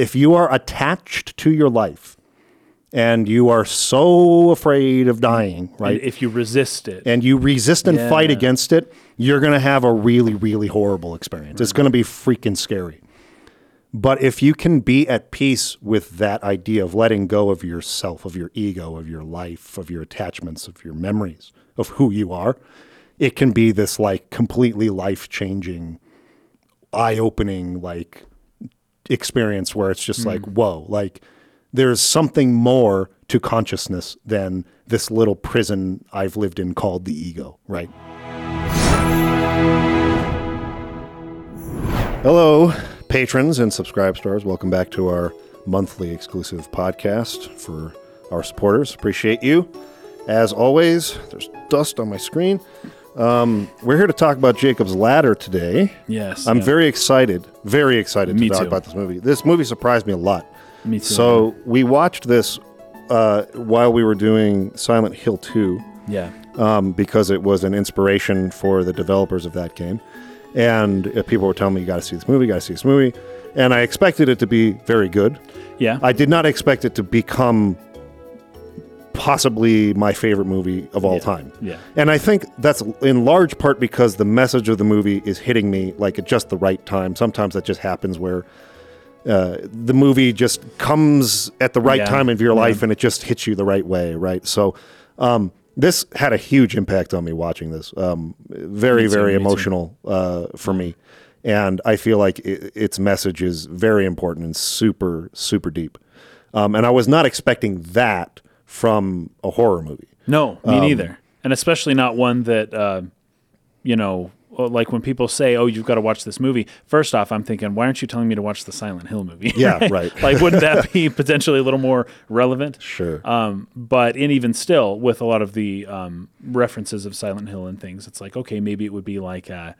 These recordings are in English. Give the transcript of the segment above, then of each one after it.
if you are attached to your life and you are so afraid of dying, right? If you resist it, and you resist and fight against it, you're going to have a really, really horrible experience. It's going to be freaking scary. But if you can be at peace with that idea of letting go of yourself, of your ego, of your life, of your attachments, of your memories, of who you are, it can be this like completely life changing, eye opening, like experience where it's just hmm. like, whoa, like there's something more to consciousness than this little prison I've lived in called the ego, right? Hello, patrons and subscribe stars. Welcome back to our monthly exclusive podcast for our supporters. Appreciate you. As always, there's dust on my screen. Um, we're here to talk about Jacob's Ladder today. yes, I'm yeah. very excited, very excited Me to talk too. about this movie. This movie surprised me a lot. Me too. So we watched this uh, while we were doing Silent Hill 2 yeah, um, because it was an inspiration for the developers of that game. And uh, people were telling me, you got to see this movie, got to see this movie. And I expected it to be very good. yeah, I did not expect it to become possibly my favorite movie of all Yeah. time. yeah, And I think that's in large part because the message of the movie is hitting me like at just the right time. Sometimes that just happens where uh, the movie just comes at the right Yeah, time of your yeah. life and it just hits you the right way, right? So um, this had a huge impact on me watching this. Um, very, too, very emotional uh, for me. And I feel like i its message is very important and super, super deep. Um, and I was not expecting that from a horror movie. no, me Um, neither, and especially not one that uh, you know. uh, Like when people say, "Oh, you've got to watch this movie." First off, I'm thinking, why aren't you telling me to watch the Silent Hill movie? Yeah, right. like, wouldn't that be potentially a little more relevant? Sure. Um, but and even still, with a lot of the um, references of Silent Hill and things, it's like okay, maybe it would be like uh,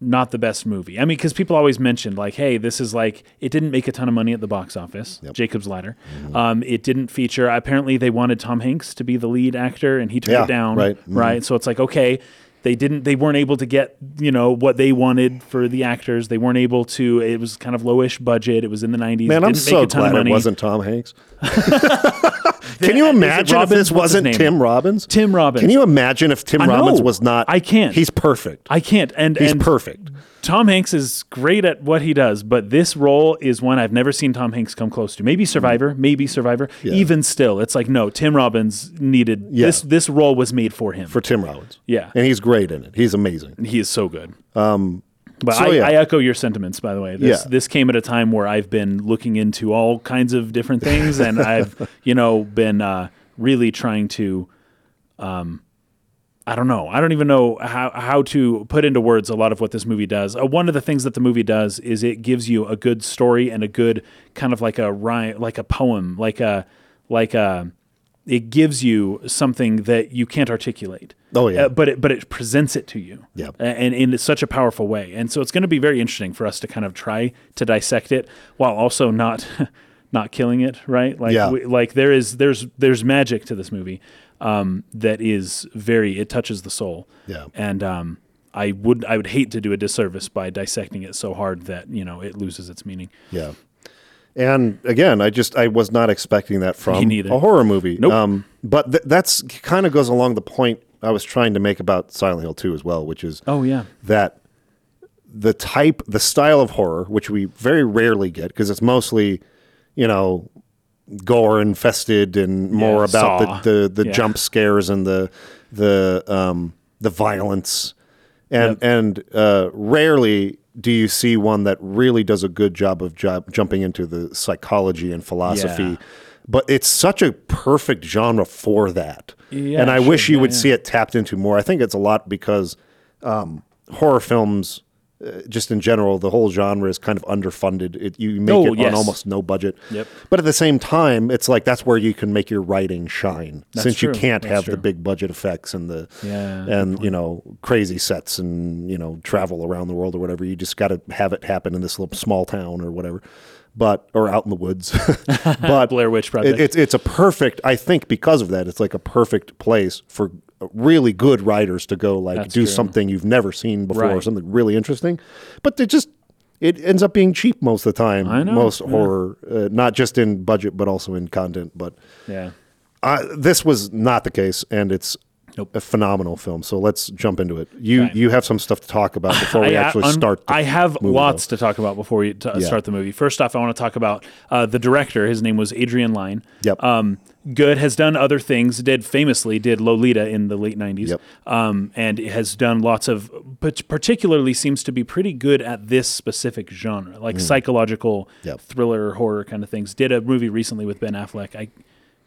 not the best movie. I mean, because people always mentioned like, hey, this is like it didn't make a ton of money at the box office. Jacob's Ladder. Mm-hmm. Um, it didn't feature. Apparently, they wanted Tom Hanks to be the lead actor, and he turned Yeah, it down. right. Mhm. Right. So it's like okay. They didn't. They weren't able to get you know what they wanted for the actors. They weren't able to. It was kind of lowish budget. It was in the nineties. Man, I'm didn't so make a ton glad it wasn't Tom Hanks. Can you imagine if Robbins? this What's his wasn't name? Tim Robbins? Tim Robbins. Can you imagine if Tim I Robbins know. was not? I can't. He's perfect. I can't. And He's and perfect. Tom Hanks is great at what he does, but this role is one I've never seen Tom Hanks come close to. Maybe Survivor, maybe Survivor. Even still, it's like no. Tim Robbins needed Yeah. this. This role was made for him. For Tim Robbins. yeah, And he's great in it. He's amazing. he is so good. Um, but so I, yeah. I echo your sentiments. By the way, this Yeah. this came at a time where I've been looking into all kinds of different things, and I've you know been uh, really trying to. Um, I don't know. I don't even know how, how to put into words a lot of what this movie does. Uh, one of the things that the movie does is it gives you a good story and a good kind of like a rhyme, like a poem, like a like a. It gives you something that you can't articulate. Oh, yeah. Uh, but it but it presents it to you. Yeah. And in such a powerful way. And so it's going to be very interesting for us to kind of try to dissect it while also not not killing it, right? Like Yeah. we, like there is there's there's magic to this movie um, that is very it touches the soul. Yeah. And um, I would I would hate to do a disservice by dissecting it so hard that, you know, it loses its meaning. Yeah. And again, I just I was not expecting that from a horror movie. Nope. Um, but th- that's kind of goes along the point I was trying to make about Silent Hill 2 as well, which is Oh yeah. that the type, the style of horror, which we very rarely get because it's mostly, you know, gore infested and more Yeah, about the the, the Yeah. jump scares and the the um, the violence, and Yep. and uh, rarely do you see one that really does a good job of ju- jumping into the psychology and philosophy. Yeah. But it's such a perfect genre for that, Yeah, and I wish you yeah, would see it tapped into more. I think it's a lot because um, horror films, uh, just in general, the whole genre is kind of underfunded. It, you make Oh, it on almost no budget. Yep. But at the same time, it's like that's where you can make your writing shine, That's since you can't That's have the big budget effects and the Yeah, and you know crazy sets and you know travel around the world or whatever. You just got to have it happen in this little small town or whatever. But or out in the woods, but Blair Witch it- Project. it's it's a perfect. I think because of that, it's like a perfect place for really good writers to go like That's do true. something you've never seen before, Right. something really interesting. But they just it ends up being cheap most of the time. I know, most yeah. horror, uh, not just in budget but also in content. But Yeah. uh, this was not the case, and it's Nope. a phenomenal film. So let's jump into it. You Okay. you have some stuff to talk about before we I, actually un- start. The I have movie, lots to talk about before we t- Yeah. start the movie. First off, I want to talk about uh, the director. His name was Adrian Lyne. Yep. Um, good has done other things. Did famously did Lolita in the late '90s. Yep. Um, and has done lots of, but particularly seems to be pretty good at this specific genre, like psychological Mm. Yep. thriller horror kind of things. Did a movie recently with Ben Affleck. I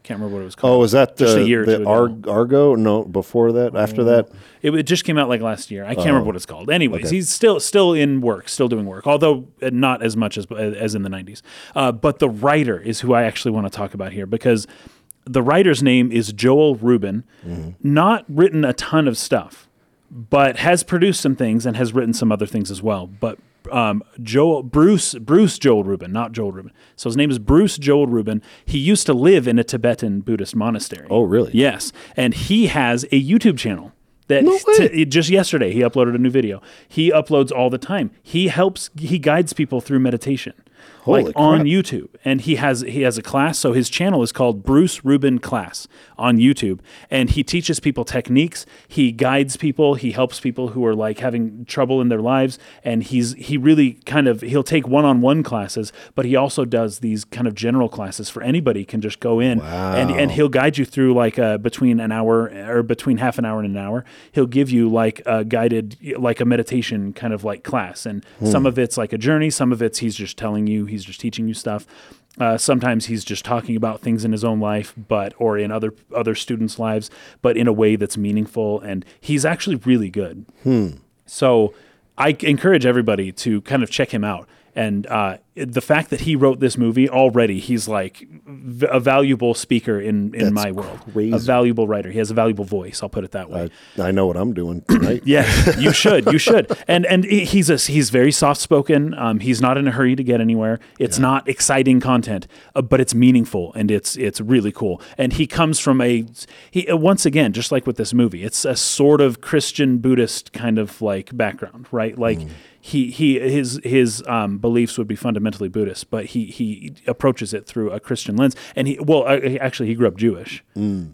can't remember what it was called. Oh, was that Just uh, a year or the two ago. Ar- Argo? No, before that, after that. It, it just came out like last year. I can't remember what it's called. Anyways, Oh. Okay. he's still still in work, still doing work, although uh, not as much as as in the '90s. Uh, but the writer is who I actually want to talk about here because the writer's name is Joel Rubin. Mm-hmm. Not written a ton of stuff, but has produced some things and has written some other things as well. But um, Joel Bruce Bruce Joel Rubin, not Joel Rubin. So his name is Bruce Joel Rubin. He used to live in a Tibetan Buddhist monastery. Oh, really? Yes, and he has a YouTube channel. That No way. t- just yesterday he uploaded a new video. He uploads all the time. He helps. He guides people through meditation, Holy like on. YouTube. And he has he has a class. So his channel is called Bruce Rubin Class on YouTube, and he teaches people techniques. He guides people. He helps people who are like having trouble in their lives. And he's he really kind of he'll take one on one classes, but he also does these kind of general classes for anybody can just go in and and he'll guide you through like uh, between an hour or between half an hour and an hour. He'll give you like a guided, like a meditation kind of like class, and some of it's like a journey. Some of it's he's just telling you, he's just teaching you stuff. Uh, sometimes he's just talking about things in his own life, but or in other other students' lives, but in a way that's meaningful. And he's actually really good. So I encourage everybody to kind of check him out. And uh, the fact that he wrote this movie already, he's like v- a valuable speaker in, in That's my world. crazy. A valuable writer. He has a valuable voice. I'll put it that way. I, I know what I'm doing tonight. Yes, you should. You should. And and he's a, he's very soft spoken. Um, he's not in a hurry to get anywhere. It's not exciting content, uh, but it's meaningful and it's it's really cool. And he comes from a he uh, once again, just like with this movie, it's a sort of Christian Buddhist kind of like background, right? Like. He, he his his um, beliefs would be fundamentally Buddhist, but he he approaches it through a Christian lens. And he well uh, he- actually he grew up Jewish,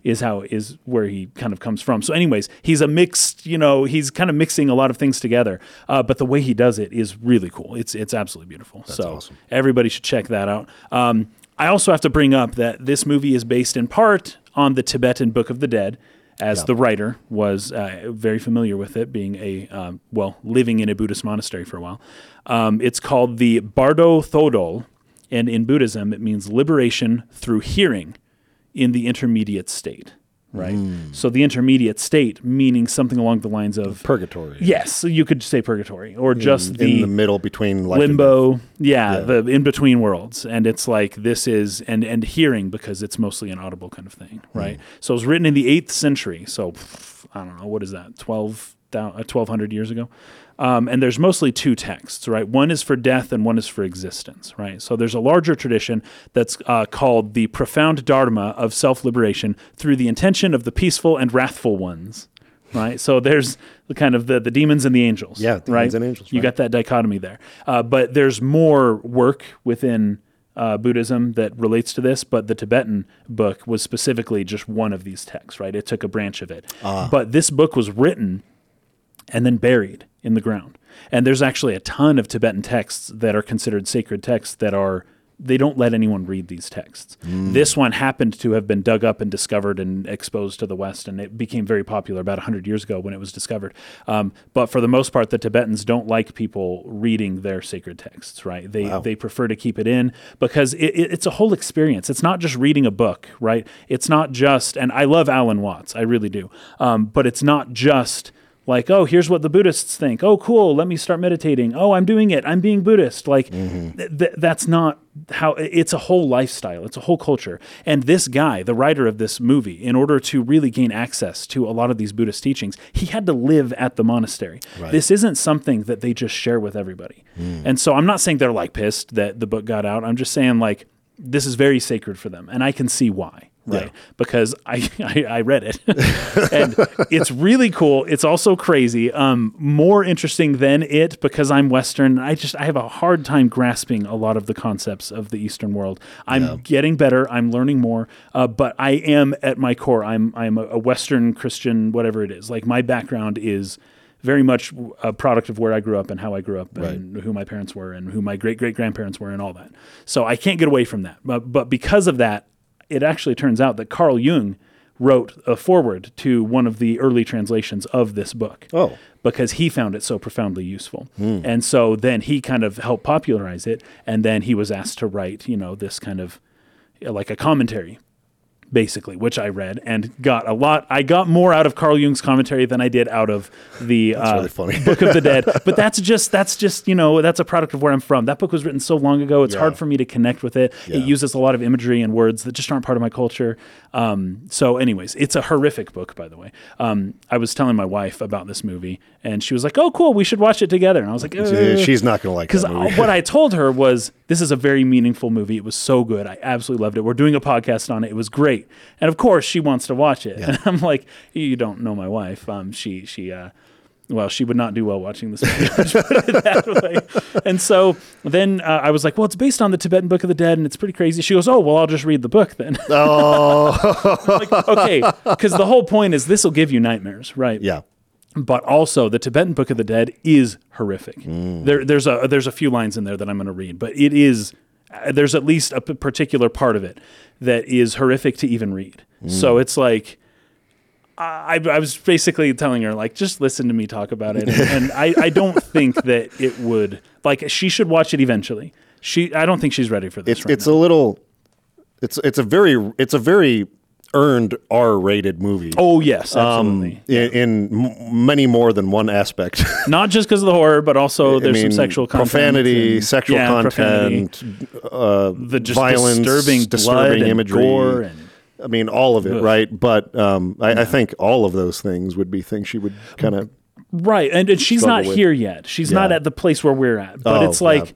is how is where he kind of comes from. So, anyways, he's a mixed, you know, he's kind of mixing a lot of things together. Uh, but the way he does it is really cool. It's it's absolutely beautiful. so awesome. everybody should check that out. Um, I also have to bring up that this movie is based in part on the Tibetan Book of the Dead. As the writer was uh, very familiar with it, being a um, well living in a Buddhist monastery for a while, um, it's called the Bardo Thodol, and in Buddhism it means liberation through hearing in the intermediate state, right? So the intermediate state meaning something along the lines of Purgatory. yes, so you could say purgatory or just in the, the middle between limbo, yeah, Yeah. the in between worlds, and it's like this is and and hearing because it's mostly an audible kind of thing, Hmm. right? So it was written in the eighth century, so pff, I don't know what is that twelve twelve hundred years ago. Um, and there's mostly two texts, right? One is for death and one is for existence, right? So there's a larger tradition that's uh, called the profound dharma of self liberation through the intention of the peaceful and wrathful ones, right? So there's the kind of the, the demons and the angels, Yeah, demons right? and angels, You right. got that dichotomy there. Uh, but there's more work within uh, Buddhism that relates to this, but the Tibetan book was specifically just one of these texts, right? It took a branch of it. Ah. But this book was written and then buried in the ground. And there's actually a ton of Tibetan texts that are considered sacred texts that are they don't let anyone read these texts. This one happened to have been dug up and discovered and exposed to the West, and it became very popular about 100 years ago when it was discovered. Um, but for the most part, the Tibetans don't like people reading their sacred texts, right? They, Wow. they prefer to keep it in because it, it, it's a whole experience. It's not just reading a book, right? It's not just, and I love Alan Watts, I really do, um, but it's not just like, oh, here's what the Buddhists think. Oh, cool. Let me start meditating. Oh, I'm doing it. I'm being Buddhist. Like, mm-hmm. th- th- that's not how it's a whole lifestyle, it's a whole culture. And this guy, the writer of this movie, in order to really gain access to a lot of these Buddhist teachings, he had to live at the monastery. This isn't something that they just share with everybody. Mm. And so I'm not saying they're like pissed that the book got out. I'm just saying, like, this is very sacred for them. And I can see why right? Because I, I I read it, and it's really cool. It's also crazy. Um, more interesting than it because I'm Western. I just I have a hard time grasping a lot of the concepts of the Eastern world. I'm getting better. I'm learning more, uh, but I am at my core. I'm I'm a, a Western Christian, whatever it is. Like my background is very much a product of where I grew up and how I grew up and who my parents were and who my great great grandparents were and all that. So I can't get away from that. But but because of that, it actually turns out that Carl Jung wrote a foreword to one of the early translations of this book. Oh. Because he found it so profoundly useful. Hmm. And so then he kind of helped popularize it and then he was asked to write, you know, this kind of like a commentary basically, which I read and got a lot. I got more out of Carl Jung's commentary than I did out of the uh, really. Book of the Dead. But that's just that's just you know that's a product of where I'm from. That book was written so long ago. It's Yeah. hard for me to connect with it. Yeah. It uses a lot of imagery and words that just aren't part of my culture. Um, so, anyways, it's a horrific book, by the way. Um, I was telling my wife about this movie, and she was like, "Oh, cool, we should watch it together." And I was like, Yeah, She's not going to like it. because what I told her was, this is a very meaningful movie. It was so good. I absolutely loved it. We're doing a podcast on it. It was great. And of course, she wants to watch it. And I'm like, you don't know my wife. Um, she, she, uh, well, she would not do well watching this movie. put it that way. And so then uh, I was like, well, it's based on the Tibetan Book of the Dead, and it's pretty crazy. She goes, oh, well, I'll just read the book then. oh, like, okay, because the whole point is this will give you nightmares, right? yeah. but also the Tibetan Book of the Dead is horrific. There, there's a there's a few lines in there that I'm going to read, but it is Uh, there's at least a p- particular part of it that is horrific to even read. Mm. So it's like. I, I was basically telling her like just listen to me talk about it and, and I, I don't think that it would like she should watch it eventually she I don't think she's ready for this It's right it's a little. It's it's a very it's a very earned R-rated movie. oh yes Um, absolutely in, in many more than one aspect. not just because of the horror but also there's I mean, some sexual content profanity, and- sexual yeah, profanity. content, uh, the just violence, disturbing, disturbing and imagery. gore and I mean, all of it, right? But um, I, I think all of those things would be things she would kind of. right, and, and she's not with. here yet. She's not at the place where we're at. But Oh, it's like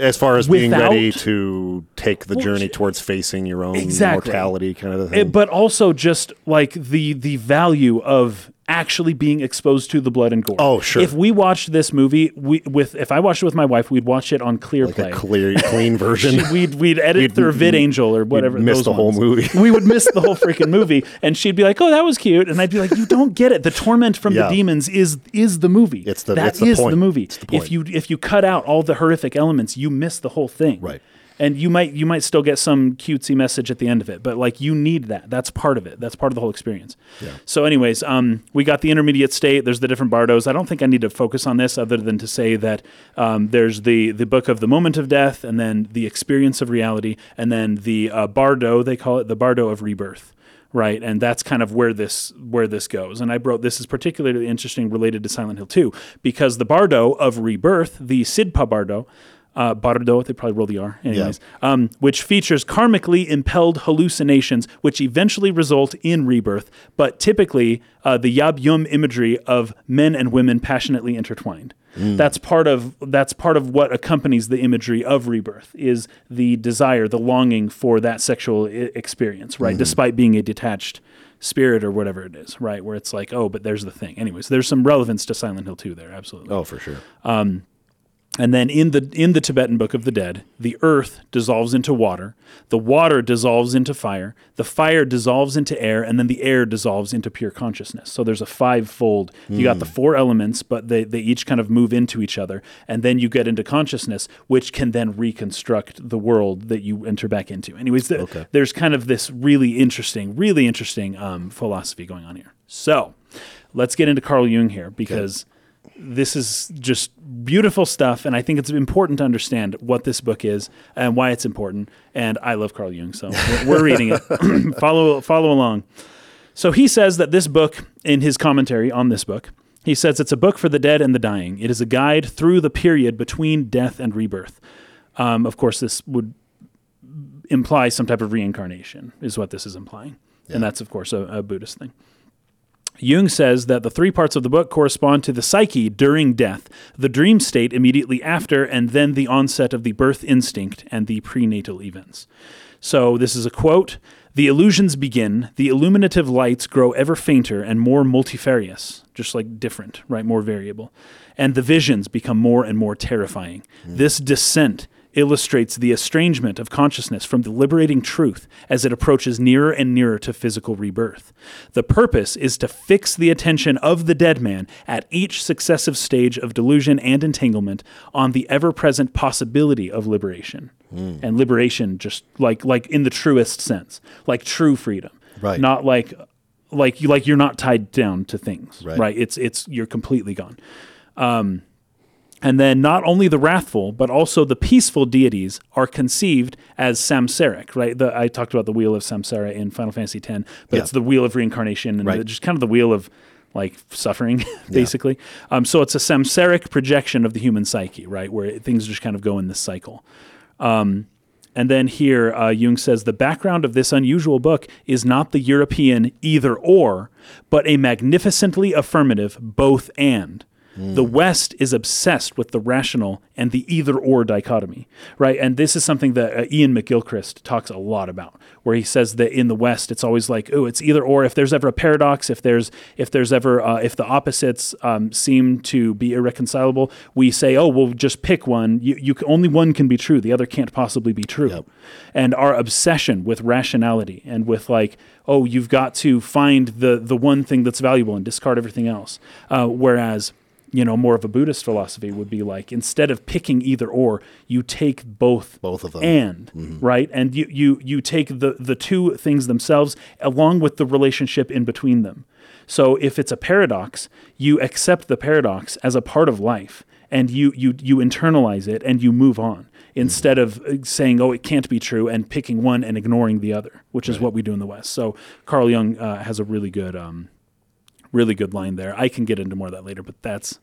as far as being ready to take the journey towards facing your own Exactly. mortality, kind of eh, thing. it, but also just like the the value of actually being exposed to the blood and gore. Oh, sure. If we watched this movie, we with if I watched it with my wife, we'd watch it on clear like play. a clear, clean version. we'd we'd edit You'd- through VidAngel or whatever. miss the whole movie. we would miss the whole freaking movie, and she'd be like, "Oh, that was cute," and I'd be like, "You don't get it. The torment from Yeah. the demons is is the movie. It's the- That it's the is point. movie. It's the point. If you if you cut out all the horrific elements, you miss the whole thing. Right. And you might you might still get some cutesy message at the end of it, but like you need that. That's part of it. That's part of the whole experience. yeah. So, anyways, um, we got the intermediate state. There's the different bardos. I don't think I need to focus on this other than to say that um, there's the the book of the moment of death, and then the experience of reality, and then the uh, bardo. They call it the bardo of rebirth right and that's kind of where this where this goes and i wrote this is particularly interesting related to silent hill 2 because the bardo of rebirth the sidpa bardo uh, bardo they probably roll the r anyways um, which features karmically impelled hallucinations which eventually result in rebirth but typically uh, the yab yum imagery of men and women passionately intertwined that's part of that's part of what accompanies the imagery of rebirth is the desire, the longing for that sexual I- experience, right? Despite being a detached spirit or whatever it is, right? Where it's like, oh, but there's the thing. Anyways, there's some relevance to Silent Hill 2 there, absolutely. oh, for sure. And then in the in the Tibetan Book of the Dead, the earth dissolves into water, the water dissolves into fire, the fire dissolves into air, and then the air dissolves into pure consciousness. So there's a five-fold. You got the four elements, but they, they each kind of move into each other, and then you get into consciousness, which can then reconstruct the world that you enter back into. Anyways, th- there's kind of this really interesting, really interesting um, philosophy going on here. So let's get into Carl Jung here because this is just beautiful stuff and i think it's important to understand what this book is and why it's important and i love carl jung so we're, we're reading it. Follow follow along. So he says that this book in his commentary on this book he says it's a book for the dead and the dying. It is a guide through the period between death and rebirth. Um, of course this would imply some type of reincarnation is what this is implying. And that's of course a, a buddhist thing Jung says that the three parts of the book correspond to the psyche during death, the dream state immediately after, and then the onset of the birth instinct and the prenatal events. So, this is a quote The illusions begin, the illuminative lights grow ever fainter and more multifarious, just like different, right? More variable. And the visions become more and more terrifying. Hmm. This descent illustrates the estrangement of consciousness from the liberating truth as it approaches nearer and nearer to physical rebirth. The purpose is to fix the attention of the dead man at each successive stage of delusion and entanglement on the ever present possibility of liberation. Hmm. And liberation just like like in the truest sense, like true freedom. Right. Not like like you like you're not tied down to things. Right. right? It's it's you're completely gone. Um, And then not only the wrathful, but also the peaceful deities are conceived as samsaric, right? The, I talked about the wheel of samsara in Final Fantasy X, but Yeah. it's the wheel of reincarnation and Right. the- just kind of the wheel of like suffering, basically. Um, so it's a samsaric projection of the human psyche, right? Where things just kind of go in this cycle. Um, and then here, uh, Jung says the background of this unusual book is not the European either or, but a magnificently affirmative both and. The West is obsessed with the rational and the either or dichotomy, right? And this is something that uh, Iain McGilchrist talks a lot about, where he says that in the West it's always like, oh, it's either or. If there's ever a paradox, if there's if there's ever uh, if the opposites um, seem to be irreconcilable, we say, oh, we'll just pick one. You, you can, only one can be true. The other can't possibly be true. Yep. And our obsession with rationality and with like, oh, you've got to find the the one thing that's valuable and discard everything else. Uh, whereas you know, more of a Buddhist philosophy would be like instead of picking either or, you take both Both of them. and right, and you you you take the the two things themselves along with the relationship in between them. So if it's a paradox, you accept the paradox as a part of life, and you you you internalize it and you move on instead of uh, saying, "Oh, it can't be true," and picking one and ignoring the other, which is what we do in the West. So Carl Jung uh, has a really good. Um, really good line there. I can get into more of that later, but that's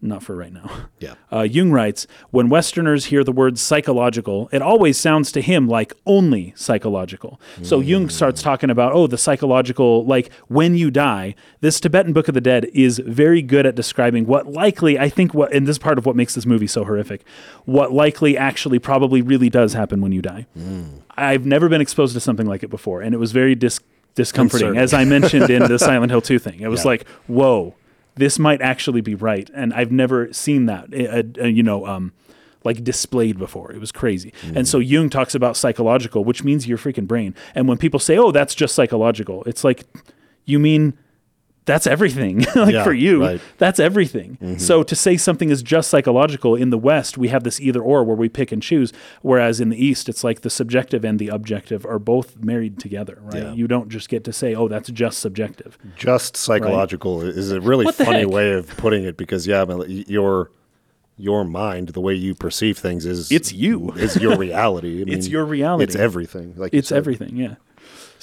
not for right now. Yeah. Uh, Jung writes When Westerners hear the word psychological, it always sounds to him like only psychological. So Jung starts talking about, oh, the psychological, like when you die. This Tibetan Book of the Dead is very good at describing what likely, I think, what, and this is part of what makes this movie so horrific, what likely actually probably really does happen when you die. I've never been exposed to something like it before, and it was very dis- discomforting, as I mentioned in the Silent Hill 2 thing. It was Yeah. like, whoa, this might actually be right. And I've never seen that, uh, uh, you know, um, like displayed before. It was crazy. And so Jung talks about psychological, which means your freaking brain. And when people say, oh, that's just psychological, it's like, you mean that's everything. like Yeah, for you, right. that's everything. Mm-hmm. So to say something is just psychological in the West, we have this either or where we pick and choose. Whereas in the East, it's like the subjective and the objective are both married together, right? Yeah. You don't just get to say, oh, that's just subjective. Just psychological is a really What funny way of putting it because yeah, mean, your your mind, the way you perceive things is It's you. is your reality. I It's your reality. It's everything. Like It's everything, yeah.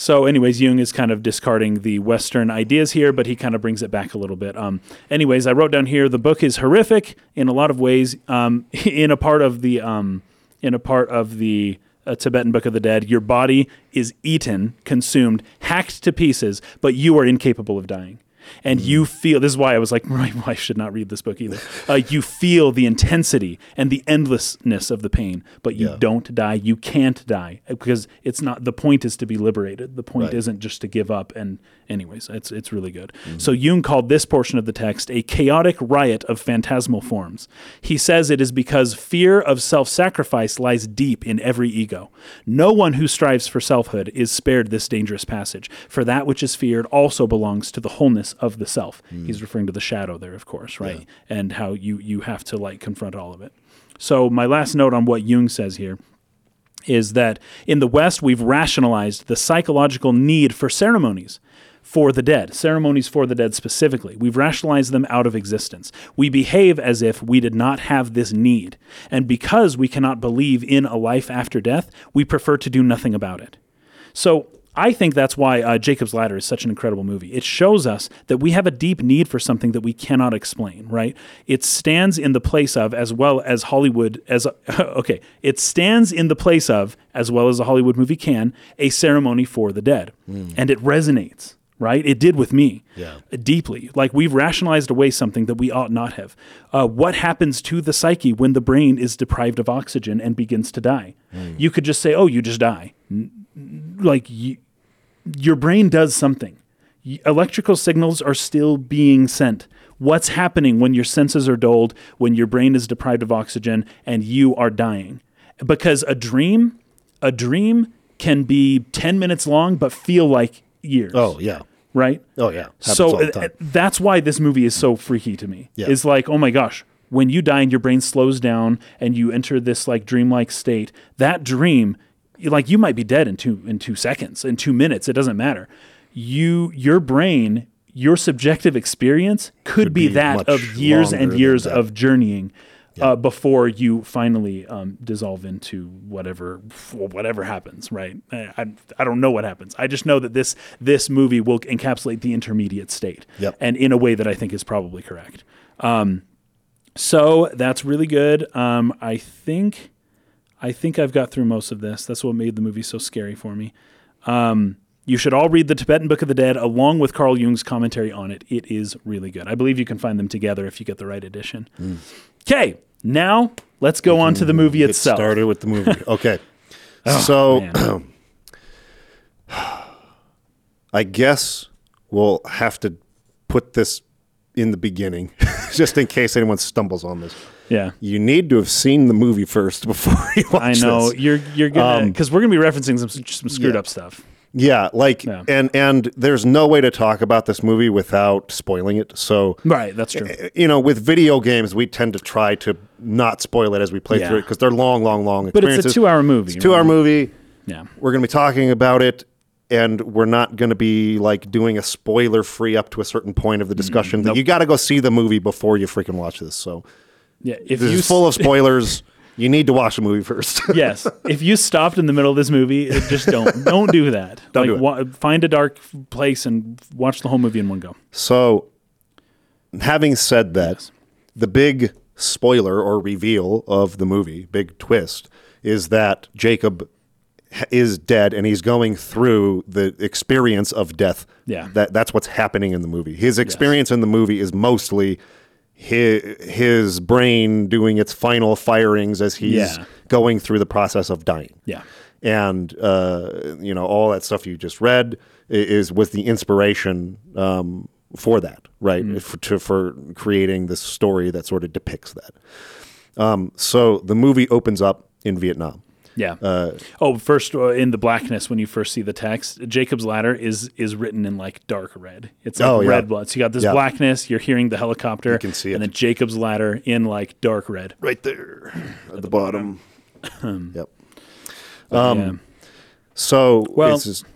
So, anyways, Jung is kind of discarding the Western ideas here, but he kind of brings it back a little bit. Um, anyways, I wrote down here the book is horrific in a lot of ways. Um, in a part of the um, in a part of the uh, Tibetan Book of the Dead, your body is eaten, consumed, hacked to pieces, but you are incapable of dying. And you feel this is why I was like, well, I should not read this book either. Uh, you feel the intensity and the endlessness of the pain, but you Yeah. don't die. You can't die because it's not. The point is to be liberated. The point Right. isn't just to give up. And anyways, it's it's really good. So Jung called this portion of the text a chaotic riot of phantasmal forms. He says it is because fear of self-sacrifice lies deep in every ego. No one who strives for selfhood is spared this dangerous passage. For that which is feared also belongs to the wholeness of the self. He's referring to the shadow there, of course, right? And how you you have to like confront all of it. So my last note on what Jung says here is that in the West, we've rationalized the psychological need for ceremonies for the dead, ceremonies for the dead specifically. We've rationalized them out of existence. We behave as if we did not have this need. And because we cannot believe in a life after death, we prefer to do nothing about it. So I think that's why uh, Jacob's Ladder is such an incredible movie. It shows us that we have a deep need for something that we cannot explain, right? It stands in the place of, as well as Hollywood, as okay, it stands in the place of, as well as a Hollywood movie can, a ceremony for the dead. And it resonates, right? It did with me Yeah. deeply. Like we've rationalized away something that we ought not have. Uh, what happens to the psyche when the brain is deprived of oxygen and begins to die? You could just say, "Oh, you just die." Like you, your brain does something. Electrical signals are still being sent. What's happening when your senses are dulled, when your brain is deprived of oxygen, and you are dying? Because a dream, a dream can be 10 minutes long, but feel like years. Oh yeah. Right? Oh yeah. Happens so uh, that's why this movie is so freaky to me. Yeah. Is like, oh my gosh, when you die and your brain slows down and you enter this like dreamlike state, that dream, like you might be dead in two in two seconds, in two minutes. It doesn't matter. You, your brain, your subjective experience could, be, be that of years and years of journeying. Uh, before you finally um, dissolve into whatever whatever happens, right? I, I I don't know what happens. I just know that this this movie will encapsulate the intermediate state, Yep. and in a way that I think is probably correct. Um, so that's really good. Um, I think I think I've got through most of this. That's what made the movie so scary for me. Um, you should all read the Tibetan Book of the Dead along with Carl Jung's commentary on it. It is really good. I believe you can find them together if you get the right edition. Okay, now let's go on to the movie Get itself. started with the movie. Okay. so I guess we'll have to put this in the beginning, just in case anyone stumbles on this. Yeah. You need to have seen the movie first before you watch I know this. you're you're gonna Um, because we're gonna be referencing some some screwed yeah. up stuff. Yeah, like Yeah. and and there's no way to talk about this movie without spoiling it. So Right, that's true. Eh, you know, with video games, we tend to try to not spoil it as we play Yeah. through it because they're long, long, long But it's a two-hour movie. It's Two hour right? movie. Yeah. We're going to be talking about it, and we're not going to be like doing a spoiler free up to a certain point of the mm, discussion. nope. You got to go see the movie before you freaking watch this. So Yeah. If this you is full of spoilers. you need to watch the movie first. yes. If you stopped in the middle of this movie, it- just don't don't do that. Don't like, do it. Wa- find a dark place and watch the whole movie in one go. so, having said that, the big spoiler or reveal of the movie, big twist, is that Jacob is dead and he's going through the experience of death. Yeah. That that's what's happening in the movie. His experience in the movie is mostly his, his brain doing its final firings as he's Yeah. going through the process of dying. Yeah. And uh, you know all that stuff you just read is was the inspiration um, for that, right? Mm-hmm. For, to, for creating this story that sort of depicts that. Um, so the movie opens up in Vietnam. Yeah. Uh, oh, first uh, in the blackness when you first see the text, Jacob's ladder is is written in like dark red. It's like Oh, yeah. red blood. So you got this Yeah. blackness. You're hearing the helicopter. You can see it. And then Jacob's ladder in like dark red. right there at the bottom. yep. yeah. So Well, just, okay.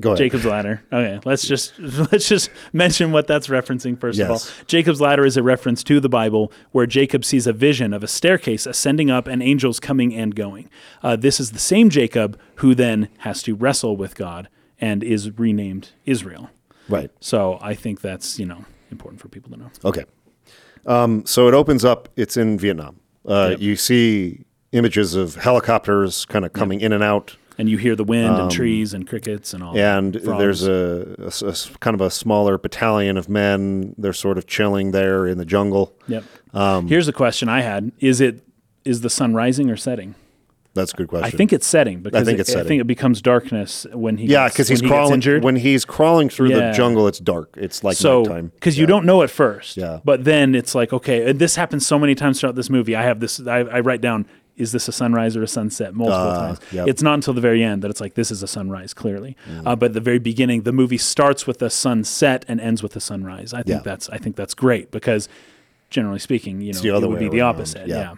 Go ahead. Jacob's ladder. Okay, let's just let's just mention what that's referencing first of all. Jacob's ladder is a reference to the Bible where Jacob sees a vision of a staircase ascending up and angels coming and going. Uh, this is the same Jacob who then has to wrestle with God and is renamed Israel. right. So I think that's you know important for people to know. Okay. Um, so it opens up. It's in Vietnam. Uh, Yep. You see images of helicopters kind of coming in and out. And you hear the wind and trees and crickets and all. Um, and frogs. there's a kind of a smaller battalion of men. They're sort of chilling there in the jungle. Yep. Um, Here's a question I had: Is it is the sun rising or setting? That's a good question. I think it's setting because I think it- it's I think it becomes darkness when he yeah, because he's he crawling injured. when he's crawling through Yeah. the jungle. It's dark. It's like so nighttime. because you don't know at first, Yeah. But then it's like okay, and this happens so many times throughout this movie. I have this. I, I write down: Is this a sunrise or a sunset? Multiple Ah, times. yep. It's not until the very end that it's like this is a sunrise. Clearly, Mm. uh, but at the very beginning, the movie starts with a sunset and ends with a sunrise. I think Yeah. that's I think that's great because generally speaking, you know, the it would be the around, opposite. yeah. yeah.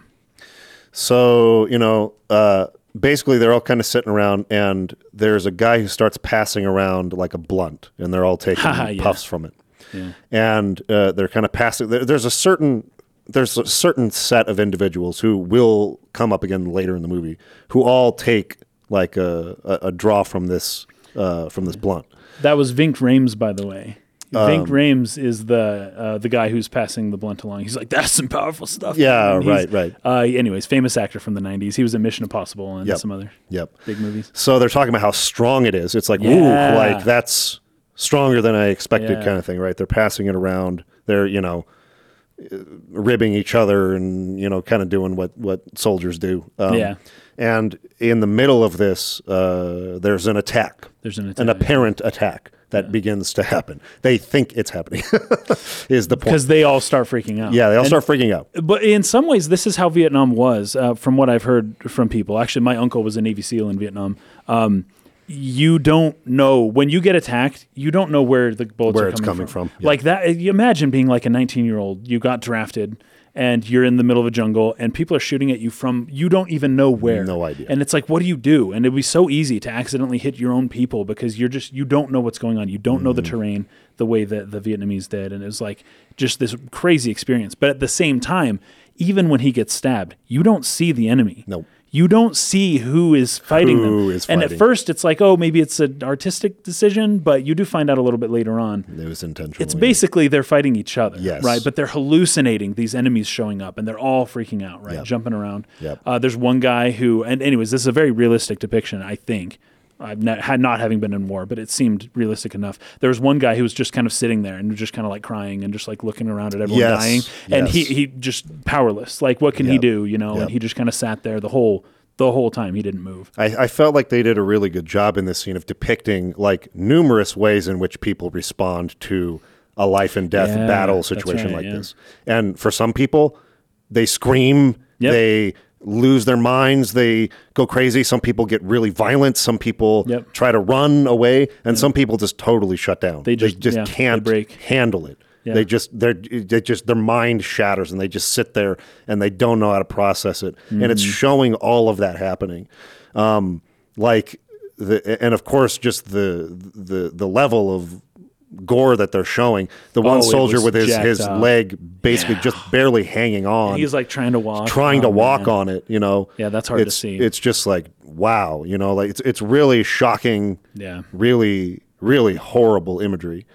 So, you know, uh, basically they're all kind of sitting around and there's a guy who starts passing around like a blunt and they're all taking Haha, yeah. puffs from it. Yeah. And uh, they're kind of passing. There, there's a certain there's a certain set of individuals who will come up again later in the movie who all take like a, a, a draw from this uh, from this blunt. That was Ving Rhames, by the way. Um, Ving Rhames is the uh, the guy who's passing the blunt along. He's like, "That's some powerful stuff." Yeah, man." Right, right. Uh, anyways, famous actor from the '90s. He was in Mission Impossible and Yep. some other Yep. big movies. So they're talking about how strong it is. It's like, Yeah. ooh, like that's stronger than I expected, Yeah. kind of thing, right? They're passing it around. They're you know ribbing each other and you know kind of doing what what soldiers do. Um, Yeah. And in the middle of this, uh, there's an attack, There's an an attack. apparent attack that begins to happen. They think it's happening. is the point? because they all start freaking out. Yeah, they all And- start freaking out. But in some ways, this is how Vietnam was, uh, from what I've heard from people. Actually, my uncle was a Navy SEAL in Vietnam. Um, you don't know when you get attacked. You don't know where the bullets Where are it's coming, coming from, yeah. Like that. You imagine being like a 19 year old. You got drafted, and you're in the middle of a jungle, and people are shooting at you from you don't even know where. No idea. And it's like, what do you do? And it'd be so easy to accidentally hit your own people because you're just you don't know what's going on. You don't know the Mm-hmm. terrain the way that the Vietnamese did, and it was like just this crazy experience. But at the same time, even when he gets stabbed, you don't see the enemy. Nope. You don't see who is fighting Who them. is and at first, it's like, oh, maybe it's an artistic decision, but you do find out a little bit later on. It was intentional. It's basically they're fighting each other, Yes. right? But they're hallucinating these enemies showing up, and they're all freaking out, right? Yep. Jumping around. Yep. Uh, there's one guy who, and anyways, this is a very realistic depiction, I think. I've not, had not having been in war, but it seemed realistic enough. There was one guy who was just kind of sitting there and just kind of like crying and just like looking around at everyone Yes, dying, and he yes. he just powerless. Like, what can he do? You know, Yep. and he just kind of sat there the whole the whole time. He didn't move. I, I felt like they did a really good job in this scene of depicting like numerous ways in which people respond to a life and death Yeah, battle situation right, like yeah. this. And for some people, they scream, Yep. they lose their minds, they go crazy. Some people get really violent. Some people Yep. try to run away, and some people just totally shut down. They just- yeah, can't break. handle it. Yeah. They just they're they just their mind shatters and they just sit there and they don't know how to process it. And it's Mm-hmm. showing all of that happening. Um, like the and of course just the the the level of gore that they're showing. The one Oh, soldier with his his up. leg basically just barely hanging on He's like trying to walk, trying to Oh, walk man. on it, you know. Yeah, that's hard to it's, see. It's just like wow, you know, like it's it's really shocking. Yeah. Really, really horrible imagery.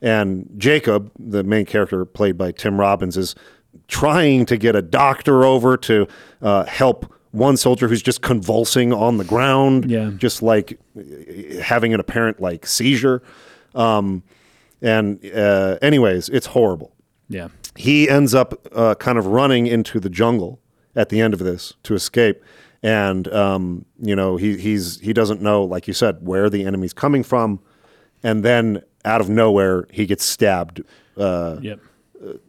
And Jacob, the main character played by Tim Robbins, is trying to get a doctor over to uh, help one soldier who's just convulsing on the ground, Yeah. just like having an apparent like seizure. Um, and uh, anyways, it's horrible Yeah. he ends up uh, kind of running into the jungle at the end of this to escape and um, you know he he's he doesn't know like you said where the enemy's coming from and then out of nowhere he gets stabbed uh, Yep.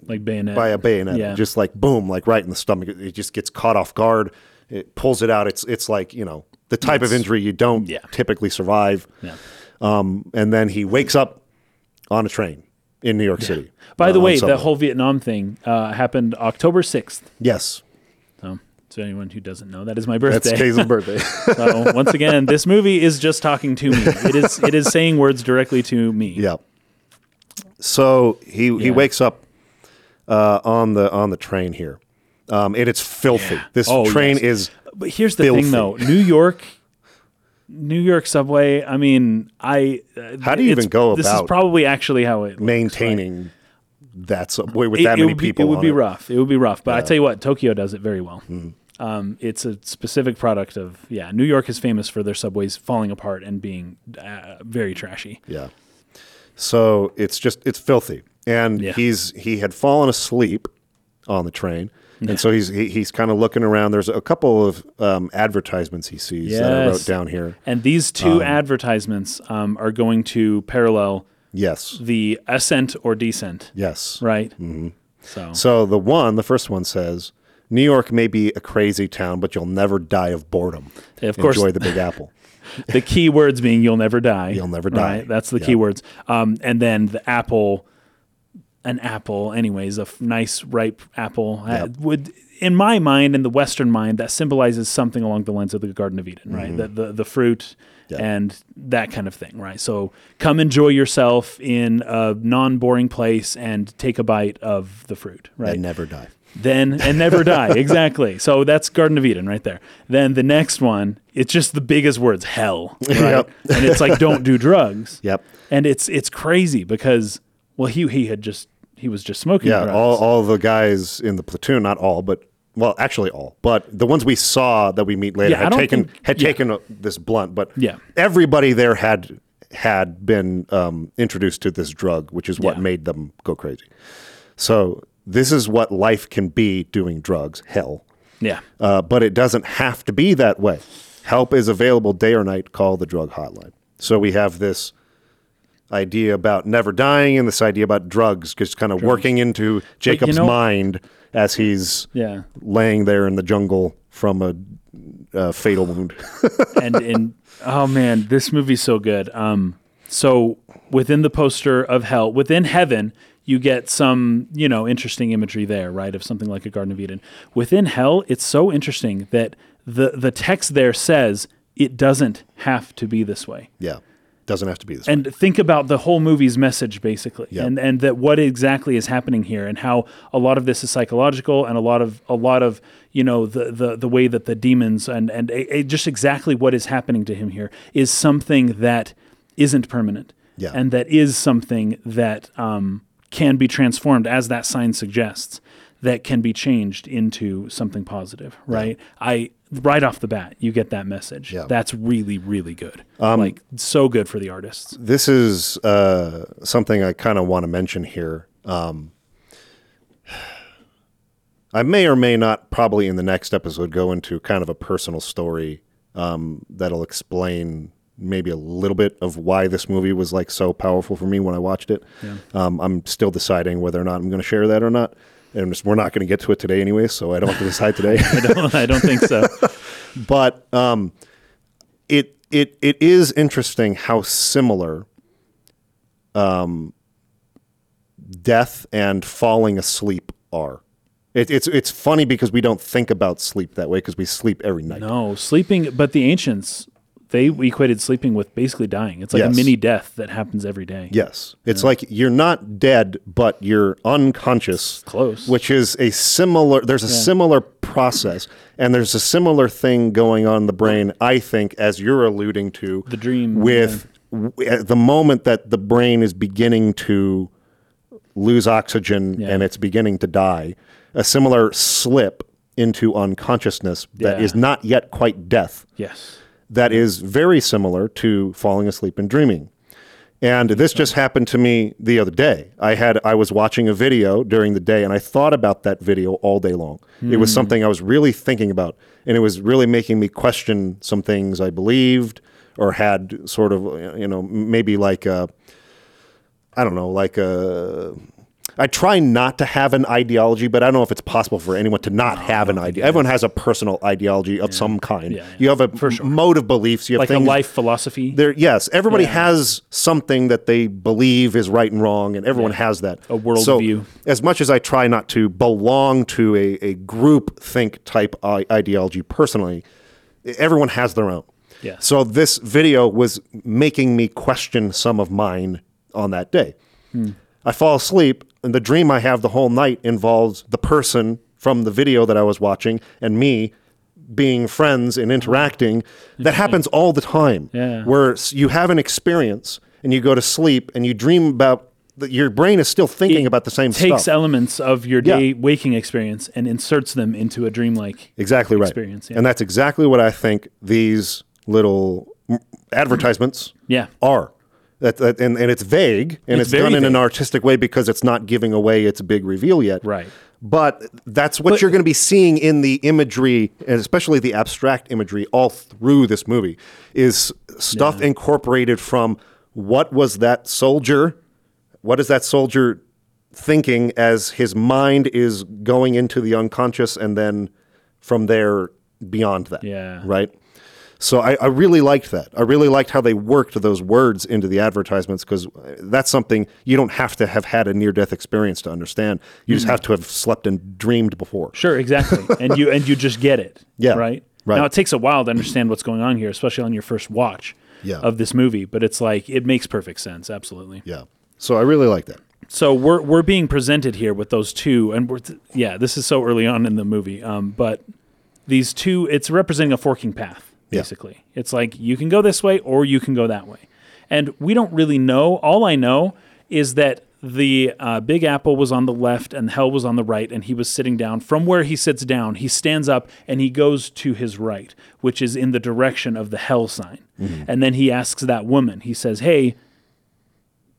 Like bayonet. by a bayonet Yeah. just like boom like right in the stomach it just gets caught off guard it pulls it out it's it's like you know the type of injury you don't yeah. typically survive Yeah. um, and then he wakes up on a train in New York City By the uh, way, the whole Vietnam thing uh, happened October 6th. yes So, to anyone who doesn't know, that is my birthday. that's. Kay's birthday so, once again, this movie is just talking to me. It is it is saying words directly to me. Yeah. So he he wakes up uh, on the on the train here, um, and it's filthy. This Oh, train yes. is But here's the Filthy. thing, though. New York, New York subway. I mean, I. Uh, How do you even go This is probably actually how it maintaining that subway with It- that it many be- people. It would be rough. It would be rough. But I Yeah. Mm-hmm. tell you what, Tokyo does it very well. Um, it's a specific product of yeah. New York is famous for their subways falling apart and being uh, very trashy. Yeah. So it's just it's filthy, and Yeah. he's he had fallen asleep on the train. And so he's he, he's kind of looking around. There's a couple of um, advertisements he sees that I wrote Yes. down here. And these two advertisements um, are going to parallel Yes, the ascent or descent, yes. right? Mm-hmm. So, So the one, the first one says, New York may be a crazy town, but you'll never die of boredom. Of course. Enjoy the Big Apple. the key words being "you'll never die." You'll never die. That's the Yeah. key words. Um, and then the apple, an apple, anyways, a f- nice ripe apple uh, would, in my mind, in the Western mind, that symbolizes something along the lines of the Garden of Eden, right? The, the the fruit. Mm-hmm. And that kind of thing, right? So come enjoy yourself in a non-boring place and take a bite of the fruit, right? And never die. then and never die. exactly. So that's Garden of Eden right there. Then the next one, it's just the biggest words, hell. Right? Yep. and it's like don't do drugs. Yep. And it's it's crazy because well he he had just he was just smoking Yeah, drugs. all, all the guys in the platoon, not all, but well, actually all, but the ones we saw that we meet later Yeah, I had don't taken think- had yeah. taken uh this blunt, but Yeah. everybody there had had been um, introduced to this drug, which is what Yeah. made them go crazy. So this is what life can be doing drugs, hell. Yeah. Uh, but it doesn't have to be that way. Help is available day or night. Call the drug hotline. So we have this idea about never dying and this idea about drugs just kind of working into Jacob's know- mind as he's Yeah. laying there in the jungle from a, uh fatal wound. and and oh man, this movie's so good. Um, so within the poster of hell, within heaven, you get some you know interesting imagery there, right, of something like a Garden of Eden. Within hell, it's so interesting that the the text there says it doesn't have to be this way. yeah. Doesn't have to be this way. and think about the whole movie's message basically Yep. and and that what exactly is happening here and how a lot of this is psychological and a lot of a lot of you know the the, the way that the demons and and a, a- just exactly what is happening to him here is something that isn't permanent Yeah. and that is something that um, can be transformed as that sign suggests that can be changed into something positive right i right off the bat you get that message Yeah. Um, that's really really good like so good for the artists this is uh, something I kind of want to mention here. Um, I may or may not, probably in the next episode, go into kind of a personal story um, that'll explain maybe a little bit of why this movie was like so powerful for me when I watched it. Um, I'm still deciding whether or not I'm going to share that or not. And we're not going to get to it today anyway, so I don't have to decide today. I don't, I don't think so. but um, it it it is interesting how similar um, death and falling asleep are. It, it's it's funny because we don't think about sleep that way because we sleep every night. No, sleeping, but the ancients, they equated sleeping with basically dying. It's like Yes. a mini death that happens every day. Yes, it's like you're not dead, but you're unconscious. Close. Which is a similar. There's a similar process, and there's a similar thing going on in the brain. I think, as you're alluding to, The dream, with w- the moment that the brain is beginning to lose oxygen Yeah. and it's beginning to die, a similar slip into unconsciousness that Yeah. is not yet quite death Yes. That is very similar to falling asleep and dreaming. And this just happened to me the other day. I had I was watching a video during the day and I thought about that video all day long. It was hmm. something I was really thinking about and it was really making me question some things I believed or had sort of you know maybe like a I don't know, like a I try not to have an ideology, but I don't know if it's possible for anyone to not have an idea. Everyone has a personal ideology of some kind. Yeah, yeah. You have a mode of beliefs. You have Like things, a life philosophy. There, yes, everybody Yeah. has something that they believe is right and wrong, and everyone has that. A worldview. So, as much as I try not to belong to a, a group think type i- ideology personally, everyone has their own. Yeah. So this video was making me question some of mine on that day. Hmm. I fall asleep, and the dream I have the whole night involves the person from the video that I was watching and me being friends and interacting. That happens all the time. Yeah. Where you have an experience and you go to sleep and you dream about that your brain is still thinking It about the same takes stuff. Takes elements of your Yeah. day waking experience and inserts them into a dreamlike Exactly right. experience, yeah. And that's exactly what I think these little advertisements Yeah. are. That, that, and, and it's vague and It's it's, done in an artistic way because it's not giving away its big reveal yet. Right. But that's what you're going to be seeing in the imagery, and especially the abstract imagery, all through this movie, is stuff incorporated from what was that soldier, what is that soldier thinking as his mind is going into the unconscious, and then from there beyond that. Yeah. Right. So I, I really liked that. I really liked how they worked those words into the advertisements because that's something you don't have to have had a near death experience to understand. You just have to have slept and dreamed before. Sure, exactly. and you and you just get it. Yeah, Right? right. Now it takes a while to understand what's going on here, especially on your first watch Yeah. of this movie, but it's like it makes perfect sense, absolutely. Yeah. So I really like that. So we're we're being presented here with those two, and we're th- yeah, this is so early on in the movie, um, but these two, it's representing a forking path. Yeah. Basically, it's like you can go this way or you can go that way, and we don't really know. All I know is that the uh, Big Apple was on the left and hell was on the right, and he was sitting down. From where he sits down, he stands up and he goes to his right, which is in the direction of the hell sign. And then he asks that woman, he says, Hey,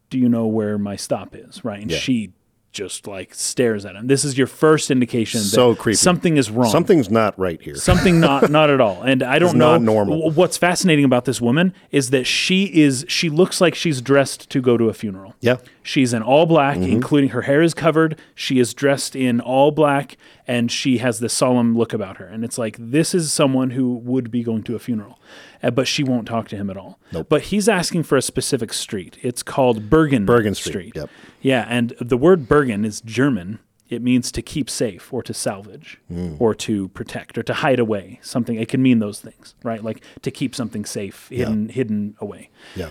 do you know where my stop is? Right. And Yeah. she just like stares at him. This is your first indication So that creepy. something is wrong Something's not right here. something not not at all and i don't It's know not normal. what's fascinating about this woman is that she is she looks like she's dressed to go to a funeral Yeah. Mm-hmm. she's in all black including her hair is covered she is dressed in all black and she has this solemn look about her and it's like this is someone who would be going to a funeral uh, but she won't talk to him at all Nope. but he's asking for a specific street it's called bergen Bergen Street, yep. yeah, and the word Bergen is German. It means to keep safe or to salvage Hmm. or to protect or to hide away something. It can mean those things, right? Like to keep something safe, hidden, hidden away. Yeah.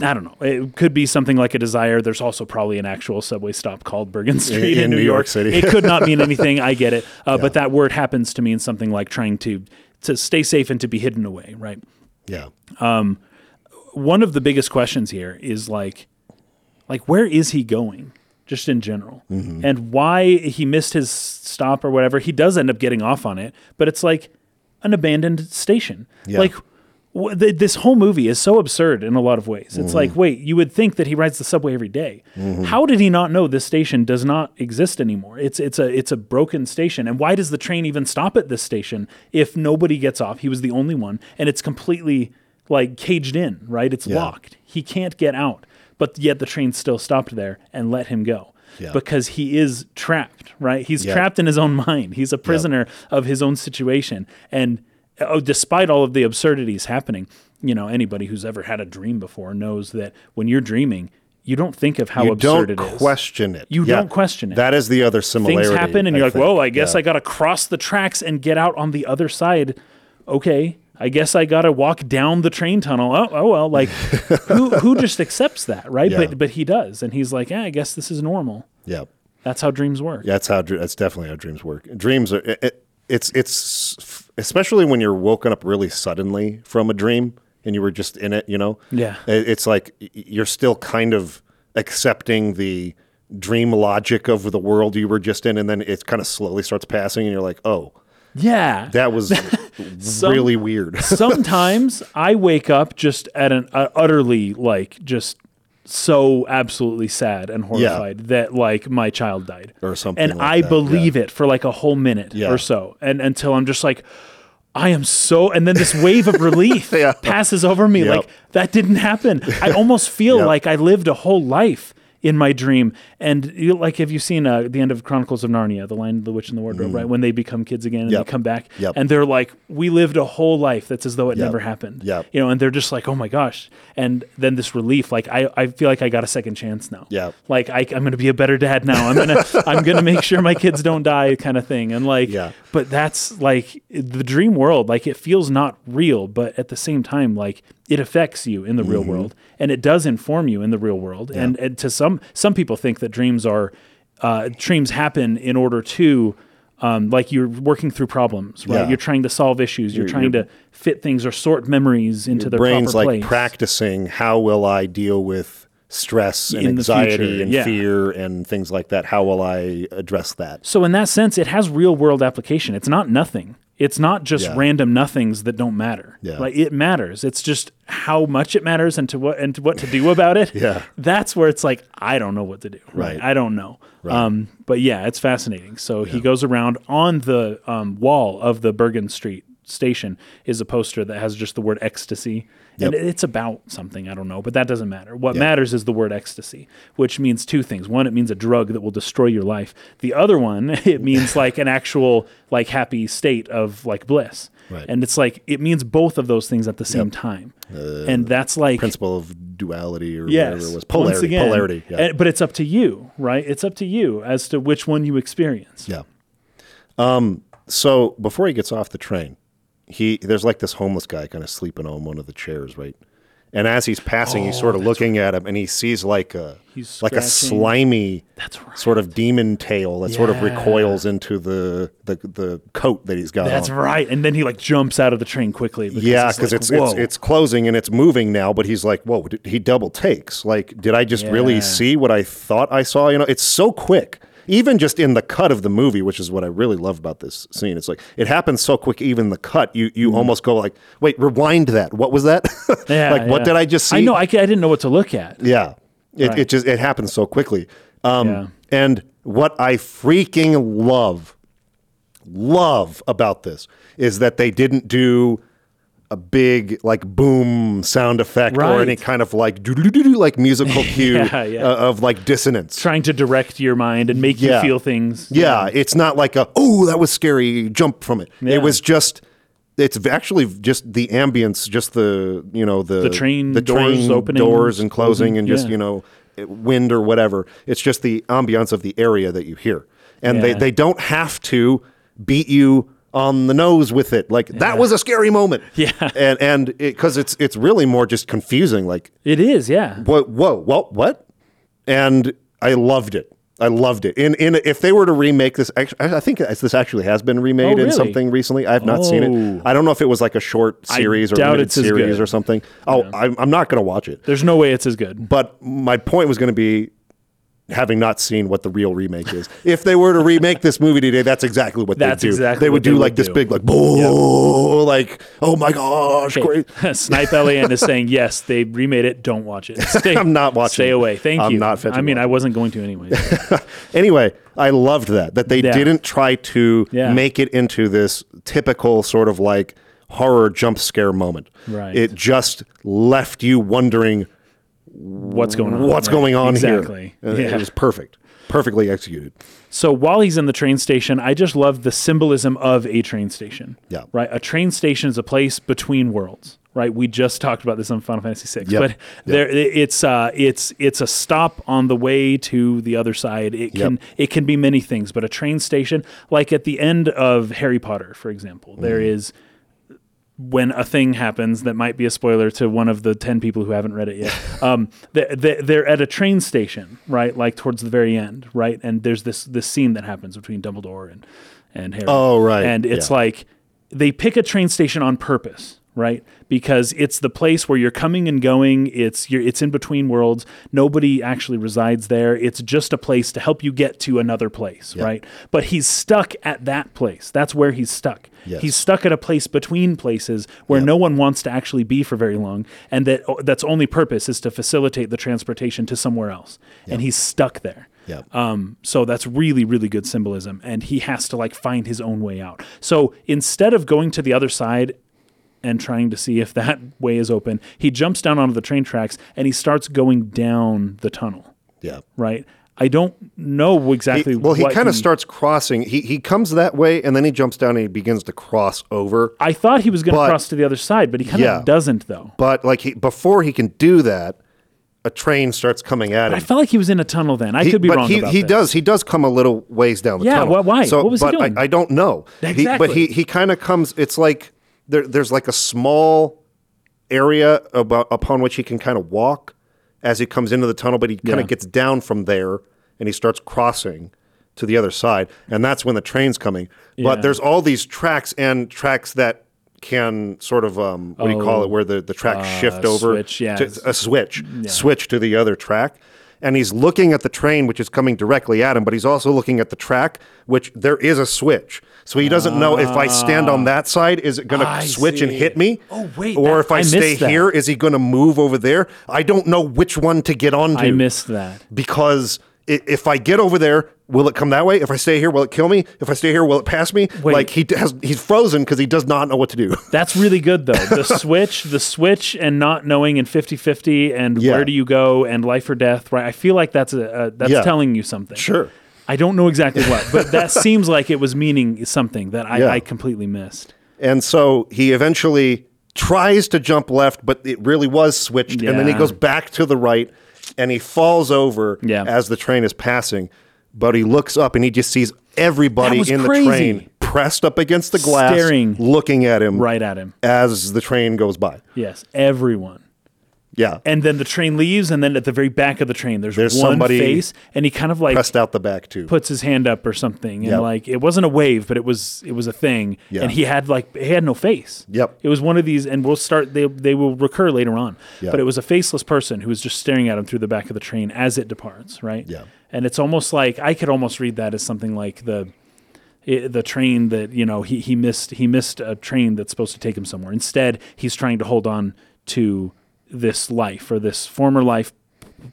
I don't know. It could be something like a desire. There's also probably an actual subway stop called Bergen Street in, in New, New York. York City. it could not mean anything. I get it, uh, but that word happens to mean something like trying to to stay safe and to be hidden away, right? yeah. Um, one of the biggest questions here is like like where is he going just in general Mm-hmm. and why he missed his stop or whatever he does end up getting off on it but it's like an abandoned station Yeah. like this whole movie is so absurd in a lot of ways. It's like Mm-hmm. wait you would think that he rides the subway every day. how did he not know this station does not exist anymore? It's it's a it's a broken station. And why does the train even stop at this station if nobody gets off? He was the only one and it's completely like caged in right? It's Yeah. locked. He can't get out. But yet the train still stopped there and let him go Yeah. because he is trapped right? He's trapped in his own mind. He's a prisoner of his own situation. And oh, despite all of the absurdities happening you know anybody who's ever had a dream before knows that when you're dreaming you don't think of how You absurd don't it is question it. You don't question it. That is the other similarity. things happen and you're like well i guess Yeah. i gotta cross the tracks and get out on the other side okay i guess i gotta walk down the train tunnel oh, oh well like who who just accepts that right Yeah. but but he does and he's like yeah i guess this is normal Yeah. that's how dreams work Yeah, that's how that's definitely how dreams work. Dreams are it, it- it's it's especially when you're woken up really suddenly from a dream and you were just in it, you know. Yeah. It's like you're still kind of accepting the dream logic of the world you were just in, and then it kind of slowly starts passing, and you're like, oh, yeah that was really weird. sometimes i wake up just at an uh, utterly like just so absolutely sad and horrified that like my child died Or something and like i that, believe it for like a whole minute Yeah. or so and until i'm just like I am so, and then this wave of relief Yeah. passes over me. Yep. Like that didn't happen. I almost feel Yep. like I lived a whole life in my dream. And you, like, have you seen uh, the end of Chronicles of Narnia, The Lion, the Witch, and the Wardrobe? Right when they become kids again and Mm. Yep. they come back, Yep. and they're like, "We lived a whole life that's as though it Yep. never happened." Yep. You know, and they're just like, "Oh my gosh!" And then this relief, like I, I feel like I got a second chance now. Yeah, Like I, I'm going to be a better dad now. I'm gonna, I'm gonna make sure my kids don't die, kind of thing. And like, Yeah. but that's like the dream world. Like it feels not real, but at the same time, like it affects you in the real Mm-hmm. world, and it does inform you in the real world. And, and to some, some people think that dreams are, uh, dreams happen in order to. Um, like you're working through problems, right? Yeah. You're trying to solve issues. You're Your- trying your- to fit things or sort memories into their Brain's proper like place. practicing how will I deal with stress and In anxiety and yeah. fear and things like that. How will I address that? So in that sense, it has real world application. It's not nothing. It's not just Yeah. random nothings that don't matter. Yeah. Like it matters. It's just how much it matters and to what and to what to do about it. Yeah. That's where it's like I don't know what to do. Right. Right. I don't know. Um, but yeah, it's fascinating. So he goes around on the um, wall of the Bergen Street station is a poster that has just the word ecstasy. And it's about something, I don't know, but that doesn't matter. What matters is the word ecstasy, which means two things. One, it means a drug that will destroy your life. The other one, it means like an actual like happy state of like bliss. Right. And it's like it means both of those things at the same time. and that's like Principle of duality or yes, whatever it was. Polarity. once again, polarity. Yeah. and- but it's up to you, right? It's up to you as to which one you experience. Yeah. Um, so before he gets off the train, he there's like this homeless guy kind of sleeping on one of the chairs, right? And as he's passing, he's sort of oh, looking at him, and he sees like a Oh, He's like a slimy right. sort of demon tail that sort of recoils into the, the the coat that he's got. That's on. right. And then he like jumps out of the train quickly. Because Yeah, because like, it's, it's it's closing and it's moving now, but he's like, "Whoa!" He double takes. Like, did I just really see what I thought I saw? You know, it's so quick. Even just in the cut of the movie, which is what I really love about this scene, it's like it happens so quick. Even the cut, you you almost go like, "Wait, rewind that. What was that? Mm-hmm. Yeah, like, what did I just see?" I know. I, I didn't know what to look at. Yeah. It, Right. it just it happens so quickly. Um, Yeah. And what I freaking love, love about this is that they didn't do a big like boom sound effect or any kind of like doo-doo-doo-doo, like musical cue Yeah, yeah. uh, of like dissonance. Trying to direct your mind and make Yeah. you feel things. Yeah, it's not like a oh that was scary jump from it. Yeah. It was just it's actually just the ambience, just the you know the The train the doors train opening, doors and closing, closing, and just yeah. you know wind or whatever. It's just the ambiance of the area that you hear, and they they don't have to beat you on the nose with it. Like that was a scary moment. Yeah. and and because it's it's really more just confusing. Like It is. Yeah. what? Whoa, what? What? And I loved it. I loved it. In in if they were to remake this, I I think this actually has been remade Oh, in something recently. I have not seen it. Oh. I don't know if it was like a short I series or doubt limited series or something. Oh, I'm, I'm not going to watch it. There's no way it's as good. But my point was going to be, having not seen what the real remake is, if they were to remake this movie today, that's exactly what That's they'd do. exactly they would they do would like this do. big like, "Whoa," like, oh my gosh, great. Snipe Elian is saying yes. They remade it. Don't watch it. Stay, I'm not watching Stay away. Thank I'm you. not I mean, I wasn't going to anyway. anyway, I loved that that they Yeah. didn't try to Yeah. make it into this typical sort of like horror jump scare moment. Right. It just left you wondering What's going on? what's Right. going on exactly. here. And Yeah. It was perfect. Perfectly executed. So while he's in the train station, I just love the symbolism of a train station. Yeah. Right. A train station is a place between worlds. Right. We just talked about this on Final Fantasy VI, Yep. but Yep. there it's uh, it's it's a stop on the way to the other side. It can Yep. it can be many things, but a train station, like at the end of Harry Potter, for example, there Mm-hmm. is when a thing happens that might be a spoiler to one of the 10 people who haven't read it yet um, they, they, they're at a train station right like towards the very end right and there's this this scene that happens between dumbledore and and harry Oh, right. and it's Yeah. like they pick a train station on purpose right because it's the place where you're coming and going. It's you're, it's in between worlds. Nobody actually resides there. It's just a place to help you get to another place right? But he's stuck at that place. That's where he's stuck. Yes. he's stuck at a place between places where no one wants to actually be for very long and that that's only purpose is to facilitate the transportation to somewhere else. And he's stuck there. Yep. um, so that's really really good symbolism and he has to like find his own way out. So instead of going to the other side and trying to see if that way is open he jumps down onto the train tracks and he starts going down the tunnel Yeah. right i don't know exactly He- well, he kind of starts crossing. He he comes that way, and then he jumps down and he begins to cross over. i thought he was going to cross to the other side but he kind of Yeah. doesn't though But like he, before he can do that, a train starts coming at him. I felt like he was in a tunnel then. I He- could be but wrong he, he this. does he does come a little ways down the Yeah, tunnel. wh- why? So, What was he but doing? I, I don't know. He- Exactly. but he he kind of comes. It's like there, there's like a small area about upon which he can kind of walk as he comes into the tunnel, but he kind of Yeah. gets down from there and he starts crossing to the other side, and that's when the train's coming. Yeah. But there's all these tracks and tracks that can sort of um, what do you call Oh, it, where the the tracks shift over switch, yeah. to, a switch, switch to the other track. And he's looking at the train, which is coming directly at him, but he's also looking at the track, which there is a switch. So he doesn't know if I stand on that ah. side, is it going I to switch and see. hit me? Oh, wait, Or that- if I, I missed stay that. here, is he going to move over there? I don't know which one to get onto I missed that. because i- if I get over there, will it come that way? If I stay here, will it kill me? If I stay here, will it pass me? Wait. Like he has, he's frozen because he does not know what to do. That's really good though. The switch, the switch and not knowing and 50-50 and Yeah. where do you go and life or death, right? I feel like that's a, a that's Yeah. telling you something. Sure. I don't know exactly what, but that seems like it was meaning something that I, Yeah. I completely missed. And so he eventually tries to jump left, but it really was switched. And then he goes back to the right and he falls over Yeah. as the train is passing. But he looks up and he just sees everybody in crazy. the train pressed up against the glass, Staring. looking at him Right at him. as the train goes by. Yes, everyone. Yeah. And then the train leaves, and then at the very back of the train, there's, There's one somebody face, and he kind of like Pressed out the back too. puts his hand up or something, and Yep. like it wasn't a wave, but it was it was a thing, Yeah. and he had like he had no face. Yep. It was one of these, and we'll start. They they will recur later on, Yeah. but it was a faceless person who was just staring at him through the back of the train as it departs. Right. Yeah. And it's almost like I could almost read that as something like the. i the train that you know he, he missed he missed a train that's supposed to take him somewhere. Instead, he's trying to hold on to this life or this former life,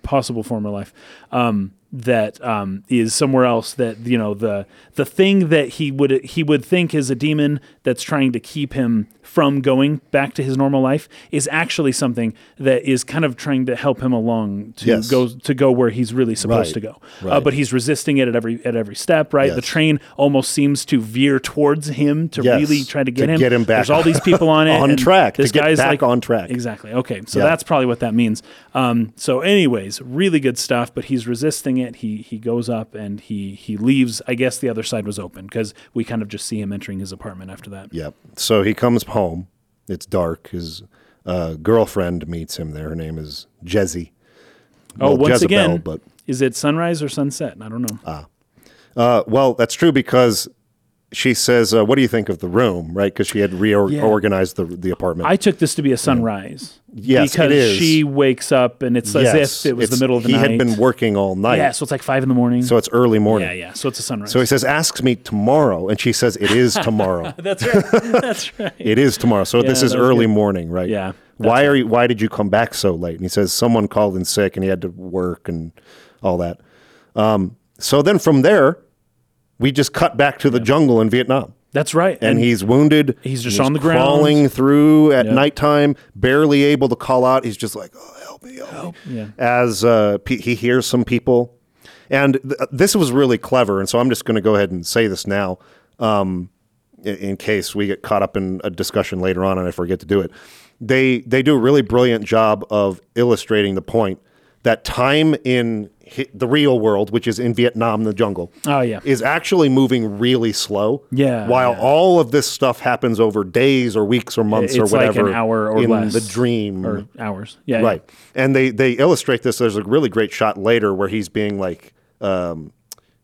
possible former life, um, that um, is somewhere else. That you know the the thing that he would he would think is a demon that's trying to keep him from going back to his normal life is actually something that is kind of trying to help him along to Yes. go to go where he's really supposed Right. to go. Uh, but he's resisting it at every at every step. Right, the train almost seems to veer towards him to Yes, really try to get to him. get him back There's all these people on it, on track, This guy's like on track. Exactly. Okay, so Yeah. that's probably what that means. Um, so, anyways, really good stuff. But he's resisting it. He he goes up and he he leaves. I guess the other side was open because we kind of just see him entering his apartment after that. Yep. So he comes home. It's dark. His uh, girlfriend meets him there. Her name is Jezzy. Oh, Well, once Jezebel, again, but is it sunrise or sunset? I don't know. uh, well, that's true because she says, uh, "What do you think of the room?" Right? Because she had reorganized the the apartment. I took this to be a sunrise. Yes, because she wakes up and it's as if it was the middle of the he night. He had been working all night. yeah, so it's like five in the morning. So it's early morning. yeah, yeah. So it's a sunrise. So he says, "Asks me tomorrow," and she says, "It is tomorrow. that's right. that's right. it is tomorrow." So this is early good. morning, right? Yeah, Why are you? Why did you come back so late? And he says, "Someone called in sick, and he had to work and all that." Um, so then from there, we just cut back to the jungle in Vietnam. That's right. and, he's wounded. he's just on the ground. crawling through at Yep. nighttime, barely able to call out. He's just like, "Oh, help me, help, me!" Yeah. As uh, he hears some people, and th- this was really clever. And so I'm just going to go ahead and say this now, um, in, in case we get caught up in a discussion later on and I forget to do it. They they do a really brilliant job of illustrating the point that time in the real world, which is in Vietnam, the jungle, Oh, yeah. is actually moving really slow. Yeah, While yeah. all of this stuff happens over days or weeks or months or it's like whatever an hour or in less. the dream. or hours. Yeah. right. And they they illustrate this. There's a really great shot later where he's being like um,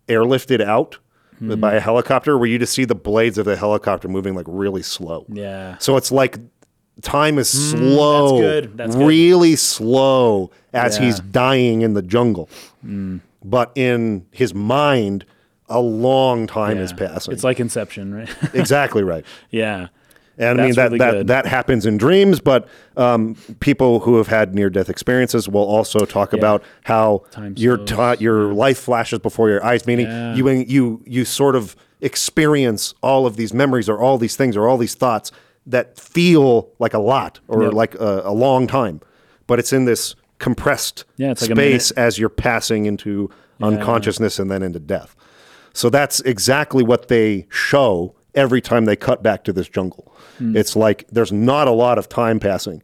airlifted out Hmm. by a helicopter, where you just see the blades of the helicopter moving like really slow. Yeah. So it's like time is slow, good. That's good. really slow as Yeah. he's dying in the jungle. But in his mind, a long time is Yeah. passing. It's like Inception, right? exactly right. yeah. And I mean that really that, good. that happens in dreams, but um, people who have had near death experiences will also talk about how Time your ta- your life flashes before your eyes, meaning Yeah. you you you sort of experience all of these memories or all these things or all these thoughts that feel like a lot or Yep. like a, a long time, but it's in this compressed Yeah, it's like space as you're passing into unconsciousness and then into death. So that's exactly what they show every time they cut back to this jungle. Hmm. It's like there's not a lot of time passing,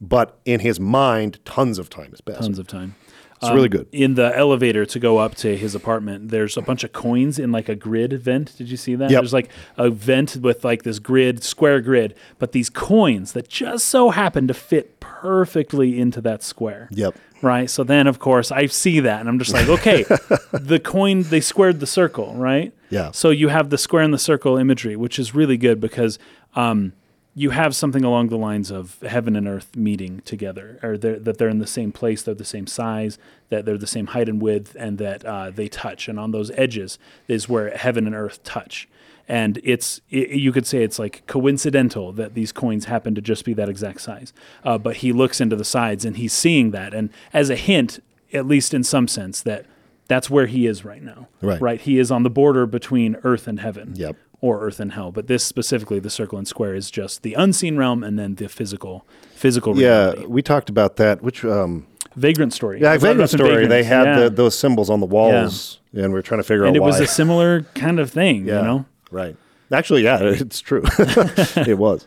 but in his mind, tons of time is passing. Tons of time. It's really good. In the elevator to go up to his apartment, there's a bunch of coins in like a grid vent. Did you see that? Yep. There's like a vent with like this grid, square grid, but these coins that just so happen to fit perfectly into that square. Yep. Right. So then, of course, I see that and I'm just like, okay, the coin, they squared the circle, right? Yeah. So you have the square and the circle imagery, which is really good because um, you have something along the lines of heaven and earth meeting together, or they're, that they're in the same place, they're the same size, that they're the same height and width, and that uh, they touch. And on those edges is where heaven and earth touch. And it's it, you could say it's like coincidental that these coins happen to just be that exact size. Uh, but he looks into the sides and he's seeing that, and as a hint, at least in some sense, that that's where he is right now. Right. Right. He is on the border between earth and heaven Yep. Or earth and hell. But this specifically, the circle and square, is just the unseen realm and then the physical, physical Yeah, we talked about that. Which um, Vagrant story. yeah, I brought it Vagrant story. They had Yeah. the, those symbols on the walls, and we are trying to figure and out And it why. was a similar kind of thing, yeah, you know. right. Actually, yeah, it's true. it was.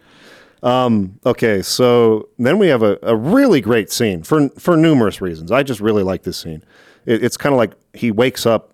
Um, okay, so then we have a, a really great scene for for numerous reasons. I just really like this scene. It, it's kind of like he wakes up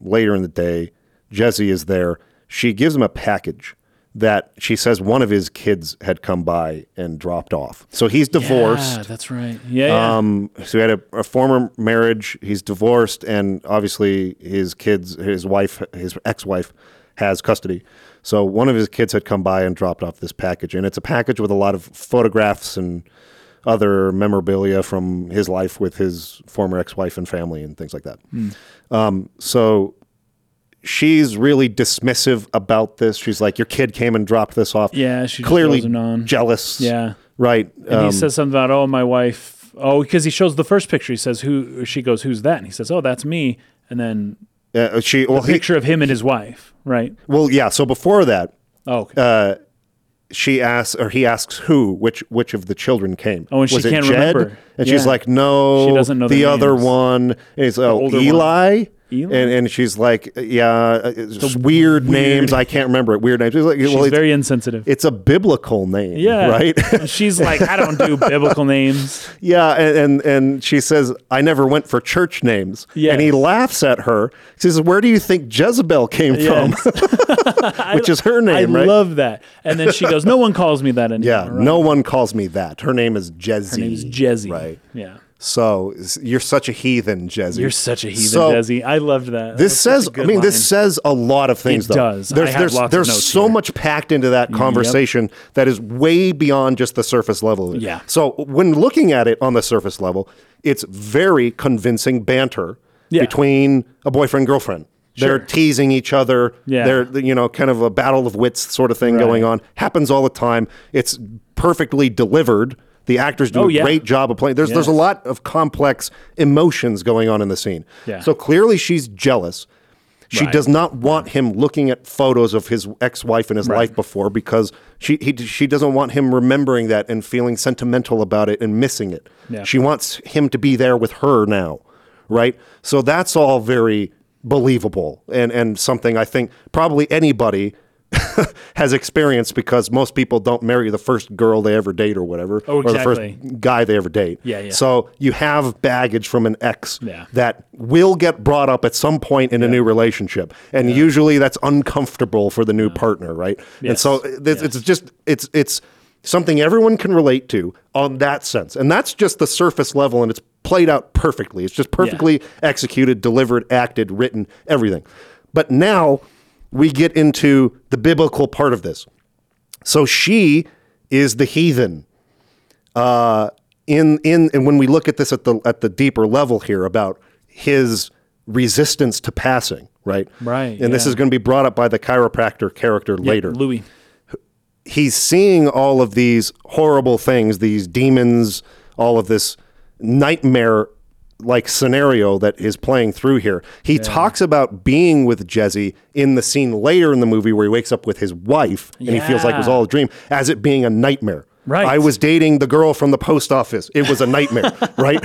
later in the day. Jezzy is there. She gives him a package that she says one of his kids had come by and dropped off. So he's divorced. Yeah, that's right. Yeah. yeah. Um, so he had a, a former marriage. He's divorced, and obviously his kids, his wife, his ex-wife, has custody. So one of his kids had come by and dropped off this package, and it's a package with a lot of photographs and other memorabilia from his life with his former ex-wife and family and things like that. Um, so she's really dismissive about this. She's like, "Your kid came and dropped this off." Yeah, she clearly jealous. Yeah. right. And Um, he says something about, oh, my wife. Oh, because he shows the first picture. He says, who? She goes, who's that? And he says, oh, that's me. And then uh, she well, he, picture of him and his wife, right? well, yeah. So before that, Oh, okay. uh, she asks or he asks who which which of the children came. Oh, and she Was it can't Jed? remember. And she's like, no, She doesn't know the their other one. And he's oh older one. And, and she's like, yeah, uh, it's weird, names. I can't remember it. Weird names. She's like, She's well, very insensitive. it's a biblical name, yeah. right? She's like, I don't do biblical names. Yeah, and, and and she says, "I never went for church names." Yes. And he laughs at her. He says, "Where do you think Jezebel came Yes. from?" Which is her name, I right? love that. And then she goes, no one calls me that anymore. yeah, right? no one calls me that. Her name is Jezzy. Her name's Jezzy. Right. Yeah. So you're such a heathen, Jezzy. You're such a heathen, So, Jezzy. I loved that. This says, a I mean, this says a lot of things. It though. does. There's there's there's so here. much packed into that conversation that is way beyond just the surface level. Yeah. So when looking at it on the surface level, it's very convincing banter Yeah. between a boyfriend and girlfriend. They're teasing each other. Yeah. They're you know kind of a battle of wits sort of thing going on. Happens all the time. It's perfectly delivered. The actors do Oh, a yeah. great job of playing. There's there's a lot of complex emotions going on in the scene. Yeah. So clearly she's jealous. She Right. does not want him looking at photos of his ex-wife in his life before because she he, she doesn't want him remembering that and feeling sentimental about it and missing it. Yeah. She wants him to be there with her now, right? So that's all very believable and and something I think probably anybody has experienced because most people don't marry the first girl they ever date or whatever Oh, or the first guy they ever date. Yeah, yeah. So you have baggage from an ex Yeah. that will get brought up at some point in a new relationship, and usually that's uncomfortable for the new partner, right? And Yes. so it's, it's just it's it's something everyone can relate to on that sense, and that's just the surface level, and it's played out perfectly. It's just perfectly executed, delivered, acted, written, everything. But now we get into the biblical part of this. So she is the heathen uh, in in and when we look at this at the at the deeper level here about his resistance to passing, right? Right, And this is going to be brought up by the chiropractor character later. Louis. He's seeing all of these horrible things, these demons, all of this nightmare like scenario that is playing through here. He talks about being with Jezzy in the scene later in the movie where he wakes up with his wife and he feels like it was all a dream as it being a nightmare. Right. I was dating the girl from the post office. It was a nightmare, right?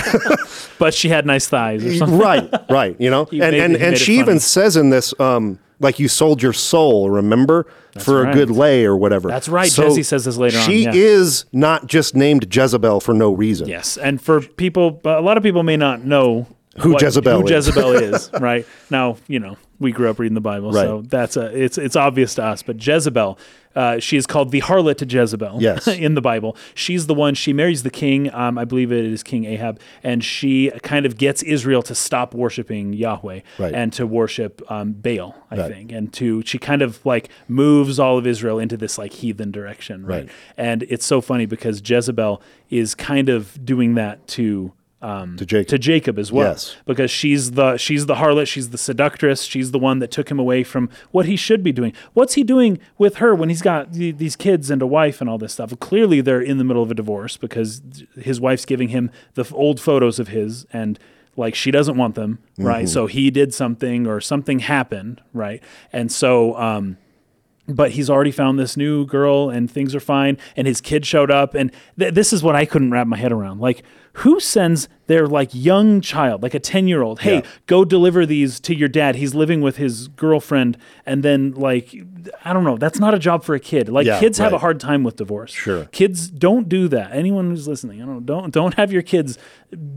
But she had nice thighs or something. right, right. You know, He and made- and, and she even says in this, um, like you sold your soul, remember, for a good lay or whatever. That's right. Jezzy says this later on, She yeah. is not just named Jezebel for no reason. Yes, and for people, a lot of people may not know Who Jezebel who is. Jezebel is. Right now, you know, we grew up reading the Bible, so that's a it's it's obvious to us. But Jezebel, uh, she is called the harlot to Jezebel. Yes. in the Bible, she's the one. She marries the king. Um, I believe it is King Ahab, and she kind of gets Israel to stop worshiping Yahweh Right. and to worship um, Baal. I Right. think, and to she kind of like moves all of Israel into this like heathen direction. Right. Right. And it's so funny because Jezebel is kind of doing that to um, To Jacob. to Jacob as well, Yes. because she's the she's the harlot, she's the seductress, she's the one that took him away from what he should be doing. What's he doing with her when he's got th- these kids and a wife and all this stuff? Clearly, they're in the middle of a divorce because his wife's giving him the f- old photos of his and. Like she doesn't want them, right? So he did something or something happened, right? And so, um, but he's already found this new girl and things are fine and his kid showed up and th- this is what i couldn't wrap my head around like who sends their like young child like a 10 year old hey Yeah. go deliver these to your dad he's living with his girlfriend and then like i don't know that's not a job for a kid like Yeah, kids have a hard time with divorce Sure. kids don't do that anyone who's listening i don't don't don't have your kids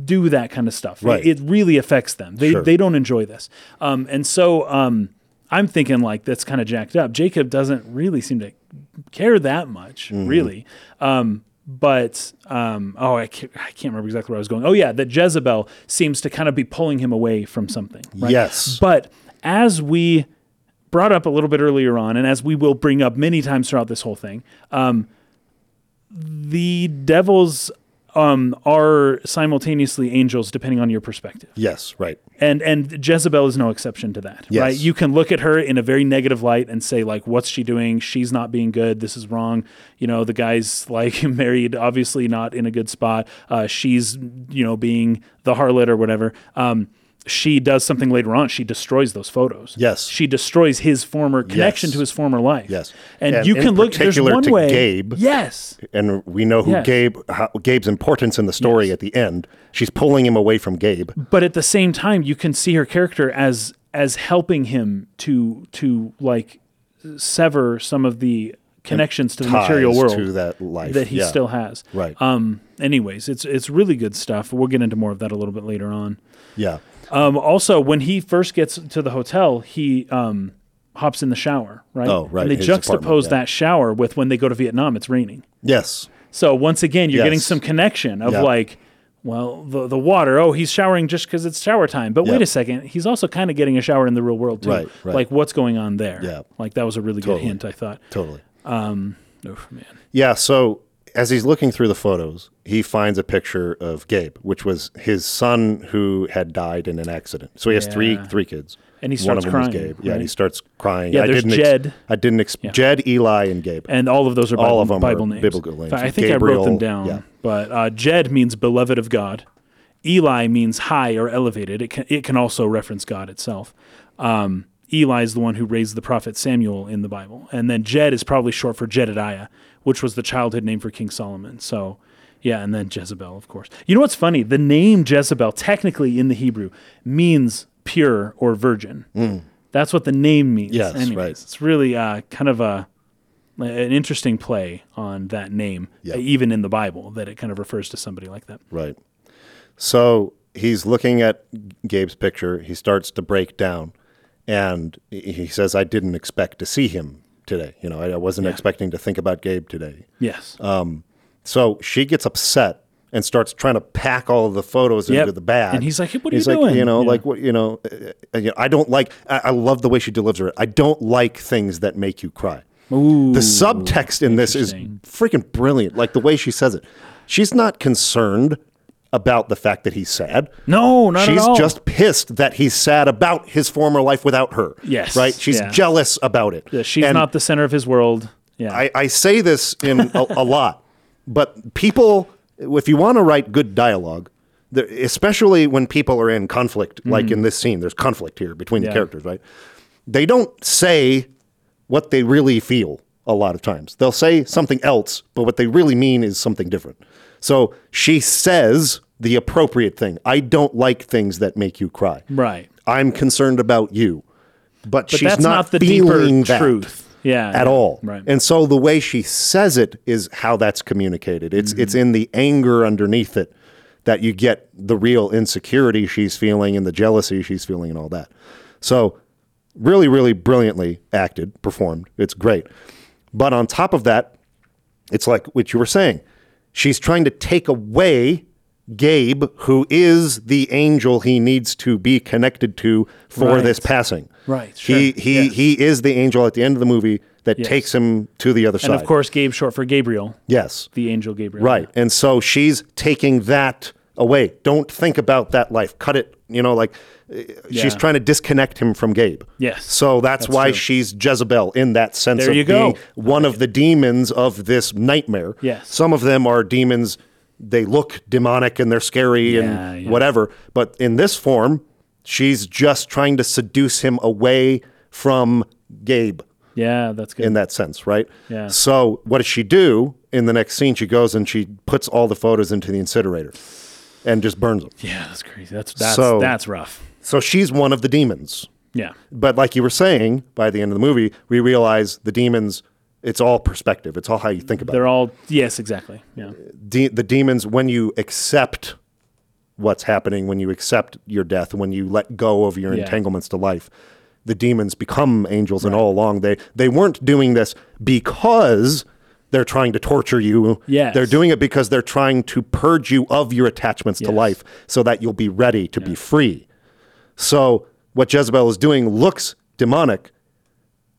do that kind of stuff Right. it, it really affects them they Sure. they don't enjoy this um and so um I'm thinking like that's kind of jacked up. Jacob doesn't really seem to care that much, Mm-hmm. really. Um, but um, oh, I can't, I can't remember exactly where I was going. Oh yeah, that Jezebel seems to kind of be pulling him away from something. Right? Yes. But as we brought up a little bit earlier on, and as we will bring up many times throughout this whole thing, um, the devils um, are simultaneously angels depending on your perspective. Yes, right. And and Jezebel is no exception to that, Yes. right? You can look at her in a very negative light and say like, "What's she doing? She's not being good. This is wrong." You know, the guy's like married, obviously not in a good spot. Uh, she's you know being the harlot or whatever. Um, she does something later on. She destroys those photos. Yes. she destroys his former connection Yes. to his former life. Yes. and, And you can look. There's one to way. Gabe. Yes, And we know who Yes. Gabe, how, Gabe's importance in the story Yes. at the end. She's pulling him away from Gabe. but at the same time you can see her character as as helping him to to like sever some of the connections to the material world to that life that he Yeah. still has Right. um anyways it's it's really good stuff we'll get into more of that a little bit later on Yeah. Um also when he first gets to the hotel he um hops in the shower right Oh, right, and they his juxtapose apartment, yeah. that shower with when they go to vietnam it's raining Yes. so once again, you're getting some connection of Yeah. like, well, the the water. Oh, he's showering just because it's shower time. But wait Yeah. a second, he's also kind of getting a shower in the real world too. Right, right. Like what's going on there? Yeah. Like that was a really Totally. good hint. I thought. Totally. Oh man. Yeah. So as he's looking through the photos, he finds a picture of Gabe, which was his son who had died in an accident. So he has three Yeah. three kids. And he One of starts them crying, Gabe. Yeah, and he starts crying. Yeah, I there's didn't Jed. I didn't ex- Jed, Eli, and Gabe. And all of those are Bible, All of them are Bible names. biblical names. I think I wrote them down. yeah. But uh, Jed means beloved of God. Eli means high or elevated. It can, it can also reference God itself. Um, Eli is the one who raised the prophet Samuel in the Bible. And then Jed is probably short for Jedediah, which was the childhood name for King Solomon. So, yeah, and then Jezebel, of course. You know what's funny? The name Jezebel, technically in the Hebrew, means pure or virgin. That's what the name means. Yes, Anyways, right. It's really uh, kind of a an interesting play on that name, Yeah. uh, even in the Bible, that it kind of refers to somebody like that. Right. So he's looking at Gabe's picture. He starts to break down, and he says, "I didn't expect to see him today. You know, I, I wasn't Yeah. expecting to think about Gabe today." Yes. So she gets upset and starts trying to pack all of the photos Yep. into the bag. And he's like, "Hey, what are he's you like, doing?" You know, Yeah. like what you know, uh, you know, I don't like. I, I love the way she delivers it. I don't like things that make you cry. Ooh, The subtext in this is freaking brilliant. Like the way she says it. She's not concerned about the fact that he's sad. no, not She's at all. just pissed that he's sad about his former life without her. Yes, Right? She's yeah. jealous about it. Yeah, she's And not the center of his world. Yeah. I, I say this in a, a lot, but people, if you want to write good dialogue, especially when people are in conflict, like in this scene, there's conflict here between the Mm-hmm. Characters, right? They don't say what they really feel a lot of times. They'll say something else, but what they really mean is something different. So she says the appropriate thing. I don't like things that make you cry. right. I'm concerned about you. But, But she's that's not, not, the deeper feeling that truth. Yeah. at yeah. all. Right. And so the way she says it is how that's communicated. It's it's Mm-hmm. in the anger underneath it that you get the real insecurity she's feeling and the jealousy she's feeling and all that. So really, really brilliantly acted, performed. It's great. But on top of that, it's like what you were saying. She's trying to take away Gabe, who is the angel he needs to be connected to for Right. this passing. Right, He sure, he yeah. he is the angel at the end of the movie that Yes. takes him to the other and side. of course, Gabe short for Gabriel, yes. the angel Gabriel. Right. And so she's taking that away. Don't think about that life. Cut it, you know, like she's trying to disconnect him from Gabe. Yes. So that's, That's why true. she's Jezebel in that sense There of being go. one of the demons of this nightmare. Yes. Some of them are demons they look demonic and they're scary Yeah, and yeah. whatever, but in this form, she's just trying to seduce him away from Gabe Yeah, that's good. in that sense, right? Yeah. So what does she do in the next scene? She goes and she puts all the photos into the incinerator and just burns them. yeah, that's crazy. That's that's So- that's rough. So she's one of the demons. Yeah. But like you were saying, by the end of the movie, we realize the demons. It's all perspective. It's all how you think about it. They're all yes, exactly. Yeah. De- the demons, when you accept what's happening, when you accept your death, when you let go of your Yeah. entanglements to life, the demons become angels, and all along they they weren't doing this because they're trying to torture you. Yes. they're doing it because they're trying to purge you of your attachments to life, so that you'll be ready to be free. So what Jezebel is doing looks demonic,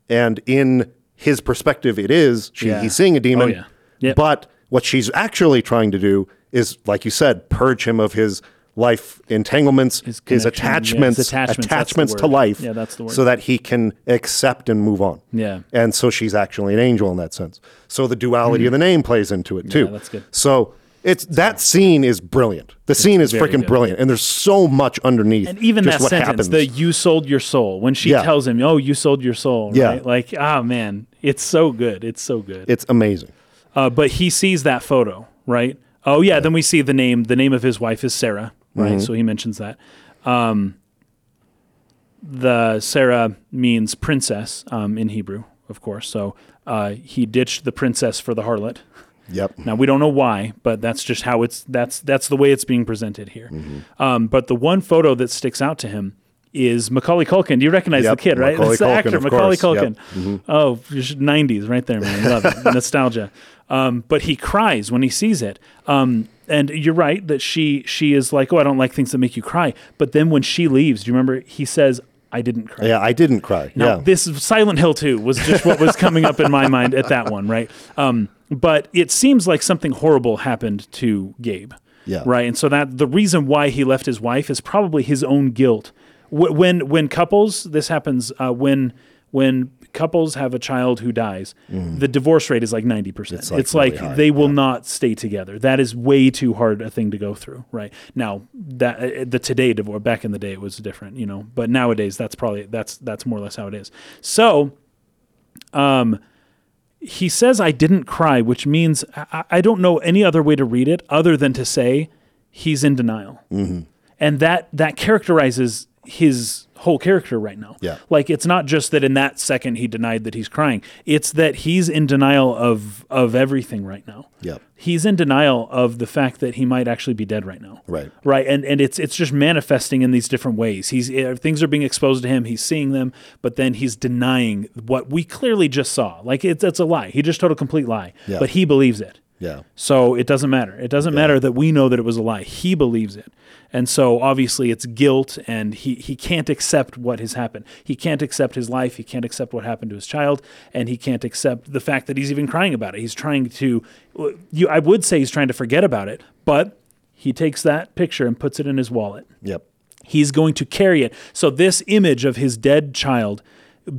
and in his perspective, it is. She, Yeah. He's seeing a demon, Oh, yeah. Yep. but what she's actually trying to do is, like you said, purge him of his life entanglements, his, connection, attachments, yes, attachments, attachments to life, Yeah, that's the word. so that he can accept and move on. Yeah. and so she's actually an angel in that sense. So the duality of the name plays into it too. Mm. that's good. So it's that scene is brilliant. The scene is freaking good. brilliant, and there's so much underneath. And even just that what sentence, happens. the "you sold your soul," when she Yeah. tells him, "Oh, you sold your soul," Yeah. right? Like, ah, man, it's so good. It's so good. it's amazing. Uh, but he sees that photo, right? Oh yeah, Then we see the name. The name of his wife is Sarah, right? Mm-hmm. So he mentions that. Um, the Sarah means princess um, in Hebrew, of course. So uh, he ditched the princess for the harlot. Yep. Now we don't know why, but that's just how it's that's that's the way it's being presented here. Mm-hmm. Um, but the one photo that sticks out to him is Macaulay Culkin. Do you recognize Yep, the kid, right? Macaulay That's the Culkin, actor, Macaulay course. Yep. Culkin. Oh, '90s, right there, man. Love it, nostalgia. Um, but he cries when he sees it. Um, and you're right that she she is like, oh, I don't like things that make you cry. But then when she leaves, do you remember he says, I didn't cry. Yeah, I didn't cry. Now, yeah. this Silent Hill 2 was just what was coming up in my mind at that one, right? Um, but it seems like something horrible happened to Gabe. Yeah. Right. And so that the reason why he left his wife is probably his own guilt. When when couples this happens uh, when when couples have a child who dies, the divorce rate is like ninety percent. Mm-hmm. like It's like really high, they will not stay together. That is way too hard a thing to go through. Right now, that uh, the today divorce back in the day it was different, you know. But nowadays, that's probably that's that's more or less how it is. So he says I didn't cry, which means I, I don't know any other way to read it other than to say he's in denial, mm-hmm. and that that characterizes his whole character right now. Yeah. like it's not just that in that second he denied that he's crying; it's that he's in denial of of everything right now. Yep. He's in denial of the fact that he might actually be dead right now. Right. Right. And and it's it's just manifesting in these different ways. He's uh, things are being exposed to him. He's seeing them, but then he's denying what we clearly just saw. Like it's it's a lie. He just told a complete lie. Yeah. But he believes it. Yeah. So it doesn't matter. It doesn't matter that we know that it was a lie. He believes it. And so obviously it's guilt and he, he can't accept what has happened. He can't accept his life. He can't accept what happened to his child. And he can't accept the fact that he's even crying about it. He's trying to, you, I would say he's trying to forget about it, but he takes that picture and puts it in his wallet Yep. he's going to carry it. So this image of his dead child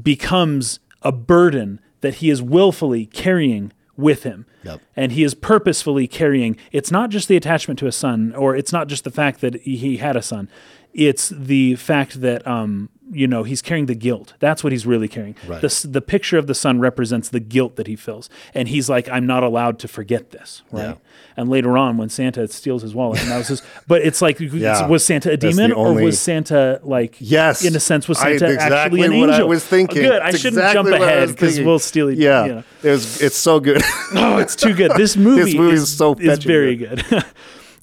becomes a burden that he is willfully carrying with him. Yep. And he is purposefully carrying. It's not just the attachment to a son, or it's not just the fact that he- he had a son. It's the fact that um, you know he's carrying the guilt. That's what he's really carrying. Right. The the picture of the son represents the guilt that he feels, and he's like, I'm not allowed to forget this, right? Yeah. And later on, when Santa steals his wallet, and that was his. But it's like, Yeah. was Santa a demon, the or was Santa like? Yes. in a sense, was I- Santa exactly actually an what angel? I was thinking. Oh, good. I shouldn't exactly jump ahead because we'll steal. it. Yeah. you know. It was. It's so good. Oh, it's too good. This movie, movie is, is so is fetching very good.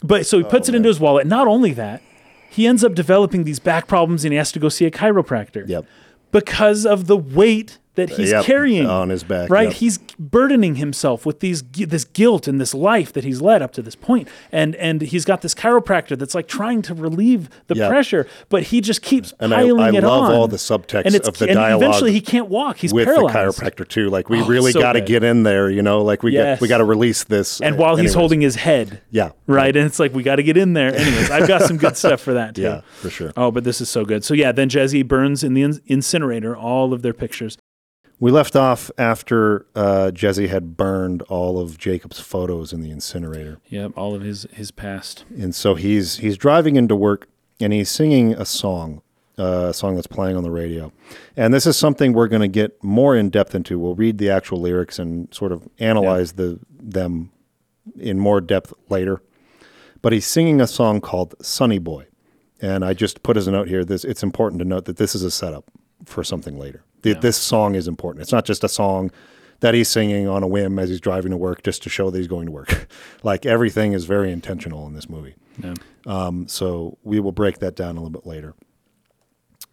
but so he puts it oh, into his wallet. Not only that, he ends up developing these back problems and he has to go see a chiropractor. Yep. Because of the weight that he's Yep, carrying on his back, right? yep. He's burdening himself with these this guilt and this life that he's led up to this point, and and he's got this chiropractor that's like trying to relieve the Yep. pressure, but he just keeps And I- piling I it love on. all the subtext and of the and dialogue Eventually, he can't walk. He's with paralyzed. the chiropractor too. Like we Oh, really so got to get in there. You know, like we Yes. got we got to release this. and while he's anyways. holding his head. Yeah. Right. And it's like, we got to get in there. Anyways, I've got some good stuff for that too. Yeah, for sure. Oh, but this is so good. So, yeah, then Jezzy burns in the in- incinerator all of their pictures. We left off after uh, Jezzy had burned all of Jacob's photos in the incinerator, Yep. All of his, his past. and so he's he's driving into work and he's singing a song, uh, a song that's playing on the radio, and this is something we're going to get more in depth into. We'll read the actual lyrics and sort of analyze the them in more depth later. But he's singing a song called "Sunny Boy," and I just put as a note here. This it's important to note that this is a setup for something later. Th- This song is important. It's not just a song that he's singing on a whim as he's driving to work just to show that he's going to work. like everything is very intentional in this movie. Yeah. Um, so we will break that down a little bit later.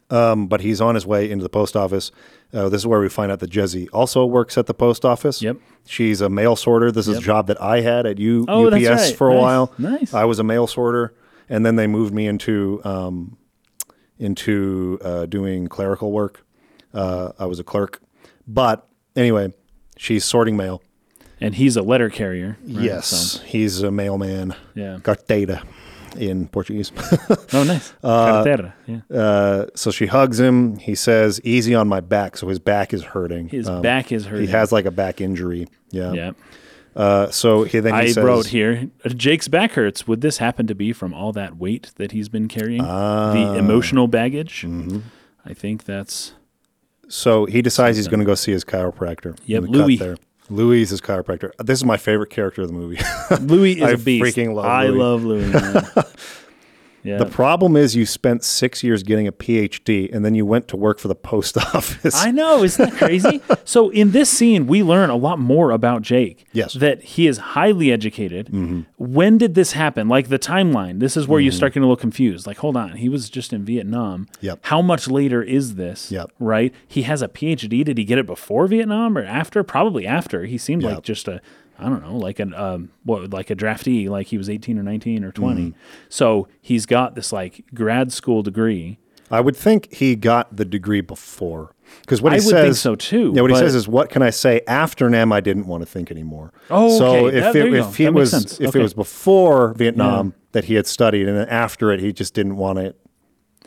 Um, but he's on his way into the post office. Uh, this is where we find out that Jezzy also works at the post office. Yep. She's a mail sorter. This is a job that I had at U- Oh, UPS right. for a Nice. while. Nice. I was a mail sorter, and then they moved me into um, into uh, doing clerical work. Uh, I was a clerk, but anyway, she's sorting mail. And he's a letter carrier. right? Yes, So, he's a mailman. Yeah. Carteira in Portuguese. oh, nice. Carretera. Yeah. uh, so she hugs him. He says, "Easy on my back." So his back is hurting. His Um, back is hurting. He has like a back injury. Yeah. Yeah. Uh, so he then he I says, wrote here, Jake's back hurts. Would this happen to be from all that weight that he's been carrying? Ah. the emotional baggage? Mm-hmm. I think that's So he decides he's going to go see his chiropractor. Yep, In the cut Louis. There. Louis is his chiropractor. This is my favorite character of the movie. Louis is I a beast. freaking love I Louis. love Louis. man. yeah. the problem is you spent six years getting a PhD and then you went to work for the post office. I know, isn't that crazy? so in this scene, we learn a lot more about Jake. Yes. Mm-hmm. That he is highly educated. When did this happen? Like the timeline. This is where you start getting a little confused. Like, hold on, he was just in Vietnam. Yep. How much later is this? Yep. Right? He has a PhD. Did he get it before Vietnam or after? Probably after. He seemed Yep. like just a I don't know, like an um, what, like a draftee, like he was eighteen or nineteen or 20 Mm-hmm. So he's got this like grad school degree. I would think he got the degree before. Because what he I would says, think so, too, Yeah, what he says is, "What can I say after NAM? I didn't want to think anymore." Oh, so okay. if That- it, if he was sense. if Okay. it was before Vietnam that he had studied, and then after it he just didn't want it.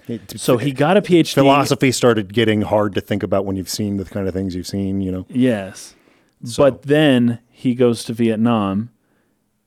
it- So he got a PhD. philosophy started getting hard to think about when you've seen the kind of things you've seen. You know, Yes. But then he goes to Vietnam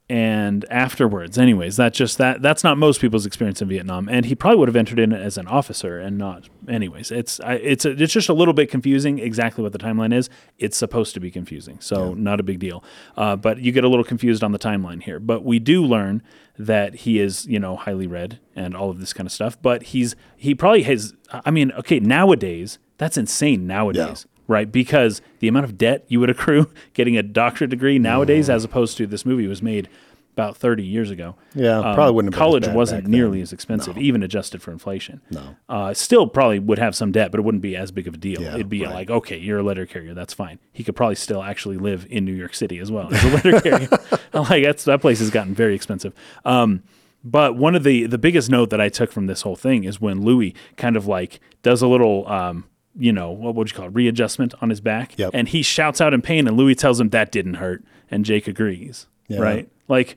and afterwards anyways that just that that's not most people's experience in Vietnam and he probably would have entered in as an officer and not anyways. It's I, it's a, it's just a little bit confusing exactly what the timeline is. It's supposed to be confusing so not a big deal. Uh, but you get a little confused on the timeline here. But we do learn that he is you know highly read and all of this kind of stuff but he's he probably has I mean okay nowadays that's insane nowadays right? Because the amount of debt you would accrue getting a doctorate degree nowadays, as opposed to this movie was made about 30 years ago. Yeah, Um, probably wouldn't have been College wasn't nearly then. as expensive, even adjusted for inflation. No. Uh, still probably would have some debt, but it wouldn't be as big of a deal. Yeah, It'd be right. like, okay, you're a letter carrier, that's fine. He could probably still actually live in New York City as well as a letter carrier. like that's that place has gotten very expensive. Um, but one of the the biggest note that I took from this whole thing is when Louis kind of like does a little um, you know, what would you call it, readjustment on his back. Yep. And he shouts out in pain and Louis tells him that didn't hurt. And Jake agrees. Yeah. Right? Like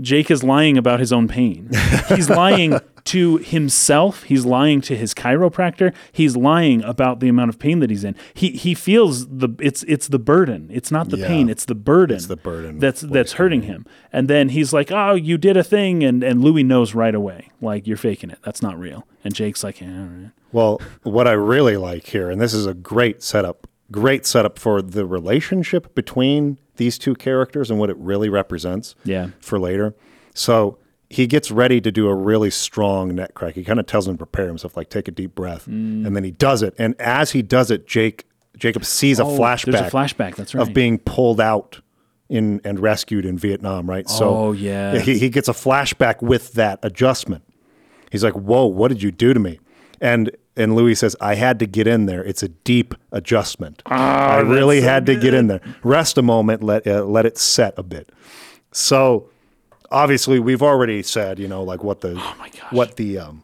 Jake is lying about his own pain. He's lying to himself. He's lying to his chiropractor. He's lying about the amount of pain that he's in. He he feels the it's it's the burden. It's not the Yeah. pain. It's the burden. It's the burden that's that's hurting him. And then he's like, "Oh, you did a thing," and and Louis knows right away, like you're faking it. That's not real. And Jake's like, "Yeah, all right." Well, what I really like here, and this is a great setup, great setup for the relationship between these two characters and what it really represents Yeah. for later. So he gets ready to do a really strong neck crack. He kind of tells him to prepare himself, like take a deep breath, Mm. and then he does it. And as he does it, Jake Jacob sees a Oh, flashback, There's a flashback. That's right. of being pulled out in and rescued in Vietnam, right? So Oh, yeah. he, he gets a flashback with that adjustment. He's like, "Whoa, what did you do to me?" And and Louis says, "I had to get in there. It's a deep adjustment. I really had to get in there. Rest a moment, let uh, let it set a bit." So obviously, we've already said, you know, like what the Oh what the um,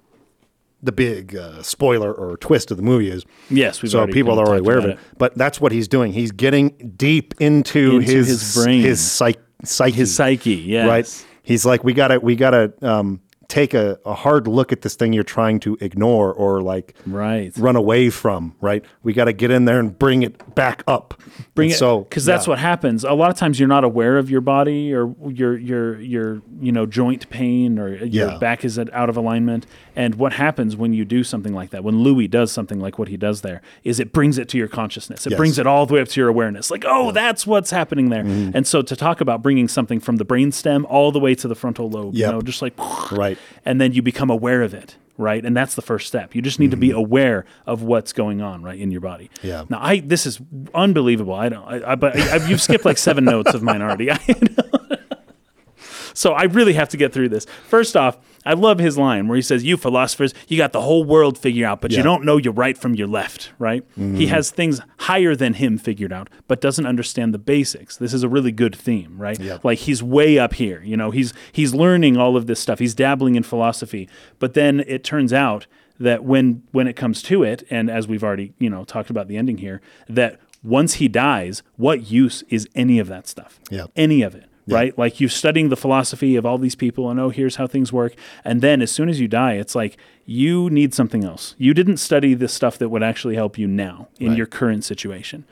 the big uh, spoiler or twist of the movie is. Yes, we've so people are already aware of about it. But that's what he's doing. He's getting deep into, Into his his brain. his psych, psyche, His psyche, yes. right? He's like, we gotta, we gotta um, take a, a hard look at this thing you're trying to ignore or like Right. run away from. Right? We got to get in there and bring it back up. bring And it So because that's yeah. what happens a lot of times you're not aware of your body or your your your you know joint pain or your Yeah. back is out of alignment and what happens when you do something like that when louis does something like what he does there is it brings it to your consciousness it Yes. brings it all the way up to your awareness like oh that's what's happening there Mm-hmm. and so to talk about bringing something from the brainstem all the way to the frontal lobe you know just like Right. And then you become aware of it right and that's the first step you just need to be Mm-hmm. aware of what's going on right in your body Yeah. now i this is unbelievable i don't I, I but I, you've skipped like seven notes of mine already I, so I really have to get through this. First off, I love his line where he says, "You philosophers, you got the whole world figured out, but you don't know your right from your left." Right? He mm-hmm. has things higher than him figured out, but doesn't understand the basics. This is a really good theme, right? Yeah. Like he's way up here. You know, he's he's learning all of this stuff. He's dabbling in philosophy, but then it turns out that when when it comes to it, and as we've already you know talked about the ending here, that once he dies, what use is any of that stuff? Yeah. Any of it, right? Like you're studying the philosophy of all these people, and oh, here's how things work, and then as soon as you die, it's like you need something else. You didn't study the stuff that would actually help you now in your current situation.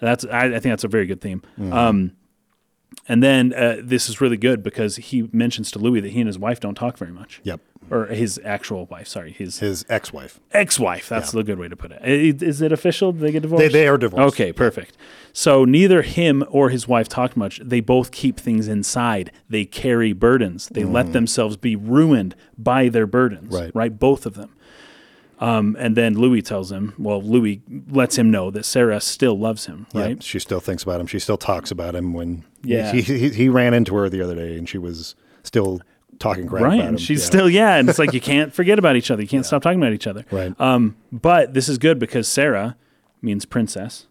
That's I, I think that's a very good theme. Um, and then uh, this is really good because he mentions to Louis that he and his wife don't talk very much. Yep. Or his actual wife, sorry, his His ex-wife. ex-wife. That's the good way to put it. Is it official? Did they get divorced? They, they are divorced. Okay, perfect. So neither him or his wife talk much. They both keep things inside. They carry burdens. They let themselves be ruined by their burdens. Mm. Right. Right. Both of them. Um, and then Louis tells him, well, Louis lets him know that Sarah still loves him. Yeah, Right. she still thinks about him. She still talks about him when Yeah. he, he, he ran into her the other day and she was still talking crap Right. about him. She's Yeah. still, yeah. And it's like you can't forget about each other. You can't stop talking about each other. Right. Um, but this is good because Sarah means princess.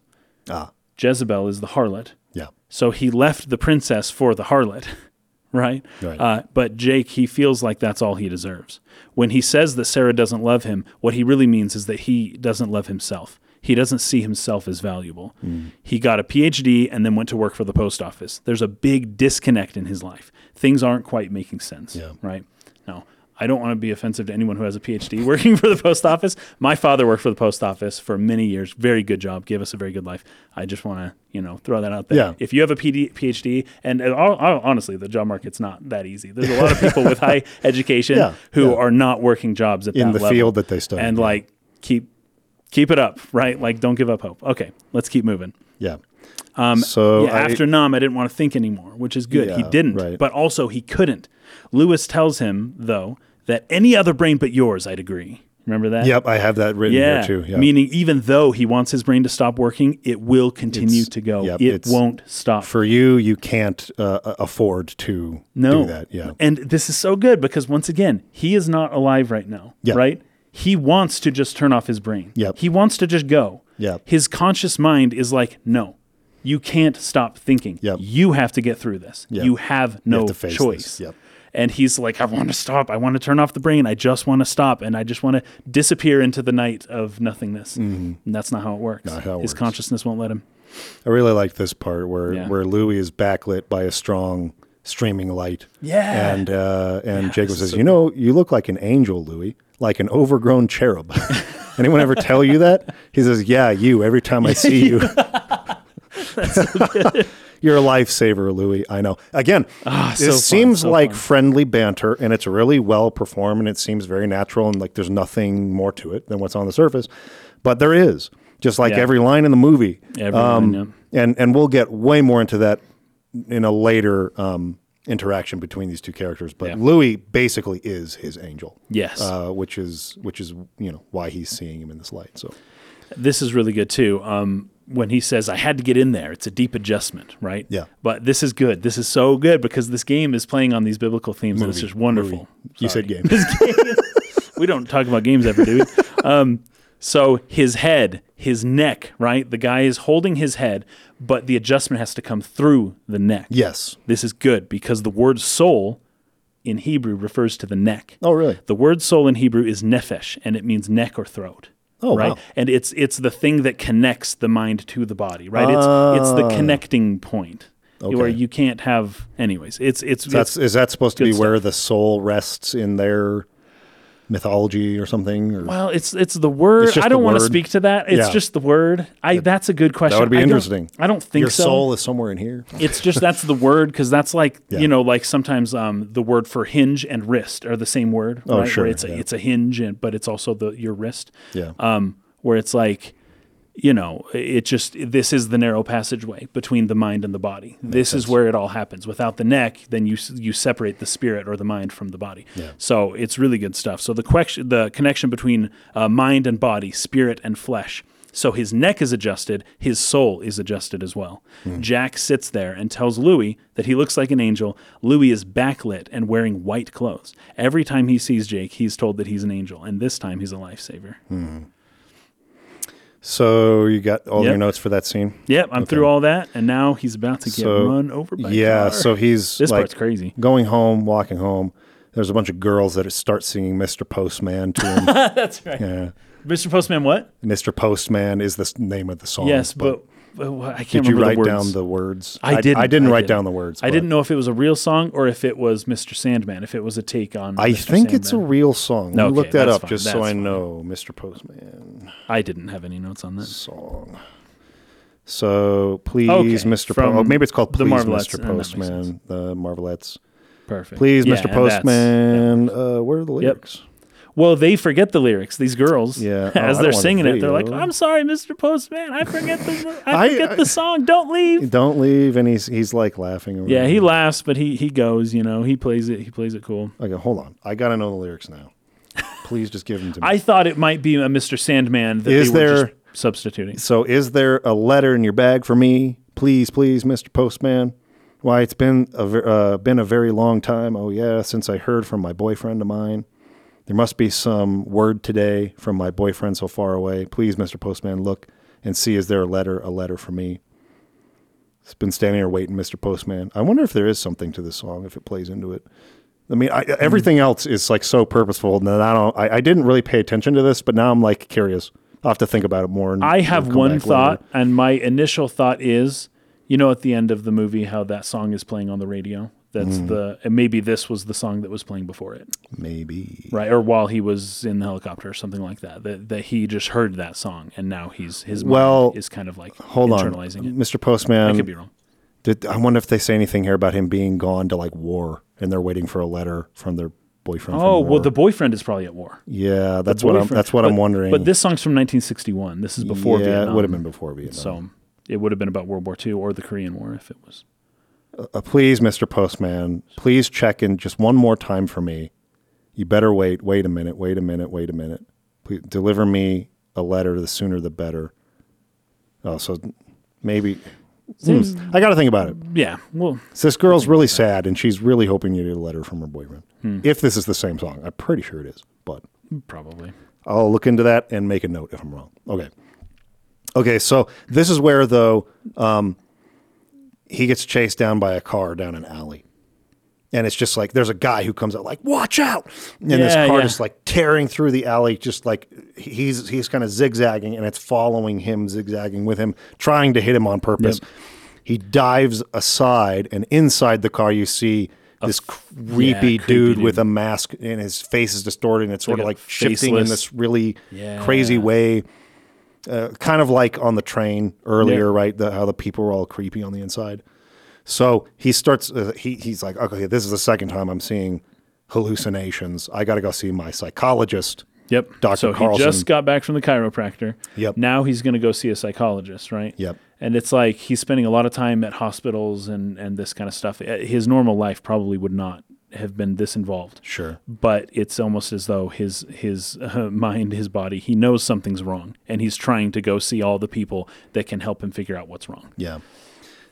ah, Jezebel is the harlot. yeah. So he left the princess for the harlot, right? Right. Uh, but Jake, he feels like that's all he deserves. When he says that Sarah doesn't love him, what he really means is that he doesn't love himself. He doesn't see himself as valuable. Hmm. He got a PhD and then went to work for the post office. There's a big disconnect in his life. Things aren't quite making sense, Yeah. right? Now, I don't want to be offensive to anyone who has a PhD working for the post office. My father worked for the post office for many years. Very good job. Gave us a very good life. I just want to, you know, throw that out there. Yeah. If you have a PD, PhD, and hon- honestly, the job market's not that easy. There's a lot of people with high education Yeah, who yeah. are not working jobs at In the level. field that they study. And yeah. like, keep keep it up, right? Like, don't give up hope. Okay, let's keep moving. Yeah. Um, So yeah, I- after Nam, I didn't want to think anymore, which is good. he didn't, right. but also he couldn't. Louis tells him though that any other brain but yours, I'd agree. Remember that? Yep, I have that written Yeah. here too. Yeah. Meaning, even though he wants his brain to stop working, it will continue It's- to go. yep, it won't stop. For you, you can't uh, afford to no. do that. Yeah. And this is so good because once again, he is not alive right now. Yeah. Right? He wants to just turn off his brain. Yep. He wants to just go. Yep. His conscious mind is like, no, you can't stop thinking. Yep. You have to get through this. Yep. You have no have to face choice. this. Yep. And he's like, I want to stop. I want to turn off the brain. I just want to stop. And I just want to disappear into the night of nothingness. And that's not how it works. Mm-hmm. How it His works. consciousness won't let him. I really like this part where Yeah. where Louis is backlit by a strong streaming light. Yeah. And uh, and Jacob says, so "You know, you look like an angel, Louis, like an overgrown cherub." Anyone ever tell you that? He says, "Yeah, you. Every time I see you." You're a lifesaver, Louis. I know. Again, Ah, it so fun, seems so like fun. friendly banter, and it's really well performed, and it seems very natural, and like there's nothing more to it than what's on the surface. But there is, just like Yeah. every line in the movie. Every Um, line, and and we'll get way more into that in a later um, interaction between these two characters. But Yeah. Louis basically is his angel. Yes. uh, which is which is you know why he's seeing him in this light. So this is really good too. Um, when he says, I had to get in there, it's a deep adjustment, right? Yeah. But this is good. This is so good because this game is playing on these biblical themes and it's just wonderful. you said game. we don't talk about games ever, dude. Um, so his head, his neck, right? The guy is holding his head, but the adjustment has to come through the neck. yes. This is good because the word soul in Hebrew refers to the neck. Oh really? The word soul in Hebrew is nefesh, and it means neck or throat. Oh, right. wow. And it's it's the thing that connects the mind to the body, right? It's it's the connecting point where Ah. You can't have. Anyways, it's it's, That's it's is that supposed to be where the soul rests in their mythology or something? Or? well, it's it's the word. It's I don't want to speak to that. It's Yeah. just the word. I that's a good question. That would be I don't- interesting. I don't think Your so. soul is somewhere in here. It's just that's the word because that's like Yeah. you know like sometimes um, the word for hinge and wrist are the same word. Oh, right? sure, Where it's a yeah. it's a hinge and but it's also the your wrist. Yeah. um, where it's like, you know, it just this is the narrow passageway between the mind and the body. this is where it all happens. Without the neck, then you you separate the spirit or the mind from the body. Yeah. So it's really good stuff. So the question, the connection between uh, mind and body, spirit and flesh, So his neck is adjusted, his soul is adjusted as well. Jack sits there and tells Louis that he looks like an angel. Louis is backlit and wearing white clothes. Every time he sees Jake, he's told that he's an angel, and this time he's a lifesaver. So you got all Yep. your notes for that scene? Yep, I'm through all that, and now he's about to get So, run over by a yeah, so he's this like part's crazy. going home, walking home. There's a bunch of girls that start singing Mr. Postman to him. That's right. yeah. Mr. Postman, what? Mr. Postman is the name of the song. yes, but, but I can't did you write the down the words? I didn't. I didn't I write didn't. down the words. I didn't know if it was a real song or if it was Mr. Sandman, if it was a take on. I Mr. think it's a real song. Me Okay, look that up fine, just so that's I know. Mr. Postman I didn't have any notes on that. song. So please, Okay, Mr. Po- oh, maybe it's called the Please, Mr. and that makes Postman. The Marvelettes. Perfect. Please, Yeah, Mr. Postman. Uh, where are the lyrics? Well, they forget the lyrics. These girls, Yeah. Oh, as they're singing it, they're like. "I'm sorry, Mr. Postman. I forget the I forget I- the song. Don't leave." Don't leave, and he's he's like laughing. Yeah, he laughs, but he he goes. You know, he plays it. He plays it cool. Okay, hold on. I gotta know the lyrics now. Please just give them to me. I thought it might be a Mr. Sandman that Is they were there- just substituting. So, is there a letter in your bag for me? Please, please, Mr. Postman. Why, it's been a uh, been a very long time. Oh yeah, since I heard from my boyfriend of mine. There must be some word today from my boyfriend so far away. Please, Mr. Postman, look and see is there a letter, a letter for me. It's been standing here waiting, Mr. Postman. I wonder if there is something to this song if it plays into it. I mean, I, hmm. everything else is like so purposeful, and I don't. I, I didn't really pay attention to this, but now I'm like curious. I'll have to think about it more. And I have come one thought, later. and my initial thought is, you know, at the end of the movie, how that song is playing on the radio. That's Mm. the and maybe this was the song that was playing before it, Maybe. right? Or while he was in the helicopter or something like that. That that he just heard that song, and now he's his mind Well, is kind of like Hold on, it. Mr. I Postman. could be wrong. Did, I wonder if they say anything here about him being gone to like war, and they're waiting for a letter from their boyfriend. Oh well, the boyfriend is probably at war. yeah, that's what I'm. That's what but- I'm wondering. But this song's from 1961. This is before yeah, Vietnam. it would have been before Vietnam. So it would have been about World War II or the Korean War if it was. Uh, please, Mr. Postman, please check in just one more time for me. You better wait. Wait a minute. Wait a minute. Wait a minute. Please deliver me a letter. The sooner the better. Oh, so maybe. Hmm. I got to think about it. Yeah. Well, So this girl's really sad, and she's really hoping you get a letter from her boyfriend. Hmm. If this is the same song, I'm pretty sure it is, but probably. I'll look into that and make a note if I'm wrong. Okay. Okay, so this is where though um, he gets chased down by a car down an alley. And it's just like there's a guy who comes out like, "Watch out!" And this car yeah. just like tearing through the alley, just like he's he's kind of zigzagging, and it's following him, zigzagging with him, trying to hit him on purpose. He dives aside, and inside the car, you see this creepy, yeah, creepy dude, dude. with a mask, and his face is distorted, and it's sort Like of like shifting in this really Yeah. crazy way. Uh, kind of like on the train earlier, Yeah. right? The, how the people were all creepy on the inside. So he starts. Uh, he he's like, okay, this is the second time I'm seeing hallucinations. I got to go see my psychologist. Yep. Dr. So he just got back from the chiropractor. Yep. Now he's going to go see a psychologist, right? Yep. And it's like he's spending a lot of time at hospitals and and this kind of stuff. Uh, His normal life probably would not have been this involved. Sure. But it's almost as though his his uh, mind, his body, he knows something's wrong, and he's trying to go see all the people that can help him figure out what's wrong. Yeah.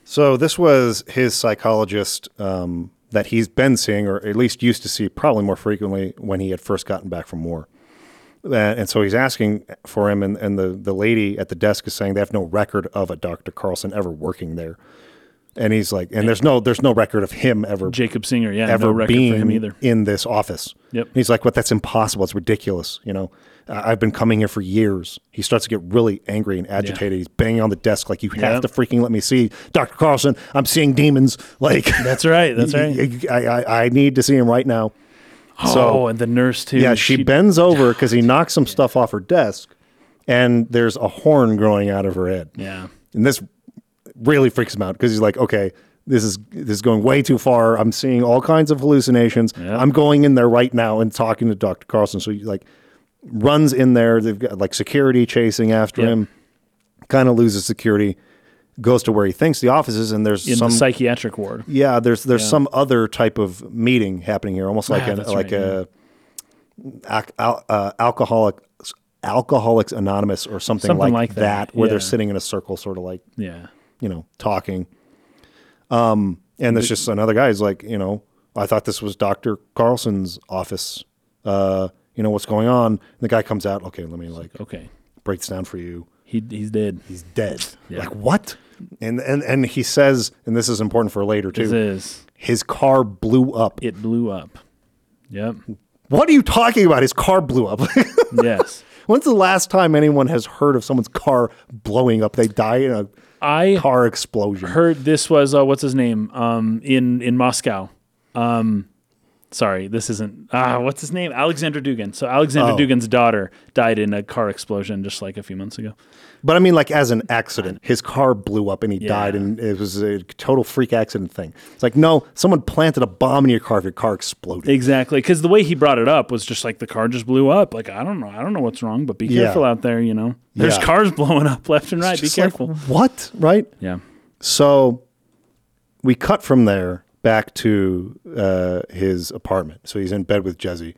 So this was his psychologist um, that he's been seeing, or at least used to see, probably more frequently when he had first gotten back from war. And so he's asking for him, and, and the, the lady at the desk is saying they have no record of a Dr. Carlson ever working there. And he's like, and there's no there's no record of him ever Jacob Singer, yeah, ever no record being for him either. in this office. Yep. And he's like, "But that's impossible. It's ridiculous. You know, I- I've been coming here for years." He starts to get really angry and agitated. He's banging on the desk like, "You have Yep. to freaking let me see Dr. Carlson. I'm seeing demons. Like, That's right. That's right. I, I, I need to see him right now." oh, so- and the nurse too. Yeah, she, bends over because he knocks some stuff off her desk, and there's a horn growing out of her head. Yeah. And this really freaks him out because he's like, okay, this is this is going way too far. I'm seeing all kinds of hallucinations. Yeah. I'm going in there right now and talking to Dr. Carlson. So he like runs in there. They've got like security chasing after Yep. him. Kind of loses security. Goes to where he thinks the office is, and there's In some the psychiatric ward. yeah, there's there's Yeah. some other type of meeting happening here, almost like Ah, a that's like right, a al- uh, alcoholic Alcoholics Anonymous or something, Something like, like that, that, where they're sitting in a circle, sort of like Yeah. You know talking. Um, and there's just another guy who's like, you know, I thought this was Doctor Carlson's office. Uh, you know what's going on? And the guy comes out. Okay, let me like Okay. break this down for you. He he's dead. He's dead. Yeah. Like what? And and and he says, and this is important for later This too. is His car blew up. it blew up. Yep. What are you talking about? His car blew up. yes. When's the last time anyone has heard of someone's car blowing up? They die in a I car explosion. heard this was uh, what's his name um in in Moscow. Um sorry, this isn't ah what's his name? Alexander Dugin. So Alexander Oh. Dugin's daughter died in a car explosion just like a few months ago. But I mean, like as an accident, his car blew up and he died, and it was a total freak accident thing. It's like, no, someone planted a bomb in your car if your car exploded. Exactly, because the way he brought it up was just like the car just blew up. Like I don't know, I don't know what's wrong, but be Yeah. careful out there. You know, there's Yeah. cars blowing up left and right. Be Just like, careful. what? Right? yeah, So we cut from there back to uh, his apartment. So he's in bed with Jezzy.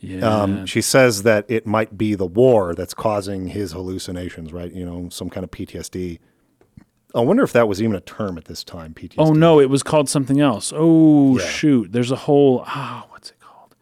Yeah. Um, she says that it might be the war that's causing his hallucinations, right? You know, some kind of PTSD. I wonder if that was even a term at this time, PTSD. oh no, it was called something else. Oh Yeah. shoot, there's a whole ah, what's it called?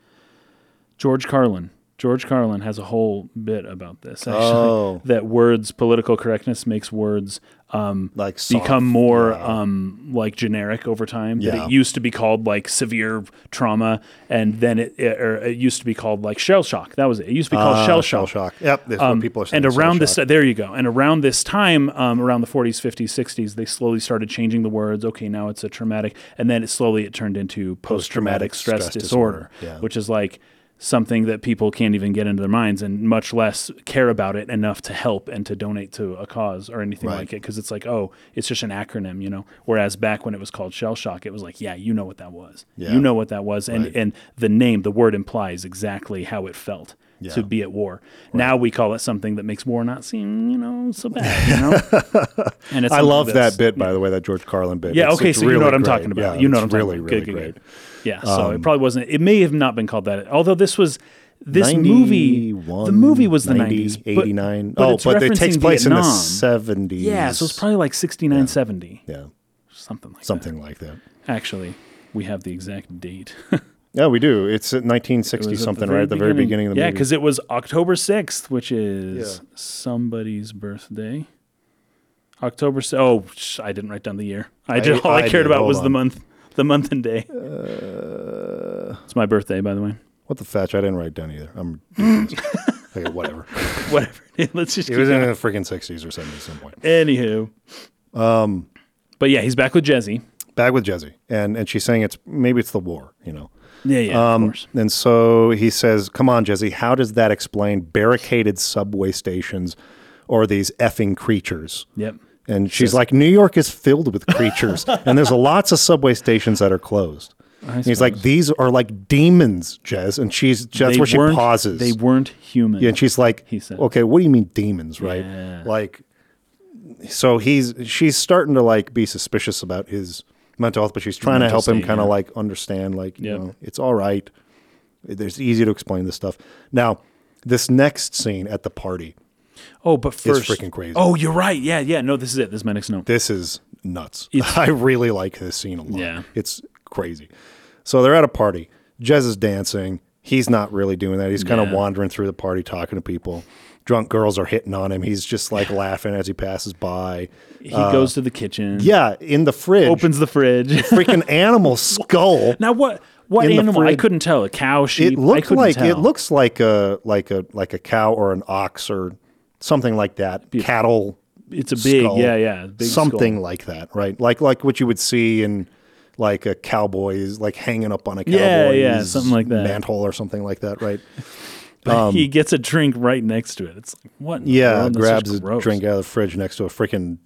George Carlin. George Carlin has a whole bit about this. Actually, Oh. that words political correctness makes words um, Like soft, become more yeah. um, like generic over time. That Yeah. it used to be called like severe trauma, and then it, it or it used to be called like shell shock. That was it. It used to be called Ah, shell shell shock. shock. Yep, that's Um, what people are saying. and around this, shock. there you go. And around this time, um, around the 40s, 50s, 60s, they slowly started changing the words. Okay, now it's a traumatic, and then it slowly it turned into post-traumatic stress, stress disorder, disorder, yeah. which is like something that people can't even get into their minds, and much less care about it enough to help and to donate to a cause or anything Right. like it, because it's like, oh, it's just an acronym, you know. Whereas back when it was called shell shock, it was like, yeah, you know what that was. Yeah. You know what that was, and Right. and the name, the word implies exactly how it felt. Yeah. To be at war. Now we call it something that makes war not seem, you know, so bad. You know, and it's I love that bit, by the way, that George Carlin bit. Yeah, It's- okay, it's so you know what I'm great. talking about. Yeah, you know what I'm it's talking really, about. really good, good, great. Good. Yeah, so it um, probably wasn't. It may have not been called that. Although this was this movie. The movie was the 90, 90s, but- 89. but oh, but it takes place in the Vietnam. 70s. Yeah, so it's probably like 69, 70, yeah, something like that. something like that. that. Actually, we have the exact date. Yeah, we do. It's at 1960 It something, right at the very beginning of the yeah, movie. Yeah, because it was October 6th, which is Yeah. somebody's birthday. October. Oh, I didn't write down the year. I I- just all I, I cared did. about Hold was the month, the month and day. Uh, It's my birthday, by the way. what the fetch? I didn't write it down either. I'm okay, whatever. Whatever. Let's just It was in the freaking 60s or 70s at some point. Anywho. Um, but yeah, he's back with Jezzy. Back with Jezzy, and and she's saying it's maybe it's the war, you know. Yeah, yeah, Um, of course. And so he says, "Come on, Jezzy, how does that explain barricaded subway stations or these effing creatures?" Yep. And she's like, "New York is filled with creatures, and there's lots of subway stations that are closed." And he's like, "These are like demons, Jez." And she's that's They where she weren't- pauses. They weren't human. yeah, and she's like, He said. "Okay, what do you mean demons, right?" Yeah. Like, so he's she's starting to like be suspicious about his mental health, but she's trying to Mental help him state, kind of yeah. like understand, like, you Yep. know, it's all right. It's easy to explain this stuff. Now, this next scene at the party, oh, but first, freaking crazy. Oh, you're right. Yeah, yeah. No, this is it. This is my next note. this is nuts. It's- I really like this scene a lot. Yeah. It's crazy. So they're at a party. Jez is dancing. He's not really doing that. He's kind of wandering through the party talking to people. Drunk girls are hitting on him. He's just like laughing as he passes by. He goes to the kitchen. uh, Yeah, in the fridge. Opens the fridge. freaking animal skull. now what? What animal? I couldn't tell. A cow, sheep. It looked like tell. it looks like a like a like a cow or an ox or something like that. Cattle, It's a big. skull. Yeah, yeah. Big skull. something like that, right? Like like what you would see in like a cowboy's like hanging up on a cowboy's Yeah, yeah, something like that. mantle or something like that, right? But he gets a drink right next to it. It's like what? Um, Yeah, world? Grabs a gross. drink out of the fridge next to a freaking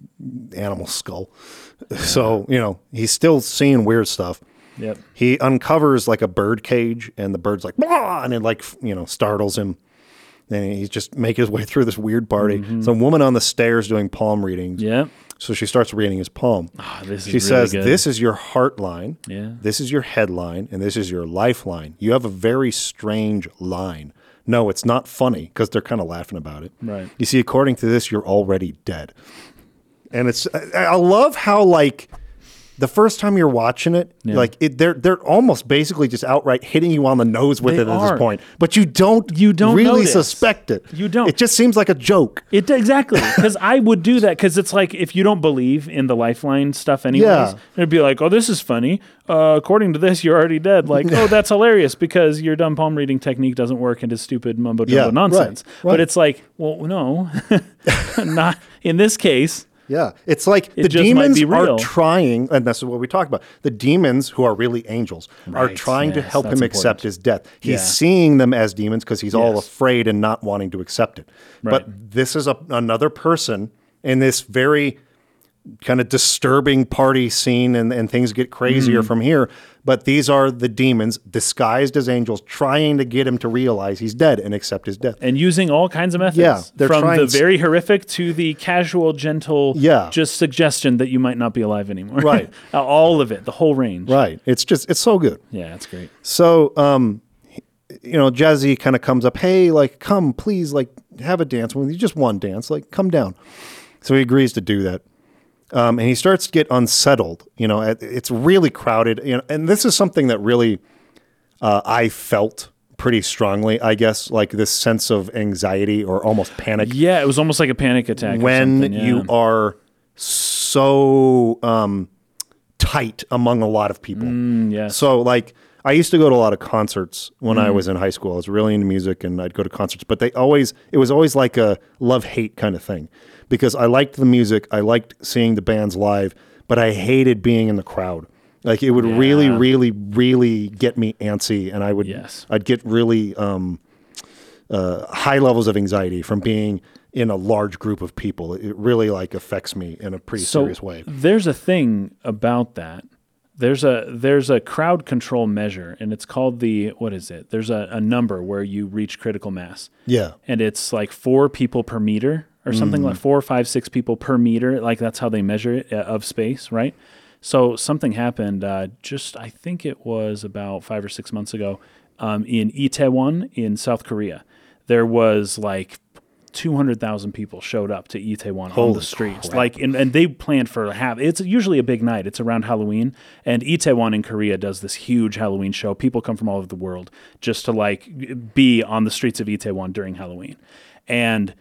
animal skull. So you know he's still seeing weird stuff. Yep. He uncovers like a bird cage, and the bird's like, "Blah!" and it like you know startles him. And he's just making his way through this weird party. Mm-hmm. There's a woman on the stairs doing palm readings. Yep. So she starts reading his palm. Ah, is she really says, good. "This is your heart line. Yeah. This is your headline, and this is your lifeline. You have a very strange line. No, it's not funny because they're kind of laughing about it. Right. You see, according to this, you're already dead. And it's I, I love how like the first time you're watching it, like it, they're they're almost basically just outright hitting you on the nose with They it at are. this point, but you don't You don't really suspect it. You don't. It just seems like a joke. It exactly because I would do that because it's like if you don't believe in the lifeline stuff, anyways, Yeah. it'd be like, oh, this is funny. Uh, according to this, you're already dead. Like, oh, that's hilarious because your dumb palm reading technique doesn't work and it's stupid mumbo jumbo Yeah, right, nonsense. right. But it's like, well, no, not in this case. Yeah, it's like the demons are trying, and this is what we talk about. The demons, who are really angels, are Right, trying to help that's him accept important. his death. He's Yeah. seeing them as demons because he's all afraid and not wanting to accept it. Right. But this is a, another person in this very kind of disturbing party scene, and, and things get Mm. crazier from here. But these are the demons disguised as angels, trying to get him to realize he's dead and accept his death. and using all kinds of methods. Yeah, they're from trying the very horrific to the casual, gentle, Yeah. just suggestion that you might not be alive anymore. Right. Uh, all of it, the whole range. Right? It's just it's so good. Yeah, that's great. So, um, you know, Jazzy kind of comes up, hey, like, come, please, like, have a dance with you, just one dance, like, come down. So he agrees to do that. Um, and he starts to get unsettled. You know, it's really crowded. You know, and this is something that really uh, I felt pretty strongly, I guess, like this sense of anxiety or almost panic Yeah, it was almost like a panic attack. when something, you are so um, tight among a lot of people. Mm, yes. So, like, I used to go to a lot of concerts when Mm. I was in high school. I was really into music and I'd go to concerts, but they always, it was always like a love hate kind of thing because I liked the music. I liked seeing the bands live, but I hated being in the crowd. Like, it would really, really, really get me antsy and I would, Yes. I'd get really, um, uh, high levels of anxiety from being in a large group of people. It really like affects me in a pretty so serious way. there's a thing about that. There's a there's a crowd control measure, and it's called the what is it? There's a, a number where you reach critical mass. Yeah. and it's like four people per meter or something Mm. like four, five, six people per meter. Like that's how they measure it uh, of space, right? So something happened uh, just I think it was about five or six months ago um, in Itaewon in South Korea. There was like. 200,000 people showed up to Itaewon on the streets. crap. Like and, and they planned for half. It's usually a big night. It's around Halloween and Itaewon in Korea does this huge Halloween show. People come from all over the world just to like be on the streets of Itaewon during Halloween. And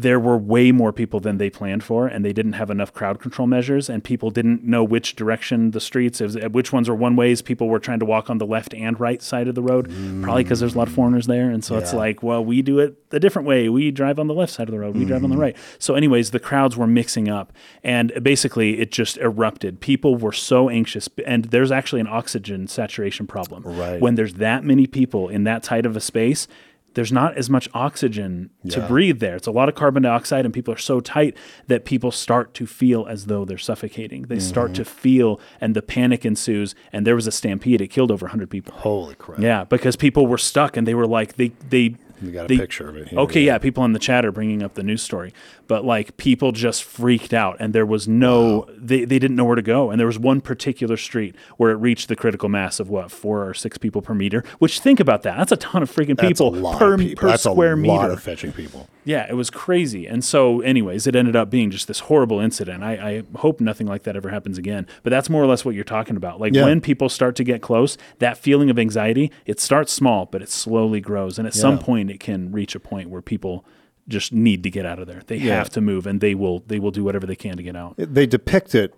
there were way more people than they planned for, and they didn't have enough crowd control measures, and people didn't know which direction the streets, was, which ones were one ways. People were trying to walk on the left and right side of the road, probably because there's a lot of foreigners there, and so it's like, well, we do it a different way. We drive on the left side of the road, we drive on the mm-hmm. right. So, anyways, the crowds were mixing up, and basically it just erupted. People were so anxious, and there's actually an oxygen saturation problem. Right. When there's that many people in that tight of a space, there's not as much oxygen to breathe there. It's a lot of carbon dioxide, and people are so tight that people start to feel as though they're suffocating. They start Mm-hmm. to feel, and the panic ensues. And there was a stampede; it killed over 100 people. Holy crap. Yeah, because people were stuck, and they were like, they they. You got a they- picture of it here. Okay, yeah. people in the chat are bringing up the news story, but like people just freaked out, and there was no, they, they didn't know where to go, and there was one particular street where it reached the critical mass of what four or six people per meter. Which think about that, that's a ton of freaking That's people a per people. per That's square a meter. lot of fetching people. Yeah, it was crazy. And so, anyways, it ended up being just this horrible incident. I, I hope nothing like that ever happens again. But that's more or less what you're talking about. Like Yeah. when people start to get close, that feeling of anxiety, it starts small, but it slowly grows. And at some point, it can reach a point where people just need to get out of there. They Yeah. have to move, and they will they will do whatever they can to get out. They depict it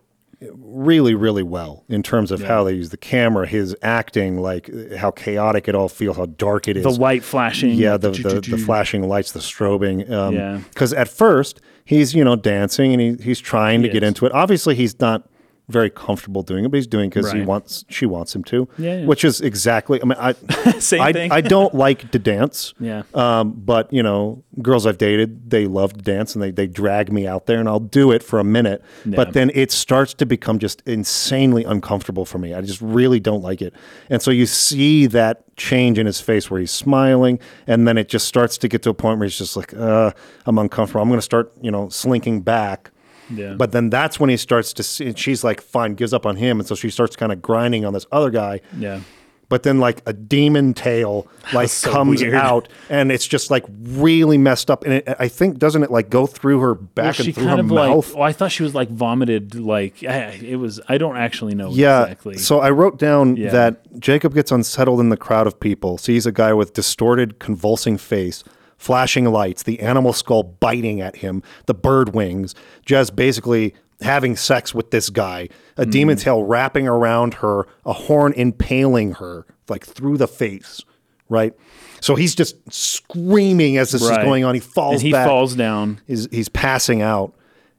really, really well in terms of how they use the camera, his acting, like how chaotic it all feels, how dark it is. The light flashing, yeah, the, the, the flashing lights, the strobing. Um, Yeah. Because at first he's you know dancing and he, he's trying to He get into it. Obviously, he's not very comfortable doing it, but he's doing because he Right. wants she wants him to. Yeah, yeah. Which is exactly. I mean, I Same I, thing. I don't like to dance. Yeah. Um, but you know, girls I've dated, they love to dance and they, they drag me out there and I'll do it for a minute. Yeah. But then it starts to become just insanely uncomfortable for me. I just really don't like it. And so you see that change in his face where he's smiling and then it just starts to get to a point where he's just like, uh, I'm uncomfortable. I'm going to start, you know, slinking back. Yeah. But then that's when he starts to see, she's like, fine, gives up on him. And so she starts kind of grinding on this other guy. yeah. but then like a demon tail like so comes weird. out, and it's just like really messed up. And it, I think doesn't it like go through her back Well, and she through kind her of mouth? like. Oh, I thought she was like vomited. Like eh, it was. I don't actually know Yeah. exactly. So I wrote down Yeah. that Jacob gets unsettled in the crowd of people, sees a guy with distorted, convulsing face, flashing lights, the animal skull biting at him, the bird wings, Jez basically having sex with this guy, a Mm-hmm. demon tail wrapping around her, a horn impaling her like through the face, right? So he's just screaming as this Right. is going on. He falls and he back falls down. he's he's passing out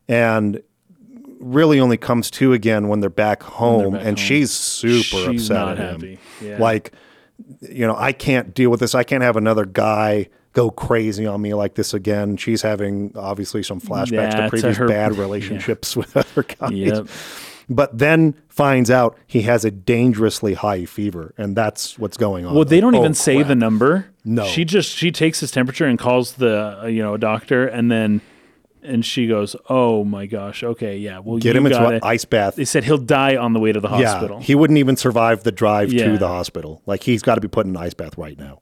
and really only comes to again when they're back home back and home. she's super She's upset at him. Yeah. like you know i can't deal with this i can't have another guy go crazy on me like this again she's having obviously some flashbacks Yeah, to to previous her- bad relationships with other guys Yep. but then finds out he has a dangerously high fever and that's what's going on Well, they don't Like, even oh, say crap. the number. No. she just she takes his temperature and calls the uh, you know doctor, and then and she goes, "Oh my gosh, okay, yeah, well, get him into an ice bath They said he'll die on the way to the hospital. Yeah, he wouldn't even survive the drive Yeah. to the hospital. Like he's got to be put in an ice bath right now.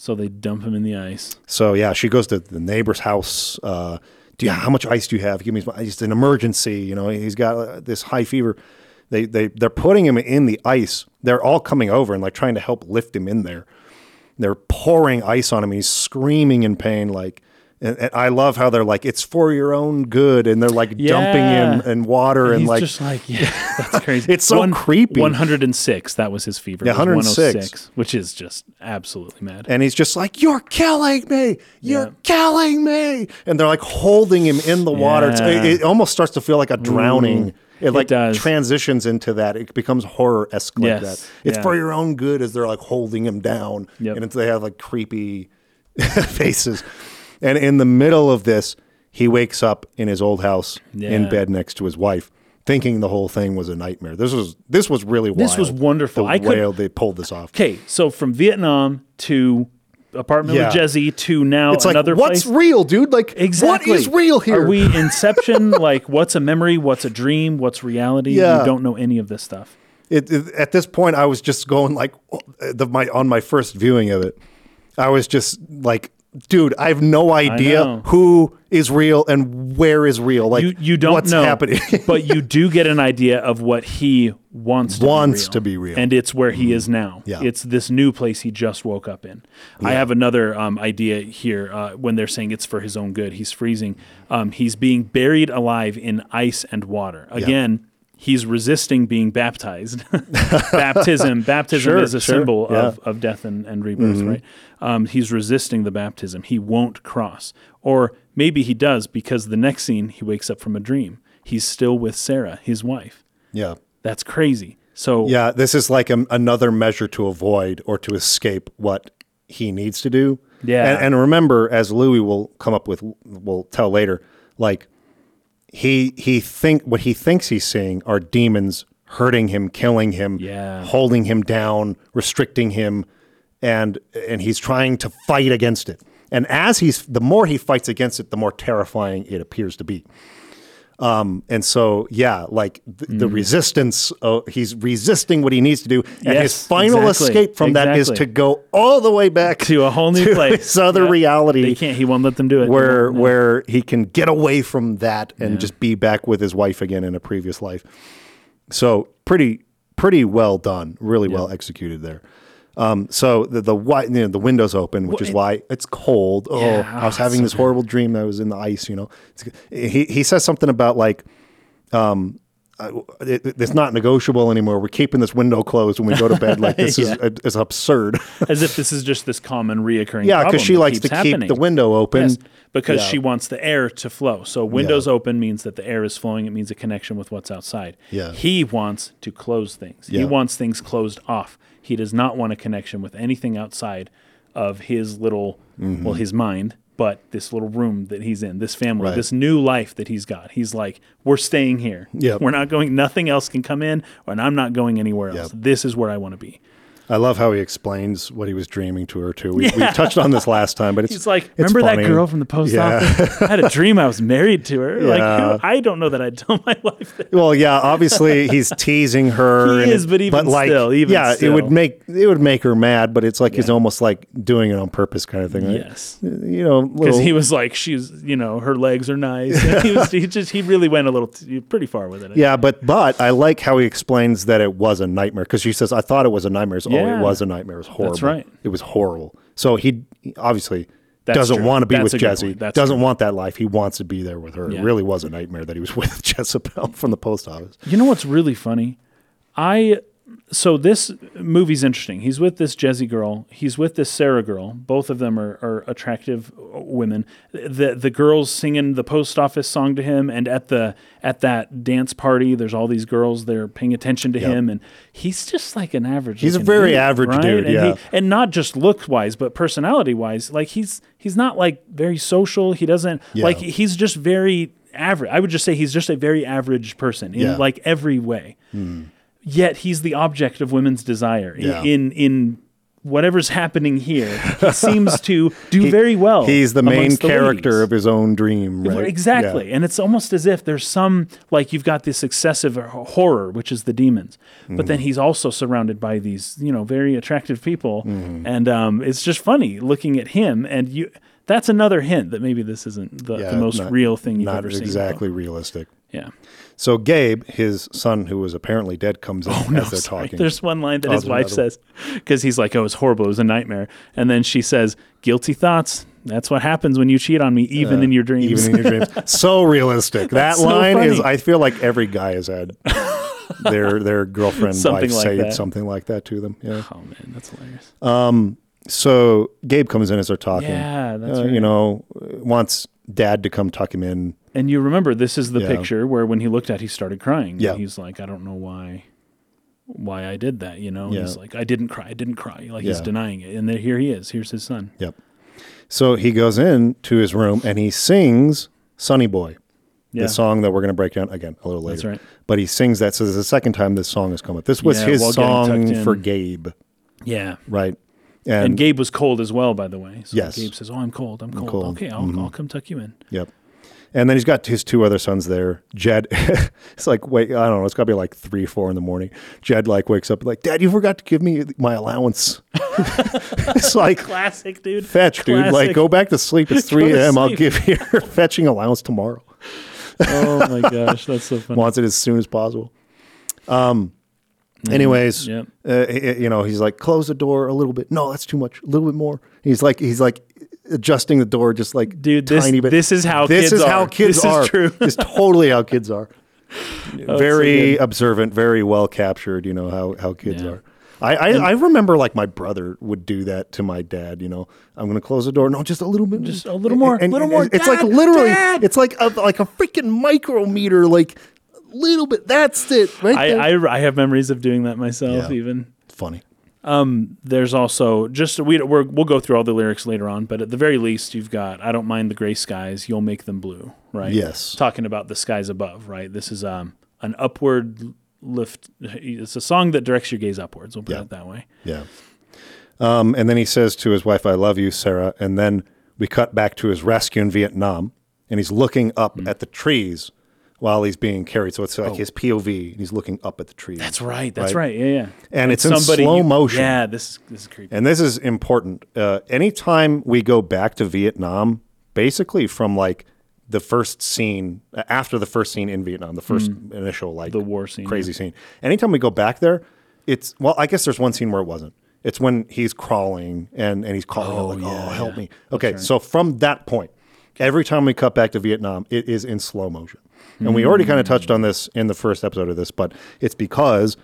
So they dump him in the ice. So yeah, she goes to the neighbor's house. Uh, do you, how much ice do you have? Give me some. It's an emergency. You know, he's got uh, this high fever. They they they're putting him in the ice. They're all coming over and like trying to help lift him in there. They're pouring ice on him. He's screaming in pain. Like, and, and I love how they're like, "It's for your own good," and they're like dumping him in water and He's like just like, yeah, that's crazy. It's so creepy. One hundred and six. That was his fever. Yeah, 106. 106, which is just absolutely mad. and he's just like, "You're killing me! You're Yeah. killing me!" And they're like holding him in the water. Yeah. it, it almost starts to feel like a drowning. It like does. transitions into that. It becomes horror esque like Yes. that. It's Yeah. for your own good as they're like holding him down, Yep. and it's, they have like creepy faces. And in the middle of this, he wakes up in his old house in bed next to his wife. Thinking the whole thing was a nightmare. This was this was really wild. This was wonderful. The I could- way they pulled this off. Okay, so from Vietnam to apartment Yeah. with Jezzy to now It's like another what's place. real, dude? Like Exactly. what is real here? Are we Inception? like, what's a memory? What's a dream? What's reality? Yeah. You don't know any of this stuff. it, it- at this point, I was just going like the my on my first viewing of it. I was just like, dude, I have no idea who is real and where is real. Like You you don't what's know, happening. but you do get an idea of what he wants to Wants be real. to be real. and it's where he is now. Yeah. It's this new place he just woke up in. I have another um, idea here uh, when they're saying it's for his own good. He's freezing. Um, he's being buried alive in ice and water. Again. He's resisting being baptized. baptism, baptism Sure, is a sure, symbol yeah. Mm-hmm. of, of death and, and rebirth, right? Um, he's resisting the baptism. He won't cross. Or maybe he does because the next scene he wakes up from a dream. He's still with Sarah, his wife. yeah, That's crazy. So yeah. This is like a, another measure to avoid or to escape what he needs to do. Yeah. and, and remember, as Louis will come up with, will tell later, like he he think what he thinks he's seeing are demons hurting him, killing him, Yeah. holding him down, restricting him, and and he's trying to fight against it. And as he's the more he fights against it, the more terrifying it appears to be. Um, and so, yeah, like th- the Mm. resistance, uh, he's resisting what he needs to do. And his final exactly, escape from that is to go all the way back to a whole new to place. this other Yep. reality They can't. He won't let them do it. Where no. where he can get away from that and just be back with his wife again in a previous life. So pretty pretty well done, really well executed there. Um, so the the wi- you know, the windows open, which is why it's cold. Oh, Yeah, I was having so this horrible dream that I was in the ice. You know, It's- he he says something about like. Um, uh, it, it's not negotiable anymore. We're keeping this window closed when we go to bed. Like this Yeah. is is absurd. as if this is just this common reoccurring. yeah, because she likes to keep the window open. Yes, because Yeah. she wants the air to flow. So windows open means that the air is flowing. It means a connection with what's outside. Yeah. He wants to close things. He wants things closed off. He does not want a connection with anything outside of his little, Mm-hmm. well, his mind, but this little room that he's in, this family, Right. this new life that he's got. He's like, we're staying here. Yep. We're not going. Nothing else can come in, and I'm not going anywhere else. Yep. This is where I want to be. I love how he explains what he was dreaming to her too. We, we touched on this last time, but it's He's like, it's remember funny. that girl from the post Yeah. office? I had a dream I was married to her. Yeah. Like, I don't know that I'd tell my wife that. Well, yeah, obviously he's teasing her. He is, but even like, still, even yeah, it would make it would make her mad. But it's like he's almost like doing it on purpose, kind of thing. Right? Yes. you know, Because he was like, she's, you know, her legs are nice. He was, he just, he really went a little, t- pretty far with it. Yeah, but but I like how he explains that it was a nightmare because she says, "I thought it was a nightmare." Oh, Yeah. it was a nightmare. It was horrible. right. It was horrible. So he he obviously That's doesn't true. want to be That's with Jezzy. doesn't true. want that life. He wants to be there with her. Yeah. It really was a nightmare that he was with Jezebel from the post office. You know what's really funny? I so this movie's interesting. He's with this Jezzy girl. He's with this Sarah girl. Both of them are, are attractive women. The the girls singing the post office song to him, and at the at that dance party, there's all these girls. They're paying attention to him, and he's just like an average. He's a very dude, average right? dude, And yeah. he, and not just look wise, but personality wise. Like he's he's not like very social. He doesn't Yeah. like he's just very average. I would just say he's just a very average person in Yeah. Like every way. Hmm. Yet he's the object of women's desire in Yeah. in, in whatever's happening here. He seems to do very well. He's the main the character of his own dream, right? Exactly. Yeah. And it's almost as if there's some, like, you've got this excessive horror, which is the demons, but Mm-hmm. then he's also surrounded by these, you know, very attractive people. Mm-hmm. And um, it's just funny looking at him. And you, that's another hint that maybe this isn't the, Yeah, the most not- real thing you've ever seen. Not exactly realistic. Yeah. So Gabe, his son, who was apparently dead, comes in No, as they're sorry. talking. There's one line that Oh, his wife says because he's like, "Oh, it's horrible. It was a nightmare." And then she says, "Guilty thoughts. That's what happens when you cheat on me, even in your dreams." Even in your dreams. So realistic. that so line is. I feel like every guy has had their their girlfriend Something wife like say that. something like that to them. Yeah. oh man, that's hilarious. Um. So Gabe comes in as they're talking. Yeah, that's Uh, right. You know, wants dad to come tuck him in. And you remember this is the Yeah. picture where when he looked at, he started crying. And Yeah. he's like, "I don't know why." Why I did that, you know? Yeah. He's like, I didn't cry, I didn't cry. Like he's denying it, and then here he is. Here's his son. Yep. So he goes in to his room and he sings Sonny Boy, Yeah, the song that we're going to break down again a little later. That's right. But he sings that. So this is the second time this song has come up. This was Yeah, his song for Gabe, yeah. right? And, Gabe was cold as well, by the way. So Yes. Gabe says, "Oh, I'm cold. I'm cold. cold. Mm-hmm. Okay, I'll, I'll come tuck you in." Yep. And then he's got his two other sons there. Jed, it's like, wait, I don't know. It's got to be like three, four in the morning. Jed like wakes up like, Dad, you forgot to give me my allowance. it's like, Classic, dude. fetch, dude. Like, go back to sleep. It's 3 a.m. I'll give you your fetching allowance tomorrow. oh my gosh, that's so funny. Wants it as soon as possible. Um. Anyways, Yep. uh, you know, he's like, close the door a little bit. No, that's too much. A little bit more. He's like, he's like adjusting the door just like Dude, this- tiny bit. this is how this kids is how are. kids This is are. true. it's totally how kids are. very observant, very well captured. You know how how kids Yeah. are. I, I, I remember like my brother would do that to my dad. You know, I'm going to close the door. No, just a little bit, Just a little more, a little more. It's like literally, Dad! it's like a, like a freaking micrometer, like a little bit. That's it, right there. I, I I have memories of doing that myself. Yeah. Even Funny. There's also just we we're, we'll go through all the lyrics later on, but at the very least, you've got I don't mind the gray skies, you'll make them blue, right? Yes. talking about the skies above, right? This is um an upward lift. It's a song that directs your gaze upwards. We'll put Yeah. it that way. Yeah. Um, and then he says to his wife, I love you, Sarah. And then we cut back to his rescue in Vietnam, and he's looking up Hmm. at the trees while he's being carried. So it's like his POV, and he's looking up at the trees. Oh. That's right. That's right. Yeah, yeah. And it's in slow motion. Yeah, this is this is creepy. And this is important. Uh, anytime we go back to Vietnam, basically from like the first scene, after the first scene in Vietnam, the first initial like. The war scene, crazy scene. Anytime we go back there, it's well, I guess there's one scene where it wasn't. It's when he's crawling and, and he's calling out like, yeah, "Oh, help yeah. me!" Okay, so from that point, every time we cut back to Vietnam, it is in slow motion, and we already kind of touched on hmm. this in the first episode of this, but it's because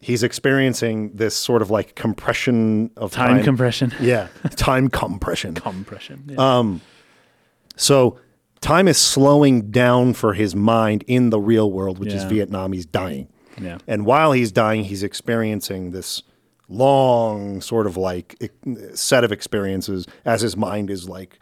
he's experiencing this sort of like compression of Time, time. compression. yeah, time compression. Compression. Yeah. Um, so time is slowing down for his mind in the real world, which is Vietnam. He's dying. Yeah. And while he's dying, he's experiencing this long sort of like set of experiences as his mind is like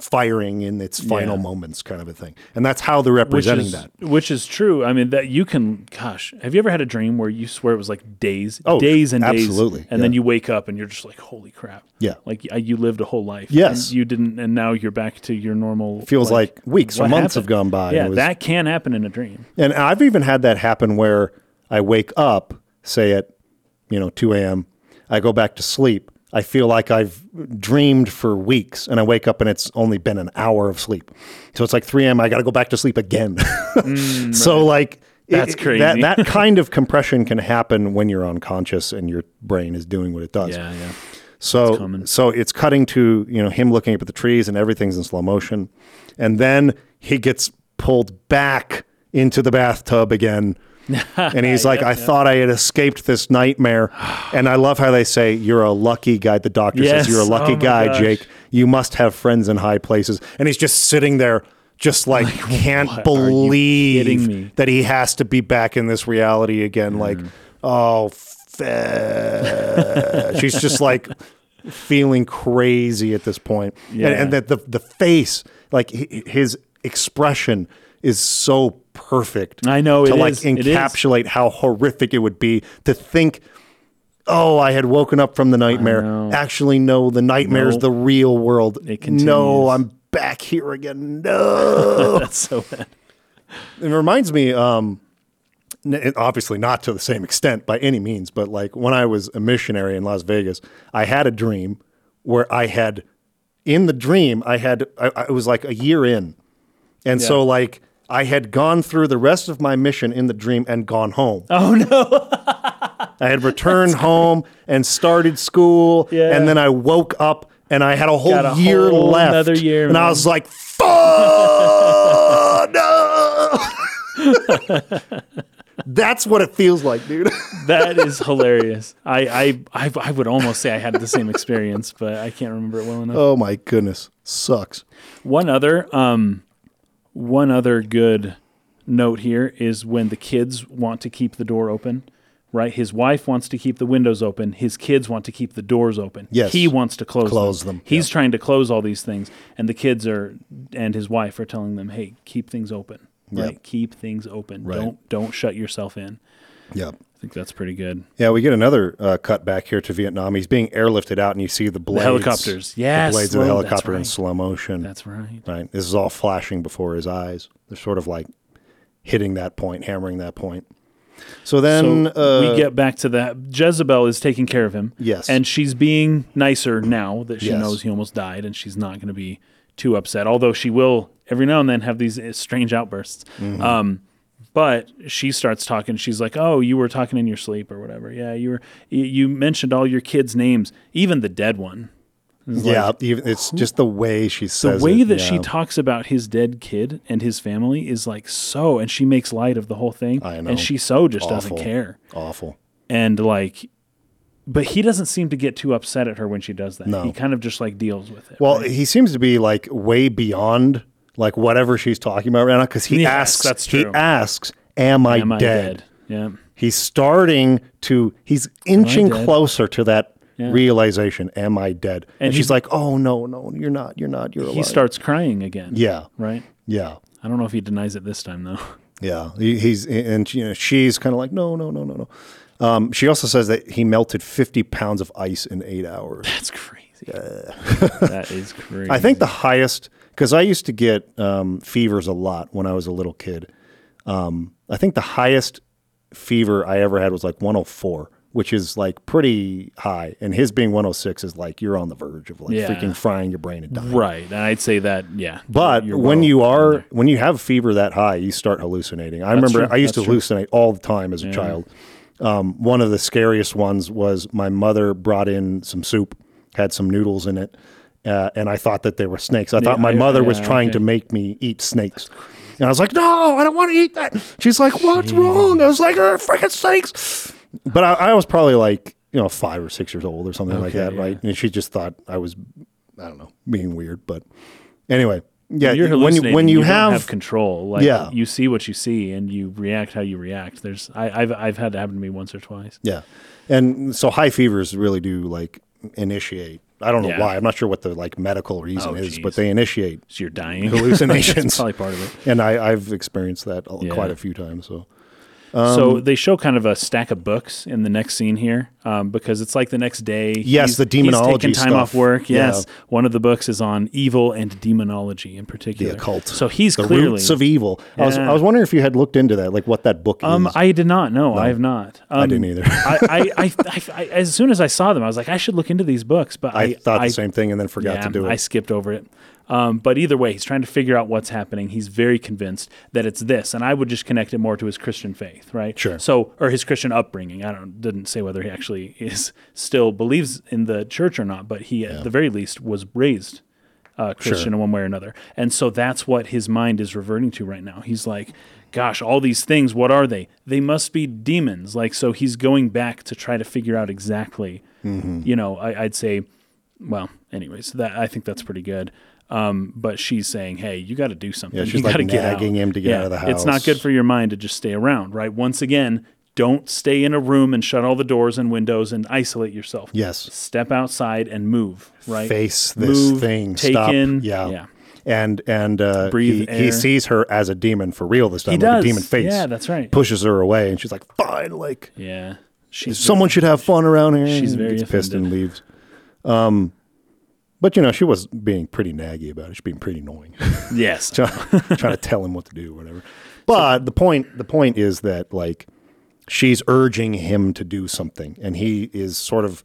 firing in its final Yeah. moments, kind of a thing. And that's how they're representing is, that. Which is true. I mean, that you can. Gosh, have you ever had a dream where you swear it was like days, Oh, days and days, absolutely, and then you wake up and you're just like, holy crap. Yeah. Like you lived a whole life. Yes. and you didn't, and now you're back to your normal. Feels like weeks or months happened? have gone by. Yeah, was- that can happen in a dream. And I've even had that happen where I wake up, say at, you know, 2 a.m., I go back to sleep. I feel like I've dreamed for weeks and I wake up and it's only been an hour of sleep. So it's like 3 a.m., I got to go back to sleep again. Mm, so, like, That's it- crazy. That, that kind of compression can happen when you're unconscious and your brain is doing what it does. Yeah, yeah. So so it's cutting to you know him looking up at the trees and everything's in slow motion, and then he gets pulled back into the bathtub again. and he's like, I thought I had escaped this nightmare. And I love how they say, You're a lucky guy. The doctor Yes. says, You're a lucky Oh guy, gosh. Jake. You must have friends in high places. And he's just sitting there, just like, can't? Are you believe that he has to be back in this reality again. Like, Mm. oh, fe- she's just like feeling crazy at this point. Yeah. And, and that the the face, like his expression, is so perfect. I know, to it like is. It is. encapsulate how horrific it would be to think. Oh, I had woken up from the nightmare. Actually, no, the nightmare's No. the real world. No, I'm back here again. No. That's so bad. It reminds me, um, obviously not to the same extent by any means, but like when I was a missionary in Las Vegas, I had a dream where I had, in the dream, I had, I, I- it was like a year in. And so, like, I had gone through the rest of my mission in the dream and gone home. Oh no. I had returned home and started school, Yeah. and then I woke up and I had a whole a year whole left. another year, and I was like, "Fuck no!" That's what it feels like, dude. That is hilarious. I, I I I would almost say I had the same experience, but I can't remember it well enough. oh my goodness, sucks. One other um one other good note here is when the kids want to keep the door open, right? His wife wants to keep the windows open, his kids want to keep the doors open. Yes. He wants to close, Close them, He's trying to close all these things and the kids are and his wife are telling them, "Hey, keep things open." Right? Yep. Keep things open. Right. Don't don't shut yourself in. Yep. I think that's pretty good. Yeah, we get another uh, cut back here to Vietnam. He's being airlifted out, and you see the blades, helicopters. Yes, the blades of the slow- helicopter in slow motion. That's right. right. This is all flashing before his eyes. They're sort of like hitting that point, hammering that point. So then so uh, we get back to that. Jezebel is taking care of him. Yes. And she's being nicer now that she Yes. knows he almost died and she's not going to be too upset, although she will every now and then have these strange outbursts. Mm-hmm. Um, but she starts talking. She's like, "Oh, you were talking in your sleep or whatever. Yeah, you were. You, mentioned all your kids' names, even the dead one. It's yeah, like, even, it's just the way she says the way it, that she talks about his dead kid and his family is like so, and she makes light of the whole thing. I know. And she so just doesn't care. awful. And like, but he doesn't seem to get too upset at her when she does that. No. He kind of just like deals with it. Well, right? he seems to be like way beyond like whatever she's talking about right now because he Yes, asks. that's He asks, "Am I, am I dead? dead? Yeah. He's starting to. He's inching closer to that Yeah. realization. Am I dead? And, And she's like, "Oh no, no, you're not. You're not. You're alive." He starts crying again. Yeah, Right. yeah. I don't know if he denies it this time though. Yeah, he, he's and you know she's kind of like no, no, no, no, no. Um, she also says that he melted fifty pounds of ice in eight hours. That's crazy. that is crazy. I think the highest because I used to get um, fevers a lot when I was a little kid. Um, I think the highest fever I ever had was like 104, which is like pretty high, and his being 106 is like you're on the verge of like Yeah. freaking frying your brain and dying. Right. And I'd say that, yeah. But you're when you are there. when you have fever that high, you start hallucinating. I remember true. I used That's to true. hallucinate all the time as a child. Um, one of the scariest ones was my mother brought in some soup, had some noodles in it, uh, and I thought that they were snakes. I thought my I- mother was trying okay. to make me eat snakes. And I was like, no, I don't want to eat that. She's like, what's wrong? I was like, oh, freaking snakes. But I, I was probably like, you know, five or six years old or something like that, yeah. right? And she just thought I was, I don't know, being weird. But anyway, yeah, you're when you, when you, don't have, have control, like Yeah. you see what you see and you react how you react. There's, I, I've, I've had it happen to me once or twice. yeah, and so high fevers really do like initiate I don't know Yeah. why. I'm not sure what the like medical reason Oh, is, geez. but they initiate So you're dying. hallucinations. That's probably part of it. and I, I've experienced that Yeah. quite a few times. So so they show kind of a stack of books in the next scene here, um, because it's like the next day. Yes, he's- the He's taking time stuff. off work. Yeah. Yes, one of the books is on evil and demonology in particular. the occult, So he's the clearly. roots of evil. I was I was wondering if you had looked into that, like what that book um, is. I did not. No, I have not. Um, I didn't either. I, I, I, I, as soon as I saw them, I was like, I should look into these books. But I, I thought the same thing and then forgot yeah, to do it. I skipped over it. Um, but either way, he's trying to figure out what's happening. He's very convinced that it's this, and I would just connect it more to his Christian faith, right? Sure. So, or his Christian upbringing. I don't didn't say whether he actually is still believes in the church or not, but he at the very least was raised uh, Christian in one way or another, and so that's what his mind is reverting to right now. He's like, "Gosh, all these things, what are they? They must be demons." Like, so he's going back to try to figure out exactly. Mm-hmm. You know, I, I'd say well, anyways, that I think that's pretty good. Um, but she's saying, "Hey, you got to do something. Yeah, she's, you like, got to get nagging him to get out of the house. It's not good for your mind to just stay around, right? Once again, don't stay in a room and shut all the doors and windows and isolate yourself. yes. Step outside and move, right? Face this Move, thing. Take Stop. in, Yeah. yeah. And and uh, he, he sees her as a demon for real this time, He like does. a demon face. Yeah, that's right. Pushes her away, and she's like, "Fine, like Yeah, she's someone should have fun around here." She's very gets pissed and leaves. Um, but you know, she was being pretty naggy about it. She's being pretty annoying, yes, trying to tell him what to do, or whatever. But the point, the point is that like she's urging him to do something, and he is sort of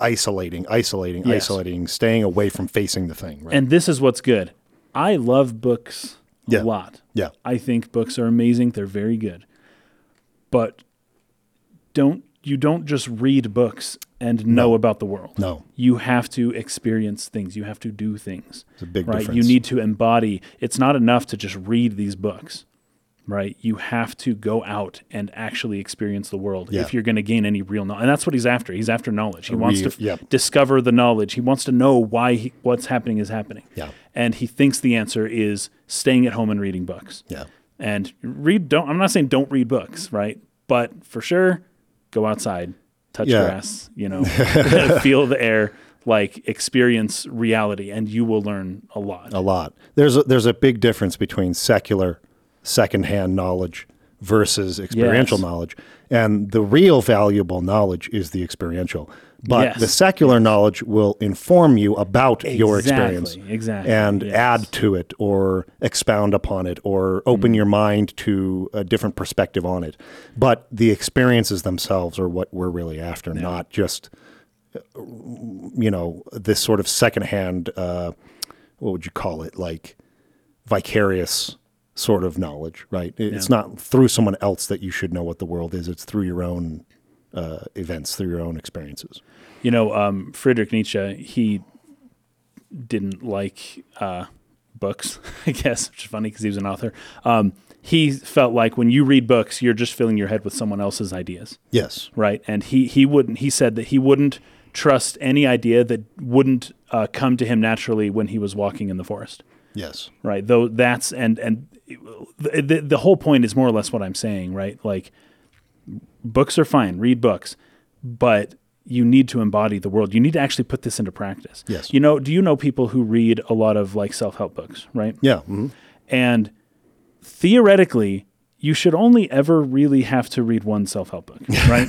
isolating, isolating, Yes. isolating, staying away from facing the thing. Right? and this is what's good. I love books a Yeah. lot. yeah, I think books are amazing. They're very good. But don't you don't just read books and know about the world. no, You have to experience things. You have to do things. it's a big right? difference. You need to embody. It's not enough to just read these books. Right? You have to go out and actually experience the world Yeah. if you're going to gain any real knowledge. And that's what he's after. He's after knowledge. He wants to yep. discover the knowledge. He wants to know why he, what's happening is happening. Yeah. And he thinks the answer is staying at home and reading books yeah, and read don't i'm not saying don't read books right but for sure go outside touch Yeah. grass you know feel the air like experience reality and you will learn a lot a lot. There's a, there's a big difference between secular, secondhand knowledge versus experiential Yes. knowledge, and the real valuable knowledge is the experiential. But Yes. the secular knowledge will inform you about your experience Exactly, exactly, and yes. add to it or expound upon it or open Mm-hmm. your mind to a different perspective on it. But the experiences themselves are what we're really after, not just you know this sort of secondhand uh, what would you call it like vicarious sort of knowledge right It- it's not through someone else that you should know what the world is it's through your own uh, events through your own experiences you know um, friedrich nietzsche he didn't like uh, books i guess which is funny because he was an author um, he felt like when you read books you're just filling your head with someone else's ideas yes right? And he he wouldn't. He said that he wouldn't trust any idea that wouldn't uh, come to him naturally when he was walking in the forest, yes right? Though that's and and the, the the whole point is more or less what I'm saying, right? Like books are fine, read books, but you need to embody the world. You need to actually put this into practice. Yes. You know, do you know people who read a lot of like self-help books, right? yeah mhm. And theoretically, you should only ever really have to read one self help book, right?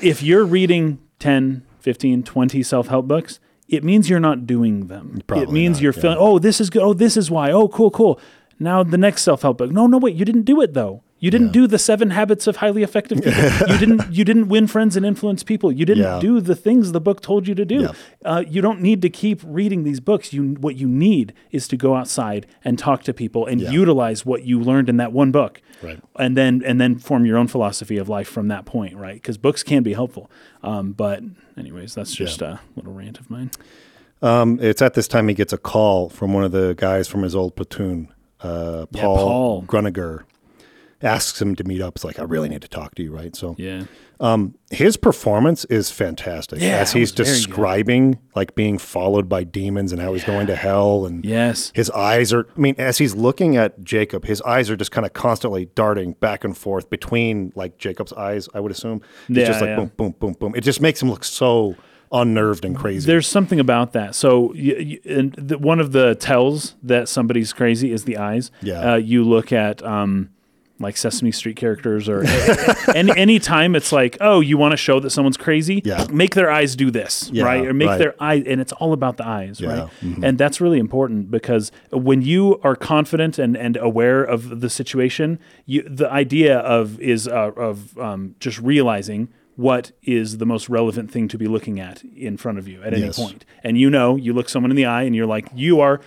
if you're reading 10, 15, 20 self help books, it means you're not doing them. it means not, you're yeah. feeling, oh, this is good. Oh, this is why. Oh, cool, cool. Now the next self help book. No, no, wait, you didn't do it though. You didn't do the seven habits of highly effective people. you didn't. You didn't win friends and influence people. You didn't Yeah. do the things the book told you to do. Yeah. Uh, you don't need to keep reading these books. You what you need is to go outside and talk to people and Yeah. utilize what you learned in that one book, Right. and then and then form your own philosophy of life from that point, right? Because books can be helpful. Um, but anyways, that's just a little rant of mine. um, it's at this time he gets a call from one of the guys from his old platoon uh, Yeah, paul, Paul. gruninger asks him to meet up it's like i really need to talk to you right so Yeah, Um, his performance is fantastic Yeah, as he's was very good. describing like being followed by demons and how he's going to hell and yes, his eyes are i mean as he's looking at jacob his eyes are just kind of constantly darting back and forth between like jacob's eyes i would assume it's Yeah, just like yeah. boom boom boom boom it just makes him look so unnerved and crazy. There's something about that. So, y y and the, one of the tells that somebody's crazy is the eyes. Yeah. Uh, you look at um, like Sesame Street characters, or any any time it's like, oh, you want to show that someone's crazy? Yeah. Make their eyes do this, Yeah, right? Or make right. their eyes and it's all about the eyes, Yeah, right? And that's really important because when you are confident and and aware of the situation, you the idea of is uh, of um, just realizing what is the most relevant thing to be looking at in front of you at any Yes. point. And you know, you look someone in the eye and you're like, you are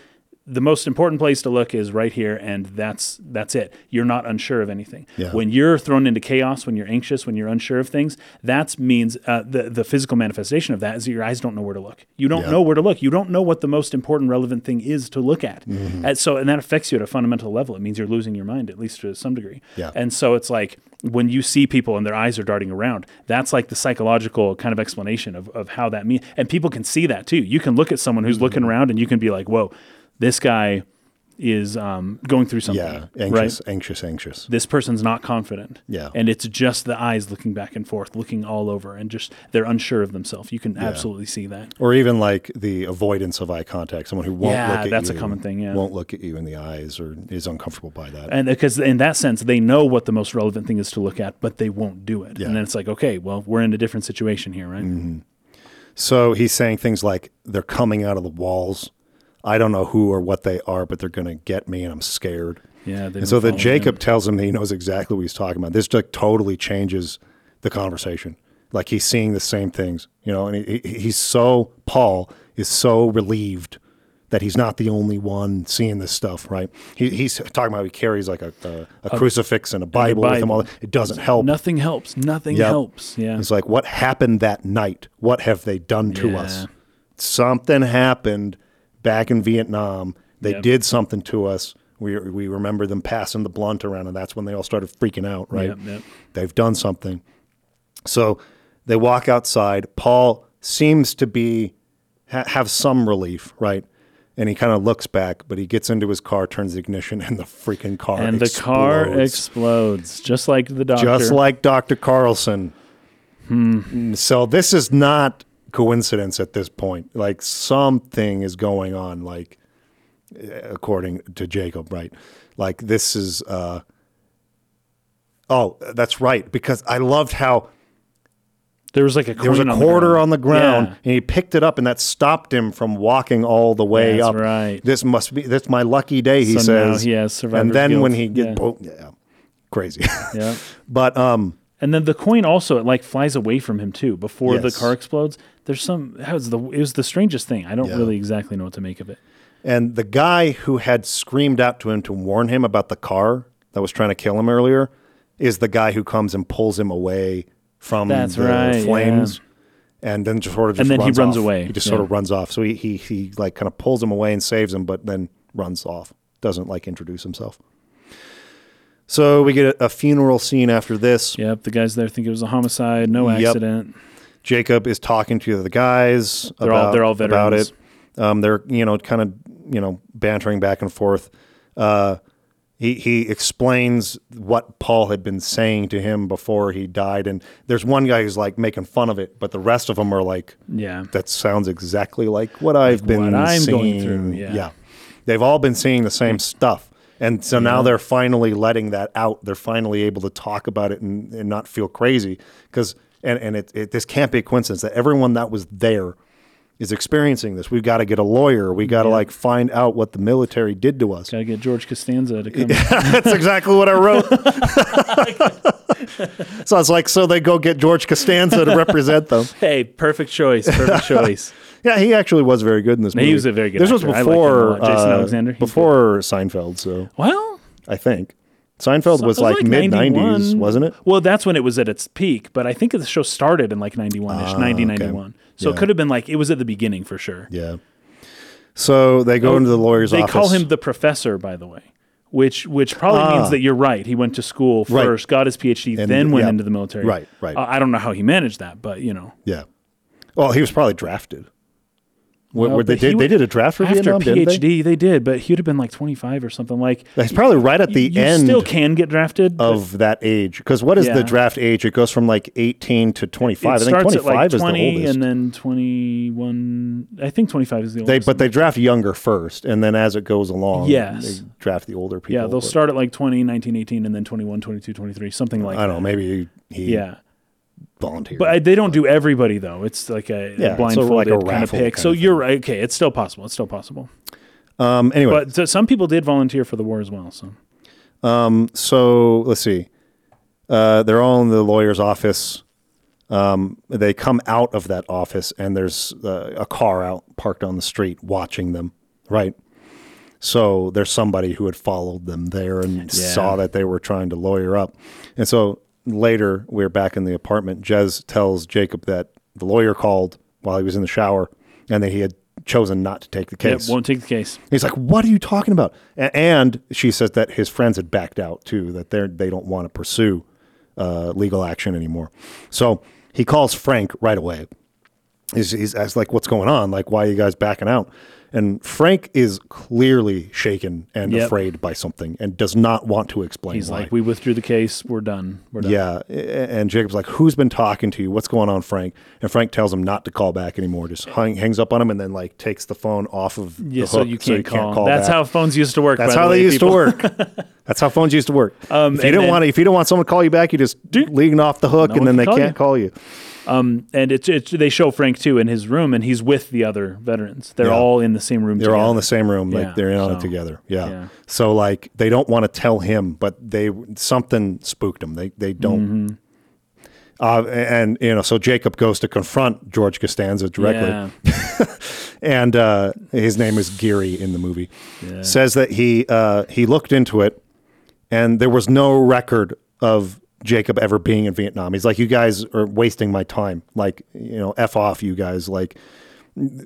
the most important place to look is right here and that's that's it. You're not unsure of anything. Yeah. When you're thrown into chaos, when you're anxious, when you're unsure of things, that means uh, the the physical manifestation of that is that your eyes don't know where to look. You don't Yeah. know where to look. You don't know what the most important relevant thing is to look at. Mm-hmm. And so and that affects you at a fundamental level. It means you're losing your mind at least to some degree. Yeah. And so it's like when you see people and their eyes are darting around, that's like the psychological kind of explanation of, of how that means. And people can see that too. You can look at someone who's Mm-hmm. looking around and you can be like, whoa, this guy is um, going through something. yeah, right? anxious, anxious, anxious. This person's not confident. Yeah. And it's just the eyes looking back and forth, looking all over, and just they're unsure of themselves. You can absolutely see that. Or even like the avoidance of eye contact, someone who won't Yeah, look at that's a you, common thing, yeah. won't look at you in the eyes or is uncomfortable by that. And because in that sense, they know what the most relevant thing is to look at, but they won't do it. Yeah. And then it's like, okay, well, we're in a different situation here, right? Mm-hmm. So he's saying things like they're coming out of the walls. I don't know who or what they are, but they're going to get me, and I'm scared. Yeah. And so that Jacob him. tells him that he knows exactly what he's talking about. This like totally changes the conversation. Like he's seeing the same things, you know, and he, he- he's so Paul is so relieved that he's not the only one seeing this stuff, right? He, he's talking about he carries like a, a, a crucifix and a Bible, with him. All that. It doesn't help. Nothing helps. Nothing Yep. helps. Yeah. It's like what happened that night? What have they done to Yeah. us? Something happened back in Vietnam. They Yep. did something to us. We we remember them passing the blunt around, and that's when they all started freaking out. Right? Yep, yep. They've done something. So they walk outside. Paul seems to be ha- have some relief, right? And he kind of looks back, but he gets into his car, turns the ignition, and the freaking car and the car explodes. explodes, just like the doctor. just like Dr. Carlson. Hmm. So this is not coincidence at this point. Like something is going on. Like according to Jacob, right? Like this is. uh Oh, that's right. Because I loved how there was like a there was a coin on quarter ground. on the ground, Yeah. and he picked it up, and that stopped him from walking all the way That's up. right. This must be. That's my lucky day. He So now says. he has survivor's And then when he get, Yeah. yeah, crazy. Yeah. but um, And then the coin also it like flies away from him too before the car explodes. There's some that was the it was the strangest thing. I don't Yeah. really exactly know what to make of it. And the guy who had screamed out to him to warn him about the car that was trying to kill him earlier is the guy who comes and pulls him away from That's the right, flames. And then just sort of just And then he runs runs off. away, He just sort of runs off. So he, he he like kind of pulls him away and saves him, but then runs off. Doesn't like introduce himself. So we get a, a funeral scene after this. Yep, the guys there think it was a homicide, no Yep. accident. Jacob is talking to the guys They're all- about, they're all about it. Um, they're you know kind of you know bantering back and forth. Uh, he he explains what Paul had been saying to him before he died, and there's one guy who's like making fun of it, but the rest of them are like, Yeah. that sounds exactly like what I've been what I'm seeing. going through, yeah. they've all been seeing the same stuff. And so now they're finally letting that out. They're finally able to talk about it and, and not feel crazy. Because and and it, it this can't be a coincidence that everyone that was there is experiencing this. We've got to get a lawyer. We got to like find out what the military did to us. Gotta get George Costanza to come. That's exactly what I wrote. so it's like so they go get George Costanza to represent them. hey, perfect choice. Perfect choice. Yeah, he actually was very good in this movie. He was a very good This was actor. I liked him a before. Jason uh, Alexander, he's before Seinfeld, so Well, I think Seinfeld it was like, mid 91. '90s, wasn't it? Well, that's when it was at its peak, but I think the show started in like 91 ish, 90, 91. So Yeah. it could have been like, it was at the beginning for sure. Yeah. So they go into the lawyer's Oh, They office. call him the professor, by the way, which which probably Ah. means that you're right. He went to school Right. first, got his PhD, And- then went yeah. into the military. Right, right. Uh, I don't know how he managed that, but you know, Yeah. Well, he was probably drafted. Well, where they did they did a draft for after Vietnam, didn't they? PhD, they? did, but he would have been like 25 or something. Like That's probably right at the you end still can get drafted of that age. Because what is Yeah. the draft age? It goes from like 18 to 25. It I think 25 at like is the oldest. and then 21. I think 25 is the they oldest. but they draft younger first, and then as it goes along, Yes. they draft the older people. yeah, they'll But start at like 20, 19, 18, and then 21, 22, 23, something like I don't that. know. Maybe he Yeah. Volunteered. But I, they don't do everybody though. It's like a, Yeah, a blindfolded like a kind of pick. kind so of you're right. Okay, it's still possible. It's still possible. um, anyway, But some people did volunteer for the war as well. So um, so let's see. Uh, they're all in the lawyer's office. Um, they come out of that office, and there's uh, a car out parked on the street watching them. Right. So there's somebody who had followed them there and saw that they were trying to lawyer up. And so later, we're back in the apartment. Jez tells Jacob that the lawyer called while he was in the shower, and that he had chosen not to take the yep, case. won't take the case. He's like, "What are you talking about?" A- And she says that his friends had backed out too; that they they don't want to pursue uh, legal action anymore. So he calls Frank right away. He's, he's asks like, "What's going on? Like, why are you guys backing out?" And Frank is clearly shaken and Yep. afraid by something, and does not want to explain. He's why. like, we withdrew the case. We're done. We're done. Yeah, and Jacob's like, "Who's been talking to you? What's going on, Frank?" And Frank tells him not to call back anymore. Just hang, hangs up on him, and then like takes the phone off of Yeah, the so hook you can't, call. back. That's how phones used to work. That's by the how they used people. to work. That's how phones used to work. Um, if you don't then- want, if you don't want someone to call you back, you just lean off the hook, No and then they call can't you. call you. Um, and it's, it's they show Frank too in his room, and he's with the other veterans. They're Yeah. all in the same room. They're all in the same room, like Yeah, they're in on it together. Yeah. yeah. So like they don't want to tell him, but they something spooked them. They they don't. Mm-hmm. Uh, and you know, so Jacob goes to confront George Costanza directly. And uh, his name is Geary in the movie. Says that he uh, he looked into it, and there was no record of Jacob ever being in Vietnam. He's like, you guys are wasting my time. Like, you know, f off, you guys. Like,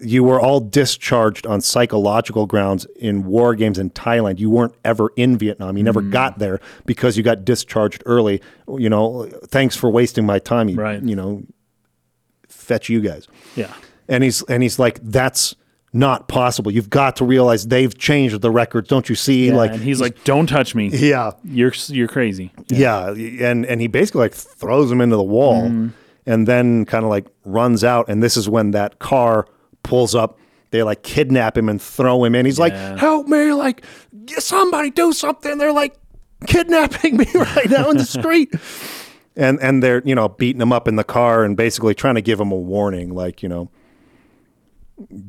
you were all discharged on psychological grounds in war games in Thailand. You weren't ever in Vietnam. You never Mm. got there because you got discharged early. You know, thanks for wasting my time. You, Right. you know, fetch you guys Yeah. and he's and he's like that's not possible. You've got to realize they've changed the records. Don't you see? Yeah, like and he's like, "Don't touch me. yeah. You're you're crazy." yeah. And and he basically like throws him into the wall Mm-hmm. and then kind of like runs out. And this is when that car pulls up. They like kidnap him and throw him in. He's like help me like somebody do something. They're like kidnapping me right now in the street. And and they're you know beating him up in the car and basically trying to give him a warning like you know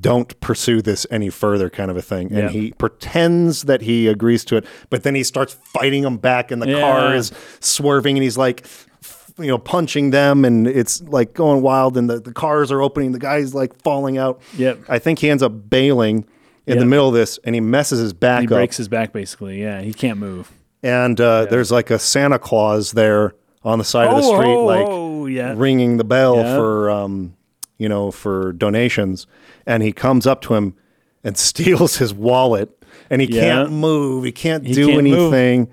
don't pursue this any further kind of a thing and Yeah. he pretends that he agrees to it but then he starts fighting them back and the car is swerving and he's like f- you know punching them and it's like going wild and the, the cars are opening the guy's like falling out Yep. i think he ends up bailing in the middle of this and he messes his back He up breaks his back basically. Yeah, he can't move. and uh, there's like a santa claus there on the side of the Oh, street oh, like oh, yeah. ringing the bell Yeah. for um, you know for donations and he comes up to him and steals his wallet and he Yeah. can't move he can't do can't anything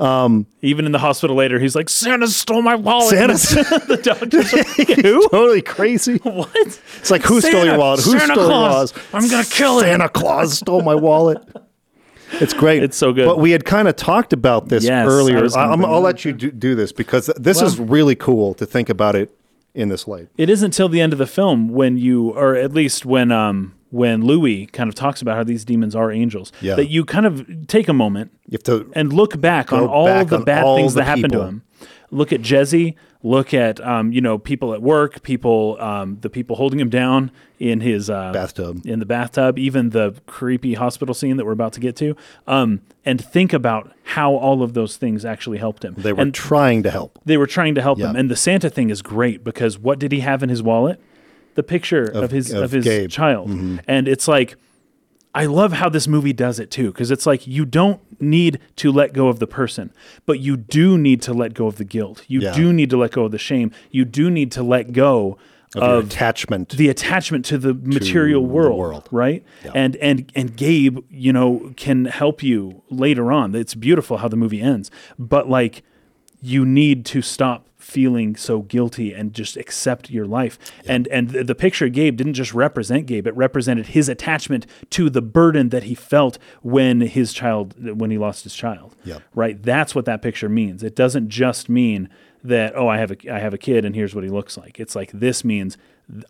um, Even in the hospital later, he's like, "Santa stole my wallet." Santa, the doctor's like, "Who? totally crazy What?" it's like who stole your wallet who Santa stole Claus. your wallet I'm gonna kill him. Santa Claus stole my wallet it's great It's so good. but we had kind of talked about this Yes, earlier I'm, I'll let you do, do this because this is really cool to think about it in this light It isn't till the end of the film when you, or at least when um when Louis kind of talks about how these demons are angels, Yeah. that you kind of take a moment you have to and look back on all back the on bad all things the that happened to him. Look at Jezzy. Look at um, you know people at work, people um, the people holding him down in his uh, Bathtub. in the bathtub, even the creepy hospital scene that we're about to get to, um, and think about how all of those things actually helped him. they were and trying to help they were trying to help Yeah. him. And the Santa thing is great because what did he have in his wallet? The picture of, his of, of his Gabe. Mm-hmm. child. And it's like I love how this movie does it too because it's like you don't need to let go of the person, but you do need to let go of the guilt. You Yeah. do need to let go of the shame. You do need to let go of, of attachment the attachment to the material the world, world. right? And and and Gabe, you know, can help you later on. It's beautiful how the movie ends, but like you need to stop feeling so guilty and just accept your life. And and the, the picture of Gabe didn't just represent Gabe; it represented his attachment to the burden that he felt when his child when he lost his child. Yep. Right. That's what that picture means. It doesn't just mean that oh I have a I have a kid and here's what he looks like. It's like this means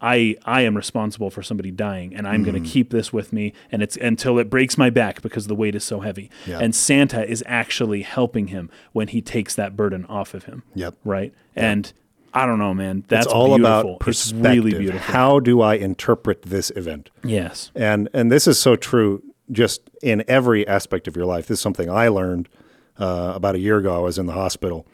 I I am responsible for somebody dying and I'm Mm-hmm. going to keep this with me and it's until it breaks my back because the weight is so heavy. Yeah. And Santa is actually helping him when he takes that burden off of him. Yep. Right? And I don't know, man. That's it's all beautiful. about It's perspective. really beautiful. How do I interpret this event? yes. And and this is so true just in every aspect of your life. This is something I learned uh, about a year ago. I was in the hospital,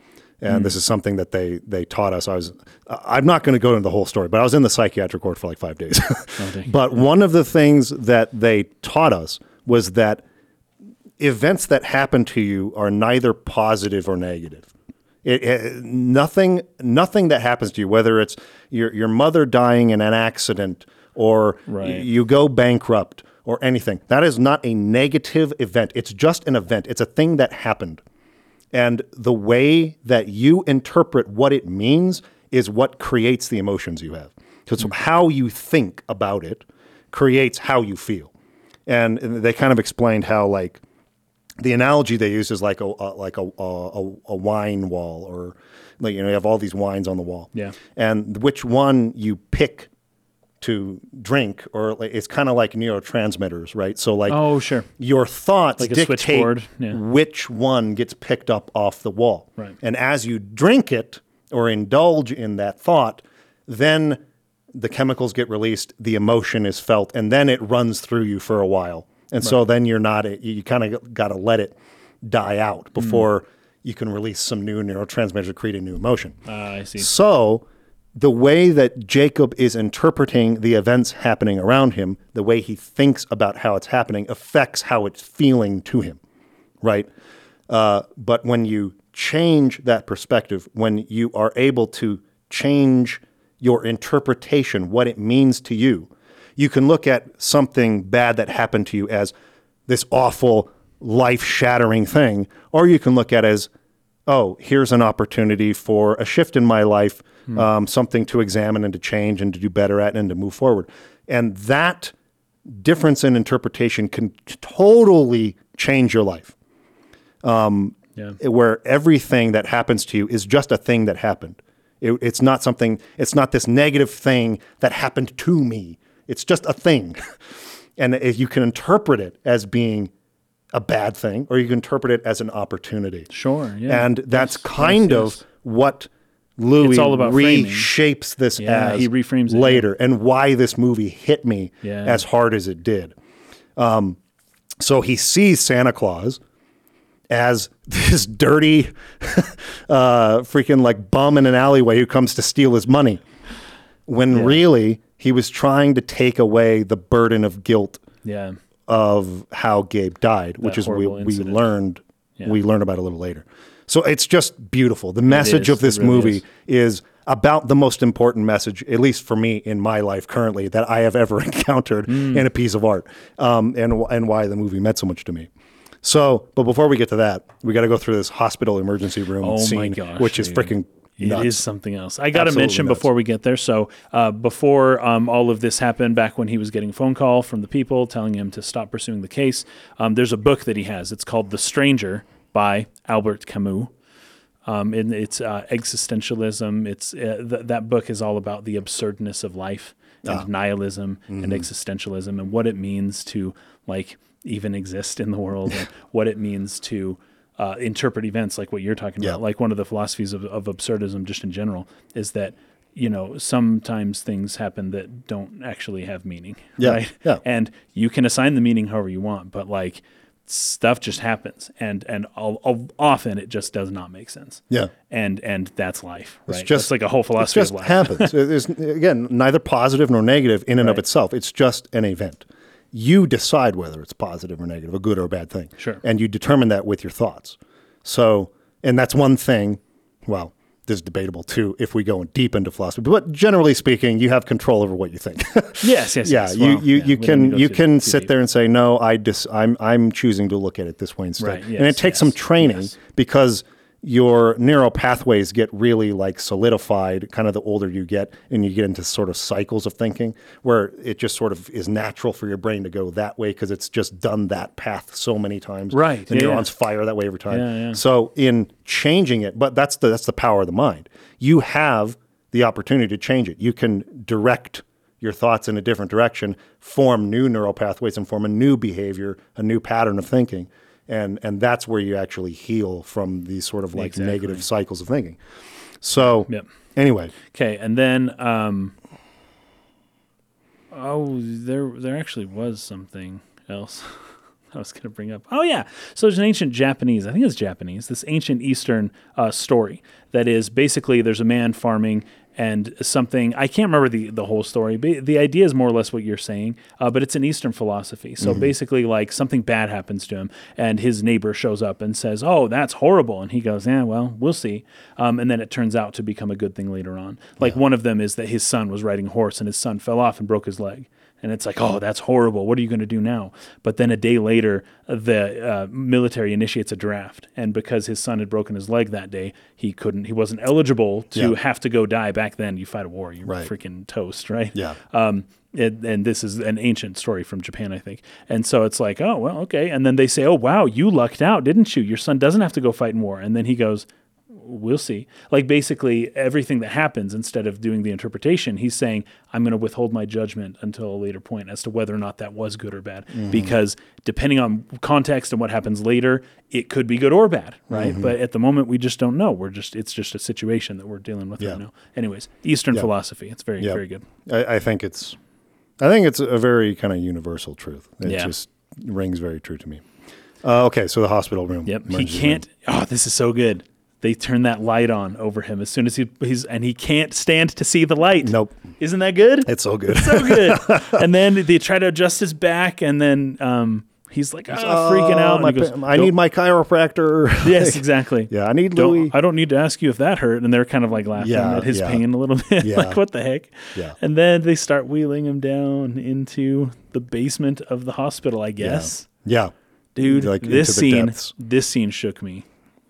and this is something that they they taught us. I was I'm not going to go into the whole story, but I was in the psychiatric ward for like five days. Oh, but one of the things that they taught us was that events that happen to you are neither positive or negative. It, it, nothing, nothing that happens to you, whether it's your your mother dying in an accident or Right. you go bankrupt or anything, that is not a negative event. It's just an event. It's a thing that happened, and the way that you interpret what it means is what creates the emotions you have. So it's mm-hmm. how you think about it creates how you feel, and they kind of explained how like the analogy they use is like a, a like a, a a wine wall or like you know you have all these wines on the wall Yeah. and which one you pick to drink or it's kind of like neurotransmitters right so like Oh, sure. your thoughts Like dictate yeah. which one gets picked up off the wall Right. and as you drink it or indulge in that thought then the chemicals get released the emotion is felt and then it runs through you for a while and so then you're not you, you kind of got to let it die out before you can release some new neurotransmitters to create a new emotion Uh, I see. so, the way that Jacob is interpreting the events happening around him, the way he thinks about how it's happening, affects how it's feeling to him, right? Uh, but when you change that perspective, when you are able to change your interpretation, what it means to you, you can look at something bad that happened to you as this awful, life shattering thing, or you can look at it as oh, here's an opportunity for a shift in my life, um, something to examine and to change and to do better at and to move forward. And that difference in interpretation can totally change your life. Yeah. Where everything that happens to you is just a thing that happened. It, it's not something, it's not this negative thing that happened to me. It's just a thing. and if you can interpret it as being a bad thing or you can interpret it as an opportunity. Sure. Yeah. And that's Yes, kind yes, of yes. what Louis It's all about framing. reshapes this Yeah, as he reframes it, yeah. later and why this movie hit me Yeah. as hard as it did. Um, so he sees Santa Claus as this dirty, uh, freaking like bum in an alleyway who comes to steal his money, when really he was trying to take away the burden of guilt Yeah. Of how Gabe died, which That is we, we learned Yeah. we learned about a little later. So it's just beautiful. The message of this really movie is. about the most important message, at least for me in my life currently, that I have ever encountered Hmm. in a piece of art, um, and and why the movie meant so much to me. So, but before we get to that, we got to go through this hospital emergency room Oh scene, gosh, which is freaking It nuts. is something else. I got to mention nuts. before we get there. So, uh, before um, all of this happened, back when he was getting a phone call from the people telling him to stop pursuing the case, um, there's a book that he has. It's called The Stranger by Albert Camus. Um, and it's uh, existentialism. It's uh, th- that book is all about the absurdness of life and nihilism and existentialism and what it means to like even exist in the world and what it means to uh, interpret events like what you're talking Yeah. about. Like one of the philosophies of, of absurdism, just in general, is that you know sometimes things happen that don't actually have meaning. Yeah, Right. yeah. And you can assign the meaning however you want, but like stuff just happens and and often it just does not make sense Yeah. and and that's life right It's just it's like a whole It philosophy just of life happens. There's again neither positive nor negative in and of itself. It's just an event. You decide whether it's positive or negative, a good or a bad thing. Sure. And you determine that with your thoughts. So, and that's one thing. Well, this is debatable too if we go deep into philosophy. But generally speaking, you have control over what you think. yes yes yeah, yes. you Well, you, yeah, you can you can sit deep. there and say no. I dis, I'm I'm choosing to look at it this way instead. Right, and it yes, takes some training yes. because your neural pathways get really like solidified kind of the older you get and you get into sort of cycles of thinking where it just sort of is natural for your brain to go that way because it's just done that path so many times. Right, the yeah, neurons fire that way every time. Yeah, yeah. so in changing it but that's the that's the power of the mind. You have the opportunity to change it. You can direct your thoughts in a different direction form new neural pathways and form a new behavior a new pattern of thinking and and that's where you actually heal from these sort of like Exactly. negative cycles of thinking so Yep. anyway Okay, and then um oh there there actually was something else I was going to bring up. Oh yeah, so there's an ancient Japanese, I think it's Japanese, this ancient Eastern uh, story that is basically there's a man farming and something I can't remember the the whole story, but the idea is more or less what you're saying. Uh, but it's an Eastern philosophy. So basically, like something bad happens to him, and his neighbor shows up and says, "Oh, that's horrible," and he goes, "Yeah, well, we'll see." Um, and then it turns out to become a good thing later on. Like one of them is that his son was riding a horse and his son fell off and broke his leg. And it's like, oh, that's horrible. What are you going to do now? But then a day later, the uh, military initiates a draft, and because his son had broken his leg that day, he couldn't. He wasn't eligible to Yeah. have to go die. Back then, you fight a war, you're Right. freaking toast, right? Yeah. Um, and, and this is an ancient story from Japan, I think. And so it's like, oh well, okay. And then they say, oh wow, you lucked out, didn't you? Your son doesn't have to go fight in war. And then he goes, we'll see. Like basically everything that happens, instead of doing the interpretation, he's saying, I'm going to withhold my judgment until a later point as to whether or not that was good or bad. Because depending on context and what happens later, it could be good or bad, right? But at the moment, we just don't know. We're just, it's just a situation that we're dealing with Yeah. right now. Anyways, Eastern philosophy. It's very, Yeah. very good. I, I think it's I think it's a very kind of universal truth. It just rings very true to me. Uh, okay, so the hospital room. Yep. He can't. Oh, this is so good. They turn that light on over him as soon as he, he's, and he can't stand to see the light. Nope, Isn't that good? it's so good. so good. and then they try to adjust his back, and then um, he's like, ah, freaking out. my goes, I need my chiropractor. Yes, exactly. yeah, I need Louis. Don't, I don't need to ask you if that hurt. And they're kind of like laughing Yeah, at his yeah. pain a little bit. Yeah. like, what the heck? Yeah. And then they start wheeling him down into the basement of the hospital, I guess. yeah, Dude, Like, this scene, depths. this scene shook me.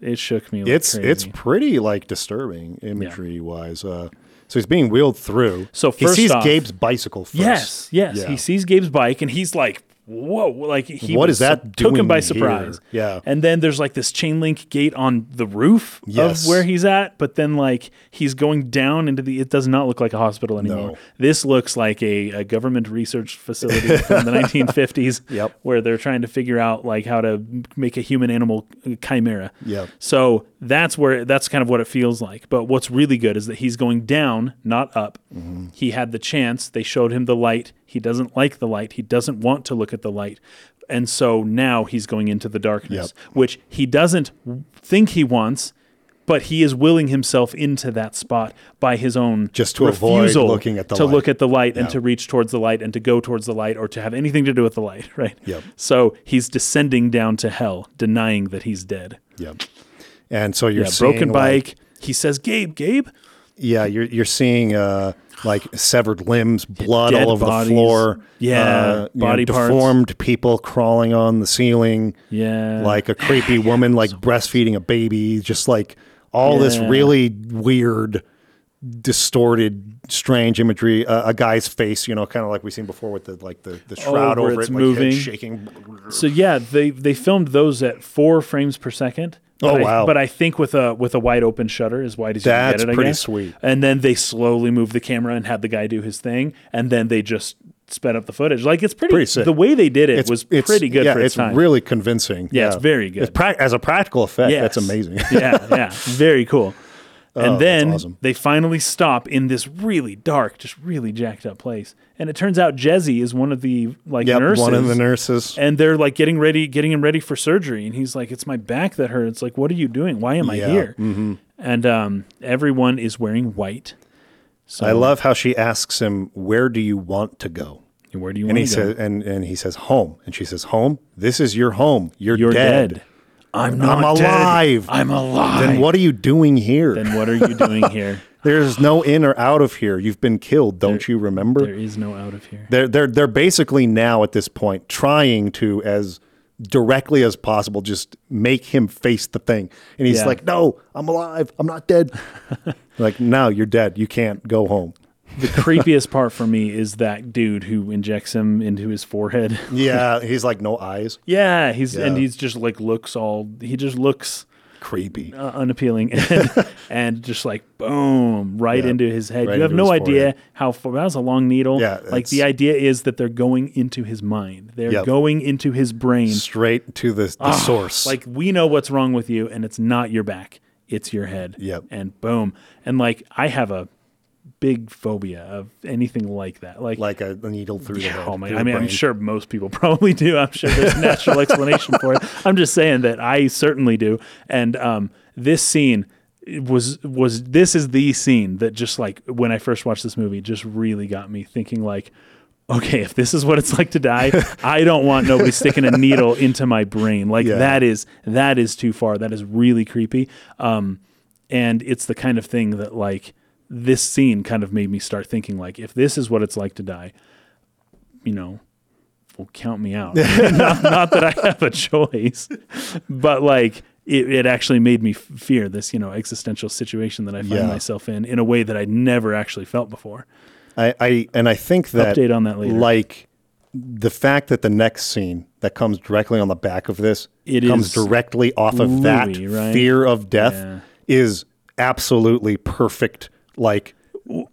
It shook me. Like it's crazy. it's pretty like disturbing imagery wise. Uh, so he's being wheeled through. So he sees off- Gabe's bicycle first. Yes, yes. Yeah. He sees Gabe's bike and he's like, "Whoa!" Like he What was is that took him by here? surprise. Yeah. And then there's like this chain link gate on the roof Yes. of where he's at, but then like he's going down into the. It does not look like a hospital anymore. No. This looks like a, a government research facility from the 1950s. Yep. Where they're trying to figure out like how to make a human animal chimera. Yep. So that's where that's kind of what it feels like. But what's really good is that he's going down, not up. Mm-hmm. He had the chance. They showed him the light. He doesn't like the light. He doesn't want to look at the light. And so now he's going into the darkness, which he doesn't think he wants, but he is willing himself into that spot by his own Just to avoid refusal looking at the to light. look at the light and to reach towards the light and to go towards the light or to have anything to do with the light, right? Yep. So he's descending down to hell, denying that he's dead. Yep. And so you're Yeah, seeing, broken like, bike. he says, "Gabe, Gabe." Yeah, you're you're seeing uh, like severed limbs, blood dead all over bodies. the floor. Yeah, uh, you know, body parts. deformed people crawling on the ceiling. Yeah, like a creepy woman like breastfeeding a baby. Just like all this really weird, distorted, strange imagery. Uh, a guy's face, you know, kind of like we've seen before with the like the, the shroud Oh, over it's it, like head moving. shaking. So yeah, they they filmed those at four frames per second. Oh, but Oh, I, wow. But I think with a with a wide open shutter, as wide as you That's can get it, I pretty sweet. And then they slowly moved the camera and had the guy do his thing, and then they just sped up the footage. Like it's pretty. Pretty sick. The way they did it It's was it's- pretty good Yeah, for its, it's time. really convincing. Yeah, it's very good. Prac- as a practical effect, that's amazing. yeah, yeah, very cool. And Oh, then awesome. they finally stop in this really dark, just really jacked up place. And it turns out Jezzy is one of the like Yep, nurses. one of the nurses. and they're like getting ready, getting him ready for surgery. And he's like, "It's my back that hurts. Like, what are you doing? Why am I here?" Mm-hmm. And um, everyone is wearing white. So I love how she asks him, "Where do you want to go?" where do you And want he to go? says, and, and he says, "Home." And she says, "Home. This is your home. You're, You're dead. dead. I'm not I'm dead. alive. I'm alive. Then what are you doing here? Then what are you doing here? There's no in or out of here. You've been killed. Don't you remember? There is no out of here. They're they're they're basically now at this point trying to, as directly as possible. Just make him face the thing. And he's Yeah. like, no, I'm alive. I'm not dead. like, no, you're dead. You can't go home. The creepiest part for me is that dude who injects him into his forehead. Yeah. He's like, no eyes. yeah, he's and he's just like looks all he just looks Creepy. uh, unappealing and, and just like boom right Yeah, into his head. right you have no idea forehead. how far that was a long needle. Yeah, like the idea is that they're going into his mind. They're Yep. going into his brain. Straight to the, the source. Like we know what's wrong with you, and it's not your back; it's your head. Yep. And boom, and like I have a big phobia of anything like that. Like, like a, needle through the head. oh my! I mean, I'm sure most people probably do. I'm sure there's a natural explanation for it. I'm just saying that I certainly do. And um, this scene was was this is the scene that just like when I first watched this movie just really got me thinking like. Okay, if this is what it's like to die, I don't want nobody sticking a needle into my brain. Like Yeah. that is that is too far. That is really creepy. Um, and it's the kind of thing that like this scene kind of made me start thinking like if this is what it's like to die, you know, well, count me out. not, not that I have a choice, but like it, it actually made me fear this, you know, existential situation that I find Yeah. myself in in a way that I'd never actually felt before. I, I and I think that Update on that later. like the fact that the next scene that comes directly on the back of this It comes directly off of that right? fear of death Yeah. is absolutely perfect like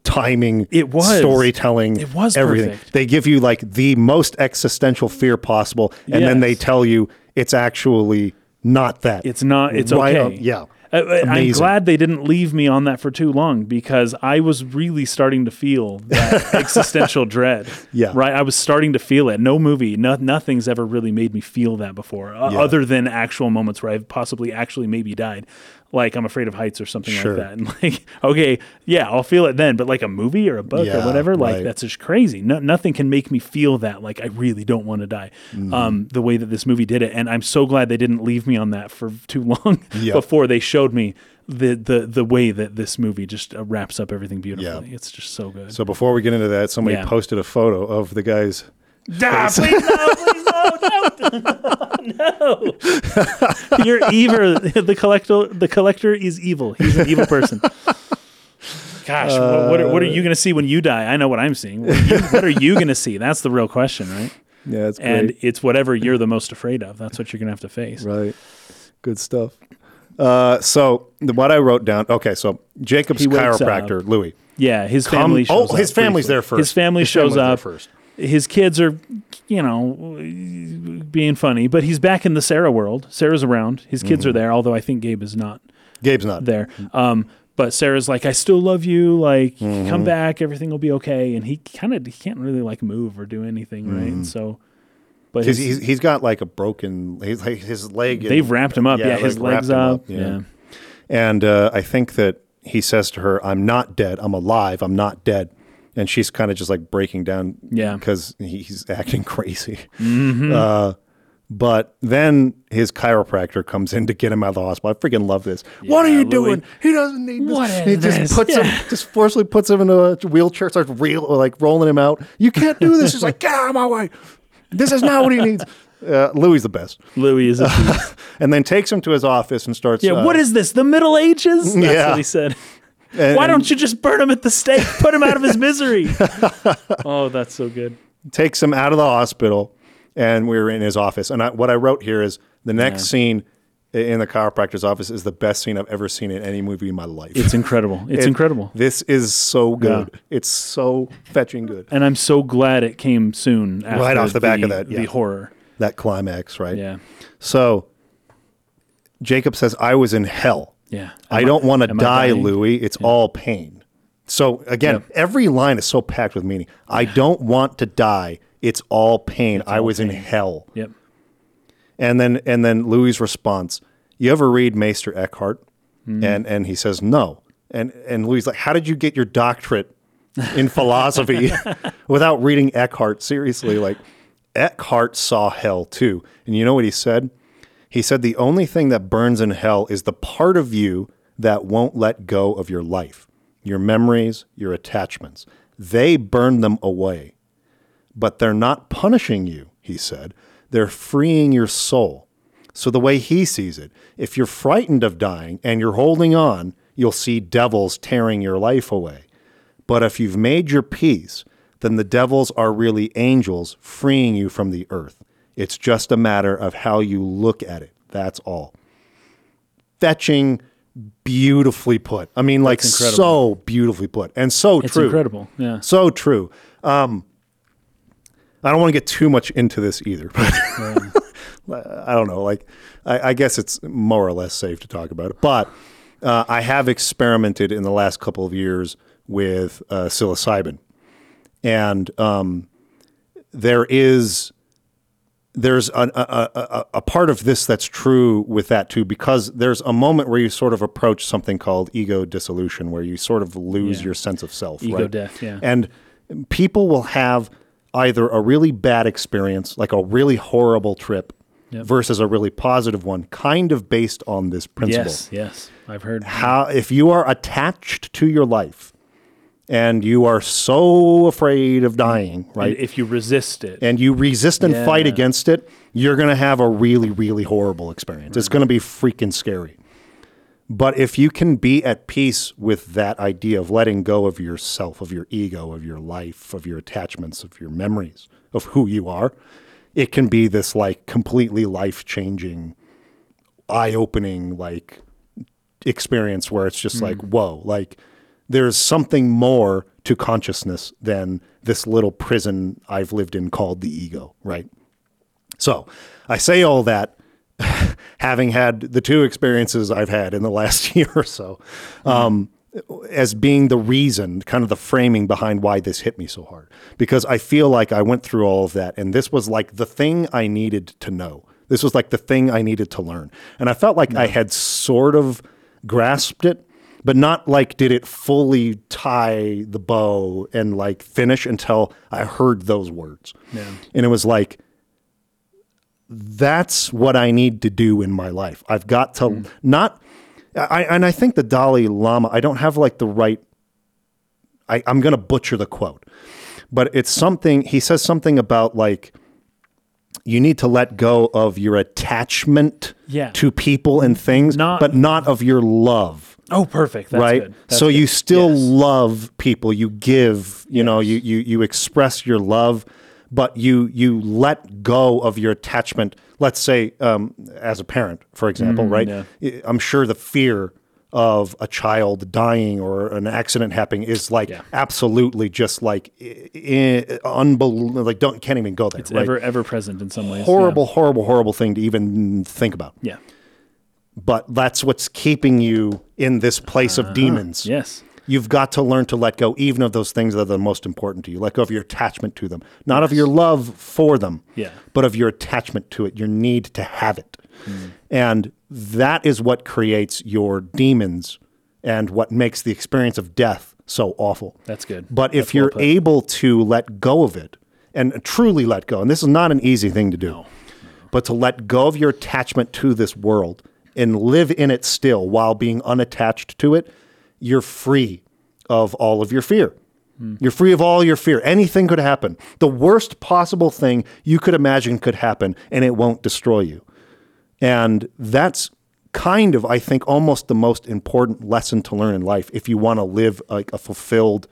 timing It was. storytelling It was everything perfect. they give you like the most existential fear possible and then they tell you it's actually not that It's not. It's Right okay. up- yeah I, I'm glad they didn't leave me on that for too long because I was really starting to feel that existential dread. Yeah. Right. I was starting to feel it. No movie, no, nothing's ever really made me feel that before, Yeah. other than actual moments where I've possibly actually maybe died. Like I'm afraid of heights or something Sure. like that. And like, okay, yeah, I'll feel it then. But like a movie or a book Yeah, or whatever, like right. that's just crazy. No, nothing can make me feel that. Like I really don't want to die. Mm-hmm. Um, the way that this movie did it, and I'm so glad they didn't leave me on that for too long Yeah. before they showed me the the the way that this movie just uh, wraps up everything beautifully. It's just so good. so before we get into that somebody Yeah. posted a photo of the guys Ah, please no, please no. You're evil. The collector, the collector is evil. He's an evil person. Gosh, what, what, are, what are you going to see when you die? I know what I'm seeing. What are you, what are you going to see? That's the real question, right? yeah it's And great. it's whatever you're the most afraid of. That's what you're going to have to face. Right. Good stuff. Uh, so what I wrote down. Okay, so Jacob's chiropractor, Louis. Yeah, his Come- family. oh, his family's briefly. there first. His family His shows up first. His kids are, you know, being funny, but he's back in the Sarah world. Sarah's around. His kids Mm-hmm. are there, although I think Gabe is not Gabe's not there. Um, but Sarah's like, I still love you. Like, Mm-hmm. come back. Everything will be okay. And he kind of he can't really like move or do anything, right? And so, but He's, his- he's, he's got like a broken. He's like his leg. they've wrapped him up. Yeah, his like, legs wrapped up. him Yeah. And uh, I think that he says to her, "I'm not dead. I'm alive. I'm not dead." And she's kind of just like breaking down. Yeah. because he's acting crazy. Uh, but then his chiropractor comes in to get him out of the hospital. I freaking love this. what are you Louis. doing? He doesn't need this. What he just this? puts Yeah. him, just forcefully puts him in a wheelchair, starts reel, like rolling him out. You can't do this. He's like, get out of my way. This is not what he needs. Uh, Louis the best. Louis is beast. And then takes him to his office and starts. Yeah, uh, what is this? The Middle Ages? That's Yeah. what he said. And- Why don't you just burn him at the stake? Put him out of his misery. oh, that's so good. takes him out of the hospital, and we were in his office. And I, what I wrote here is the next scene in the chiropractor's office is the best scene I've ever seen in any movie in my life. It's incredible. It's It- incredible. This is so good. It's so fetching good. And I'm so glad it came soon after Right off the back of that, the horror. That climax, right? Yeah. So Jacob says, "I was in hell. Yeah. I don't want to die, dying? Louis. It's all pain." So again, Yep. every line is so packed with meaning. I don't want to die. It's all pain. I all was in hell. Yep. And then and then Louis' response, "You ever read Meister Eckhart?" Hmm. And and he says, "No." And and Louis is like, "How did you get your doctorate in philosophy without reading Eckhart?" Seriously, like Eckhart saw hell too. And you know what he said? He said the only thing that burns in hell is the part of you that won't let go of your life, your memories, your attachments. They burn them away but they're not punishing you, he said. they're freeing your soul. So, the way he sees it, if you're frightened of dying and you're holding on, you'll see devils tearing your life away. But if you've made your peace, then the devils are really angels freeing you from the earth. It's just a matter of how you look at it. That's all. Fetching, beautifully put. I mean, like so beautifully put and so It's true. incredible. Yeah. So true. Um, I don't want to get too much into this either, but I don't know. Like, I, I guess it's more or less safe to talk about it. But uh, I have experimented in the last couple of years with uh, psilocybin, and um, there is there's a, a, a, a part of this that's true with that too, because there's a moment where you sort of approach something called ego dissolution, where you sort of lose Yeah. your sense of self. Ego right? death, yeah. And people will have either a really bad experience, like a really horrible trip, Yep. versus a really positive one, kind of based on this principle Yes. Yes. I've heard. how if you are attached to your life and you are so afraid of dying, right? If you resist it. and you resist and fight against it, you're going to have a really, really horrible experience. It's going to be freaking scary. But if you can be at peace with that idea of letting go of yourself, of your ego, of your life, of your attachments, of your memories, of who you are, it can be this like completely life changing, eye opening, like experience where it's just hmm. like, whoa, like there's something more to consciousness than this little prison I've lived in called the ego, right? So I say all that having had the two experiences I've had in the last year or so, um, as being the reason, kind of the framing behind why this hit me so hard. Because I feel like I went through all of that, and this was like the thing I needed to know. This was like the thing I needed to learn. And I felt like I had sort of grasped it, but not like did it fully tie the bow and like finish until I heard those words. Yeah. And it was like, that's what I need to do in my life. I've got to mm-hmm. not, I, and I think the Dalai Lama, I don't have like the right, I, I'm going to butcher the quote, but it's something, he says something about like, you need to let go of your attachment Yeah. to people and things, Not- but not of your love oh, perfect. That's right? good. So you still Yes. love people. You give, you know, you, you you express your love, but you you let go of your attachment. Let's say, um, as a parent, for example, right? Mm, I- I'm sure the fear of a child dying or an accident happening is like Yeah. absolutely just like I- I- unbelievable. Like don't can't even go there. It's right? ever ever present in some ways. horrible, horrible, horrible thing to even think about. Yeah. But that's what's keeping you in this place of demons. Yes. You've got to learn to let go even of those things that are the most important to you. Let go of your attachment to them, not of your love for them, Yeah. but of your attachment to it, your need to have it. Hmm. And that is what creates your demons and what makes the experience of death so awful. That's good. But if That's well you're put. able to let go of it and truly let go, and this is not an easy thing to do, but to let go of your attachment to this world and live in it still while being unattached to it, you're free of all of your fear. Hmm. You're free of all your fear. Anything could happen. The worst possible thing you could imagine could happen, and it won't destroy you. And that's kind of, I think, almost the most important lesson to learn in life if you want to live like a fulfilled,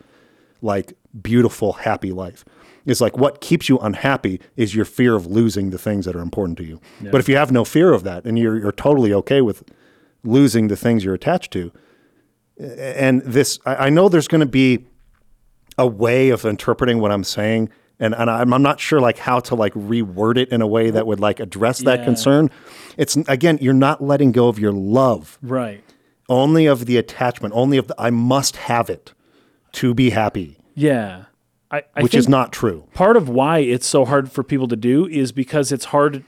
like beautiful, happy life. Is like what keeps you unhappy is your fear of losing the things that are important to you. But if you have no fear of that and you're, you're totally okay with losing the things you're attached to, and this, I, I know there's going to be a way of interpreting what I'm saying, and, and I'm, I'm not sure like how to like reword it in a way that would like address that Yeah. concern. It's again, you're not letting go of your love, Right. only of the attachment, only of the I must have it to be happy, Yeah. I, I which is not true. part of why it's so hard for people to do is because it's hard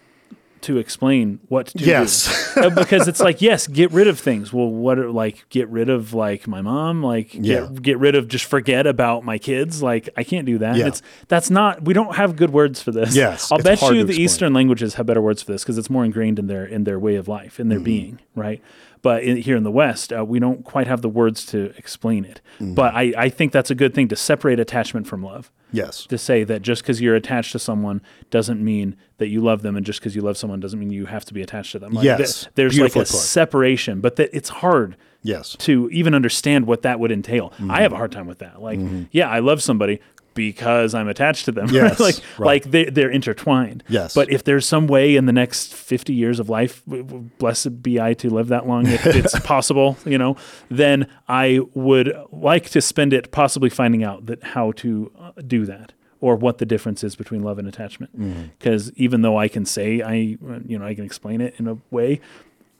to explain what to Yes. do. Uh, because it's like, yes, get rid of things. Well, what are like get rid of like my mom, like Yeah. get, get rid of just forget about my kids. Like I can't do that. Yeah. It's that's not we don't have good words for this. Yes, I'll bet you the. Eastern languages have better words for this because it's more ingrained in their in their way of life, in their Mm-hmm. being, right? But in, here in the West, uh, we don't quite have the words to explain it. Mm-hmm. But I, I think that's a good thing to separate attachment from love. Yes. To say that just because you're attached to someone doesn't mean that you love them, and just because you love someone doesn't mean you have to be attached to them. Like, Yes. th- there's like a put. separation, but that it's hard Yes. to even understand what that would entail. Mm-hmm. I have a hard time with that. Like, yeah, I love somebody because I'm attached to them. Yes, like, right. like they, they're intertwined. Yes. But if there's some way in the next 50 years of life, blessed be I to live that long, if it's possible, you know, then I would like to spend it possibly finding out that how to uh, do that or what the difference is between love and attachment. Mm-hmm. Because even though I can say I, you know, I can explain it in a way,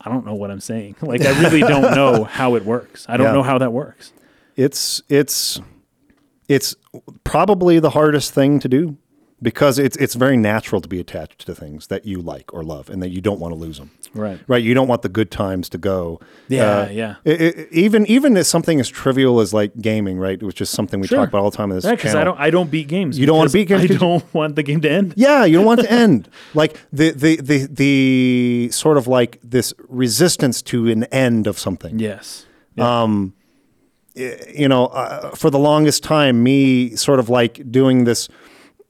I don't know what I'm saying. Like I really don't know how it works. I don't Yeah. know how that works. It's it's it's probably the hardest thing to do because it's it's very natural to be attached to things that you like or love and that you don't want to lose them. Right. Right, you don't want the good times to go. Yeah, Uh, yeah. I- I- even even as something as trivial as like gaming, right, which is something we Sure. talk about all the time in this Yeah, because. I don't I don't beat games. You don't wanna beat games I don't want the game to end. Yeah, you don't want it to end. Like the, the the the sort of like this resistance to an end of something. Yes. You know, uh, for the longest time, me sort of like doing this.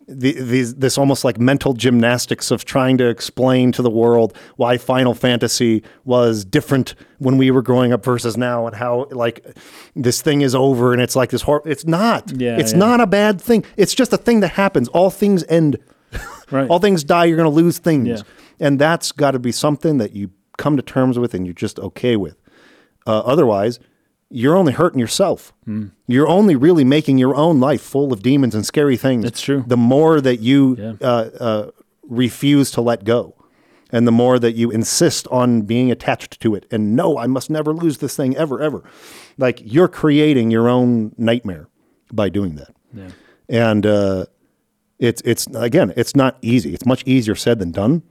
The, these, this almost like mental gymnastics of trying to explain to the world why Final Fantasy was different when we were growing up versus now, and how like this thing is over and it's like this horror. It's not. Yeah, it's yeah. not a bad thing. It's just a thing that happens. All things end. Right. All things die. You're going to lose things, Yeah. and that's got to be something that you come to terms with and you're just okay with. Uh, otherwise, you're only hurting yourself. Hmm. You're only really making your own life full of demons and scary things. That's true. The more that you Yeah. uh, uh, refuse to let go, and the more that you insist on being attached to it, and no, I must never lose this thing ever, ever. Like you're creating your own nightmare by doing that. Yeah. And uh, it's it's again, it's not easy. It's much easier said than done.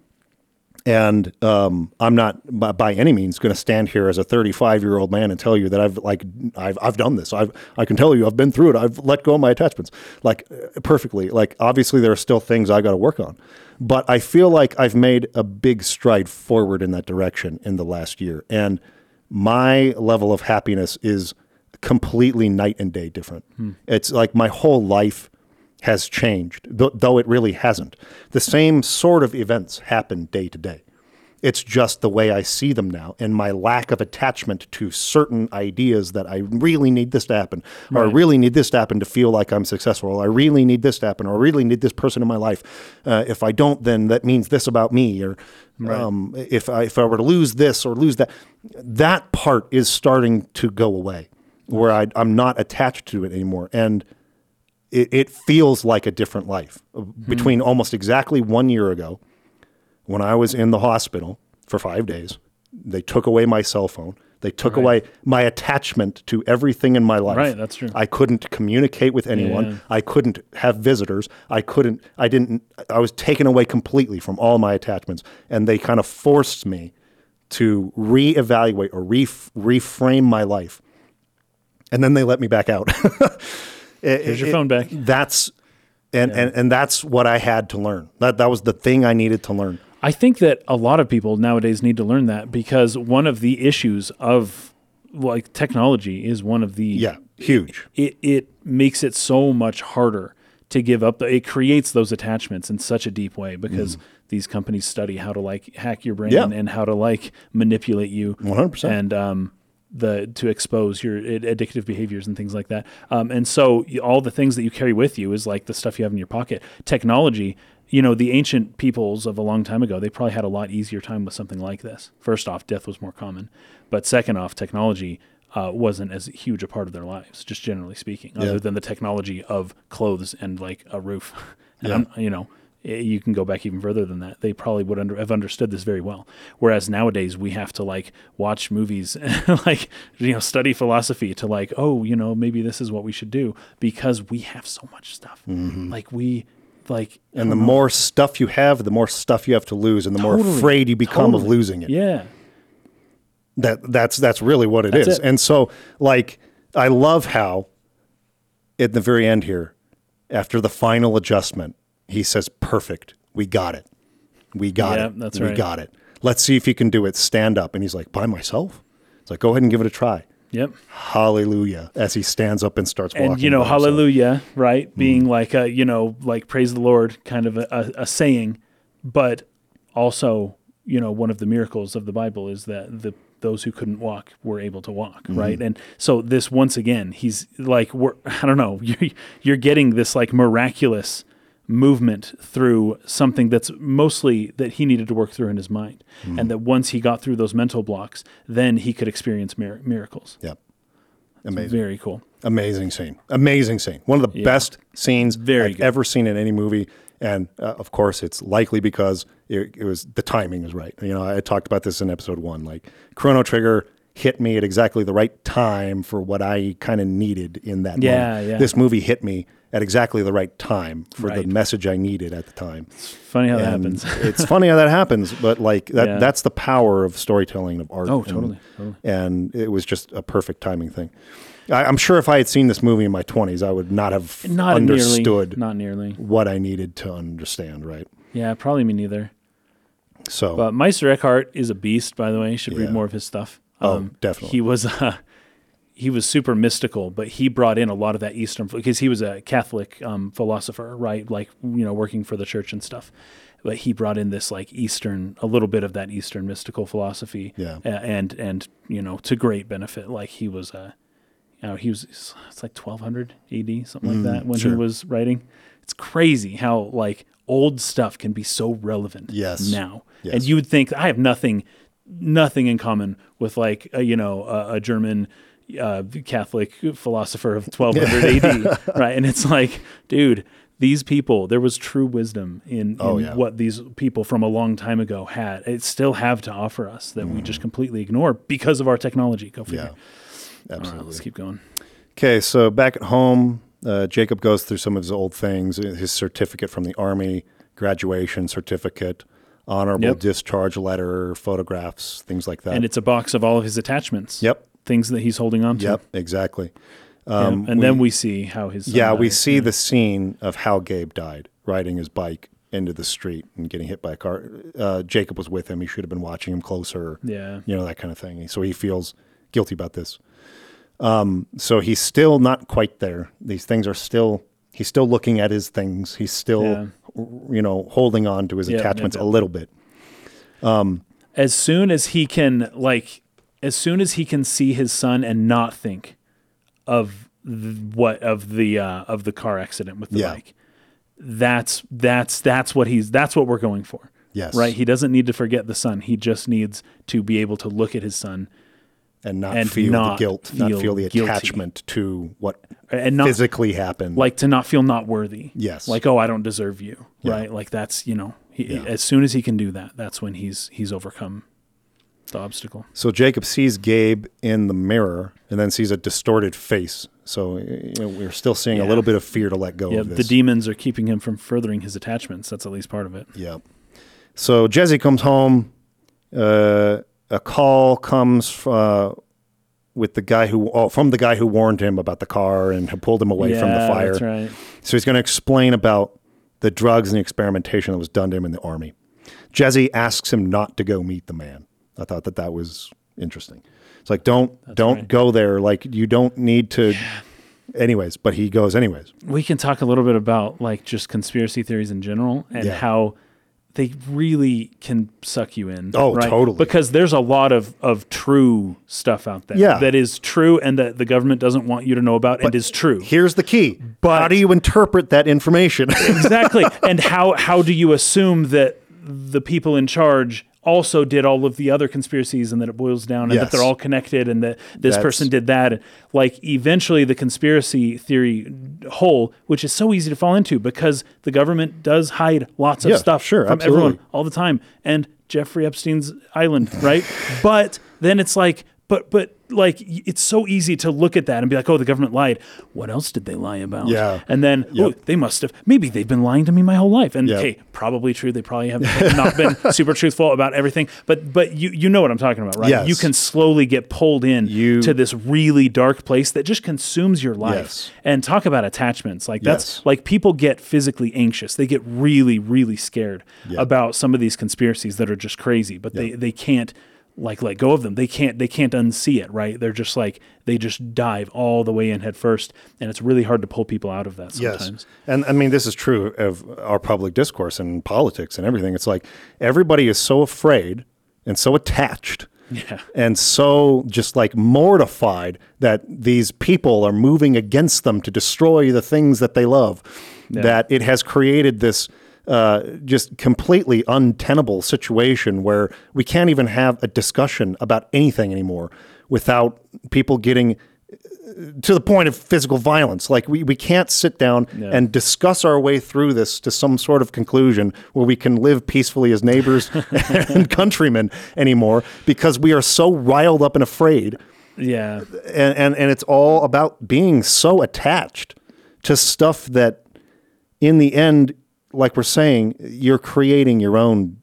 And um, I'm not by, by any means going to stand here as a 35 year old man and tell you that I've like I've I've done this. I've I can tell you I've been through it. I've let go of my attachments like uh, perfectly. Like obviously there are still things I got to work on, but I feel like I've made a big stride forward in that direction in the last year. And my level of happiness is completely night and day different. It's like my whole life has changed, though it really hasn't. The same sort of events happen day to day. It's just the way I see them now, and my lack of attachment to certain ideas that I really need this to happen, or I really need this to happen to feel like I'm successful, or I really need this to happen, or I really need this person in my life. Uh, if I don't, then that means this about me, or um, if I if I were to lose this or lose that, that part is starting to go away, where I, I'm not attached to it anymore, and it, it feels like a different life. Between hmm. almost exactly one year ago, when I was in the hospital for five days, they took away my cell phone. They took away my attachment to everything in my life. Right, that's true. I couldn't communicate with anyone. Yeah. I couldn't have visitors. I couldn't, I didn't, I was taken away completely from all my attachments. And they kind of forced me to reevaluate or ref, reframe my life. And then they let me back out. Here's your phone back. That's, and, and, and that's what I had to learn. That, that was the thing I needed to learn. I think that a lot of people nowadays need to learn that because one of the issues of like technology is one of the Yeah, huge. it it makes it so much harder to give up. The, it creates those attachments in such a deep way because these companies study how to like hack your brain Mm. Yeah. and how to like manipulate you 100%. and um the to expose your addictive behaviors and things like that. Um, and so all the things that you carry with you is like the stuff you have in your pocket. Technology, you know, the ancient peoples of a long time ago, they probably had a lot easier time with something like this. First off, death was more common, but second off, technology uh, wasn't as huge a part of their lives, just generally speaking, other than the technology of clothes and like a roof. And Yeah. I'm- you know, you can go back even further than that. They probably would under, have understood this very well. Whereas nowadays we have to like watch movies, like you know, study philosophy to like, oh, you know, maybe this is what we should do because we have so much stuff. Like we, like, Mm-hmm. And the more stuff you have, the more stuff you have to lose, and the more afraid you become of losing it. yeah, That that's that's really what it That's is. it. And so, like, I love how at the very end here, after the final adjustment, he says, "Perfect, we got it, we got Yeah, it, that's we right. got it. Let's see if you can do it. Stand up." And he's like, "By myself." It's like, go ahead and give it a try. Yep. Hallelujah. As he stands up and starts walking. And you know, hallelujah, right? Mm-hmm. Being like a, you know, like praise the Lord kind of a, a, a saying, but also, you know, one of the miracles of the Bible is that the those who couldn't walk were able to walk, Mm-hmm. right? And so this once again, he's like we're I don't know, you're, you're getting this like miraculous movement through something that's mostly that he needed to work through in his mind. Mm-hmm. And that once he got through those mental blocks, then he could experience mir- miracles. Yep. Amazing. Very cool. Amazing scene. Amazing scene. One of the best scenes Very I've good. ever seen in any movie. And uh, of course, it's likely because it, it was the timing is right. You know, I talked about this in episode one. Like Chrono Trigger hit me at exactly the right time for what I kind of needed in that Yeah, moment. yeah. This movie hit me at exactly the right time for Right. the message I needed at the time. It's Funny how that happens. it's funny how that happens, but like that Yeah. that's the power of storytelling of art. Oh, and- totally, totally. And it was just a perfect timing thing. I, I'm sure if I had seen this movie in my 20s, I would not have Not understood nearly. Not nearly. what I needed to understand. Right. Yeah, probably me neither. So But Meister Eckhart is a beast, by the way. You should read more of his stuff. Um, Oh, definitely. He was uh, he was super mystical, but he brought in a lot of that Eastern because he was a Catholic um, philosopher, right? Like you know, working for the church and stuff. But he brought in this like Eastern, a little bit of that Eastern mystical philosophy, Yeah. and and you know, to great benefit. Like he was a, you know, he was it's like 1200 AD, something like that when he Mm, was writing. It's crazy how like old stuff can be so relevant Yes. now. Yes. And you would think I have nothing, nothing in common with like a, you know a, a German uh, Catholic philosopher of 1200 AD, right? And it's like, dude, these people, there was true wisdom in, in Oh, yeah. what these people from a long time ago had. It still have to offer us that we just completely ignore because of our technology. Go figure. Mm. yeah, All right, absolutely. let's keep going. Okay, so back at home, uh, Jacob goes through some of his old things: his certificate from the army, graduation certificate, honorable Yep. discharge letter, photographs, things like that. And it's a box of all of his attachments. Yep. Things that he's holding on to. Yep, exactly. Yeah. Um, and then we see how his Yeah, we dies. see the scene of how Gabe died, riding his bike into the street and getting hit by a car. Uh, Jacob was with him. He should have been watching him closer. Yeah. You know, that kind of thing. So he feels guilty about this. Um, so he's still not quite there. These things are still, he's still looking at his things. He's still, Yeah. you know, holding on to his Yeah, yeah, attachments yeah. a little bit. Um, as soon as he can like as soon as he can see his son and not think of th- what of the uh, of the car accident with the Yeah. bike that's that's that's what he's that's what we're going for Yes. right he doesn't need to forget the son he just needs to be able to look at his son And not And feel not the guilt, not feel feel the guilty. attachment to what and not physically happened. like to not feel not worthy Yes. like oh i don't deserve you Yeah. right like that's you know he, Yeah. as soon as he can do that that's when he's he's overcome the obstacle So Jacob sees Gabe in the mirror and then sees a distorted face. So you know, we're still seeing a little bit of fear to let go yeah the demons are keeping him from furthering his attachments that's at least part of it yeah. So Jezzy comes home. Uh, a call comes uh, with the guy who oh, from the guy who warned him about the car and had pulled him away from the fire. That's right. So he's going to explain about the drugs and the experimentation that was done to him in the army. Jezzy asks him not to go meet the man. I thought that that was interesting. It's like don't don't right. go there. Like you don't need to. Anyways, but he goes anyways. We can talk a little bit about like just conspiracy theories in general and Yeah. how they really can suck you in. Oh, right? totally. Because there's a lot of of true stuff out there Yeah. that is true and that the government doesn't want you to know about and is true. Here's the key. But- how do you interpret that information? exactly. And how how do you assume that the people in charge also did all of the other conspiracies and that it boils down and Yes. that they're all connected and that this That's- person did that like eventually the conspiracy theory hole which is so easy to fall into because the government does hide lots of Yeah, stuff sure, from absolutely. everyone all the time and Jeffrey Epstein's island right but then it's like but but like it's so easy to look at that and be like oh the government lied what else did they lie about Yeah. and then oh they must have maybe they've been lying to me my whole life and Yep. hey probably true they probably have not been super truthful about everything but but you you know what i'm talking about right Yes. you can slowly get pulled in You- to this really dark place that just consumes your life Yes. and talk about attachments like that's Yes. like people get physically anxious they get really really scared Yeah. about some of these conspiracies that are just crazy but they they can't like let go of them. They can't they can't unsee it, right? They're just like they just dive all the way in head first, and it's really hard to pull people out of that sometimes. Yes. And I mean, this is true of our public discourse and politics and everything. It's like everybody is so afraid and so attached Yeah. and so just like mortified that these people are moving against them to destroy the things that they love that it has created this uh, just completely untenable situation where we can't even have a discussion about anything anymore without people getting to the point of physical violence. Like we, we can't sit down and discuss our way through this to some sort of conclusion where we can live peacefully as neighbors and countrymen anymore because we are so riled up and afraid. Yeah. And, and, and it's all about being so attached to stuff that in the end, like we're saying, you're creating your own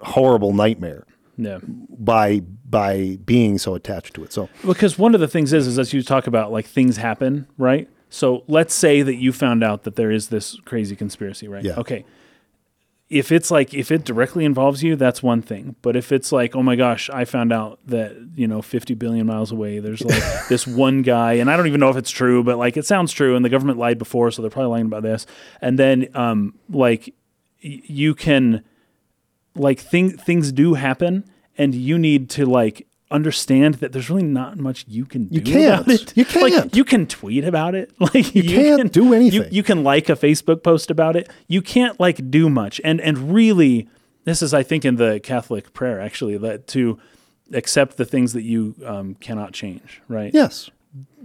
horrible nightmare Yeah. by by being so attached to it. So Because one of the things is, is as you talk about like things happen, right? So let's say that you found out that there is this crazy conspiracy, right? Yeah. Okay. If it's like if it directly involves you, that's one thing. But if it's like, oh my gosh, I found out that you know, 50 billion miles away, there's like this one guy, and I don't even know if it's true, but like it sounds true, and the government lied before, so they're probably lying about this. And then, um, like, y- you can like thing, things do happen and you need to like understand that there's really not much you can do can't. about it. You can't. you can tweet about it. Like you, can't can, do anything. you can like a Facebook post about it. You can't like do much. And and really this is I think in the Catholic prayer actually that to accept the things that you um, cannot change, right? yes,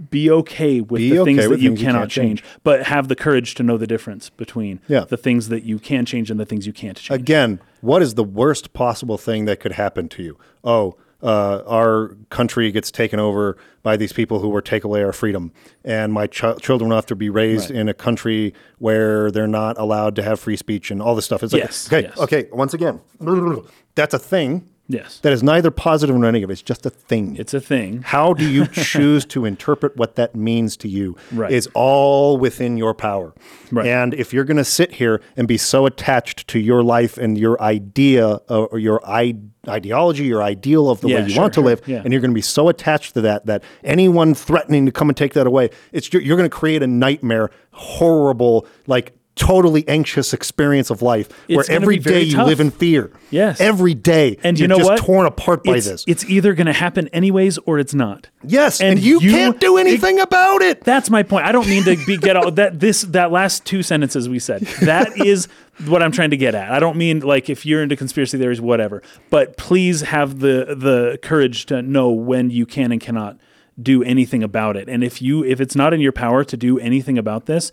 be okay with Be the okay things with that you things you cannot change. change, but have the courage to know the difference between Yeah. the things that you can change and the things you can't change. again, what is the worst possible thing that could happen to you? Oh, uh, our country gets taken over by these people who will take away our freedom, and my ch- children will have to be raised in a country where they're not allowed to have free speech and all this stuff. It's like, Yes, okay, yes. okay. Once again, that's a thing. Yes. That is neither positive nor negative. It's just a thing. It's a thing. How do you choose to interpret what that means to you Right. is all within your power. Right. And if you're going to sit here and be so attached to your life and your idea uh, or your I- ideology, your ideal of the Yeah, way you sure, want to sure. live, Yeah. and you're going to be so attached to that that anyone threatening to come and take that away, it's you're, you're going to create a nightmare, horrible, like totally anxious experience of life where every day you tough. live in fear. Yes. Every day. And you're you know just what? torn apart by it's, this. It's either going to happen anyways or it's not. Yes, and, And you, you- can't do anything about it. That's my point. I don't mean to be get all that this that last two sentences we said. That is what I'm trying to get at. I don't mean like if you're into conspiracy theories, whatever. But please have the the courage to know when you can and cannot do anything about it. And if you if it's not in your power to do anything about this,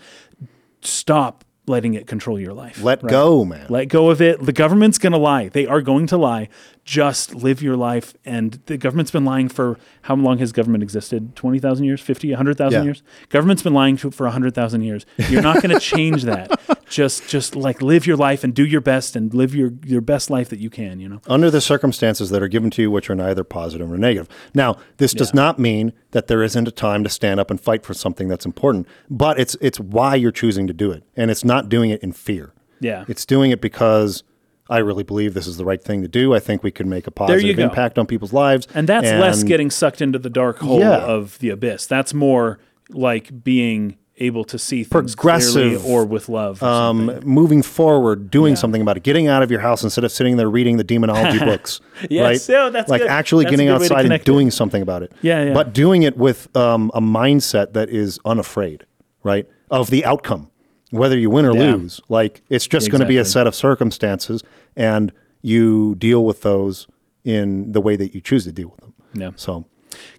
stop letting it control your life. Let right? go, man. Let go of it. The government's going to lie. They are going to lie. Just live your life. And the government's been lying for how long has government existed? 20,000 years? 50, 100,000 Yeah. years? Government's been lying to, for 100,000 years. You're not going to change that. Just just like live your life and do your best and live your, your best life that you can, you know? Under the circumstances that are given to you, which are neither positive nor negative. Now, this does not mean that there isn't a time to stand up and fight for something that's important, but it's it's why you're choosing to do it, and it's not doing it in fear. Yeah. It's doing it because I really believe this is the right thing to do. I think we can make a positive impact on people's lives, And that's less getting sucked into the dark hole Yeah. of the abyss. That's more like being able to see things Progressive, or with love. Or um, moving forward, doing something about it, getting out of your house instead of sitting there reading the demonology books. Yes, right? yeah, that's like good. actually That's getting good way to outside and connect it. doing something about it. Yeah, yeah. But doing it with um, a mindset that is unafraid, right, of the outcome, whether you win or Yeah. lose. Like it's just going to be a set of circumstances, and you deal with those in the way that you choose to deal with them. Yeah. So.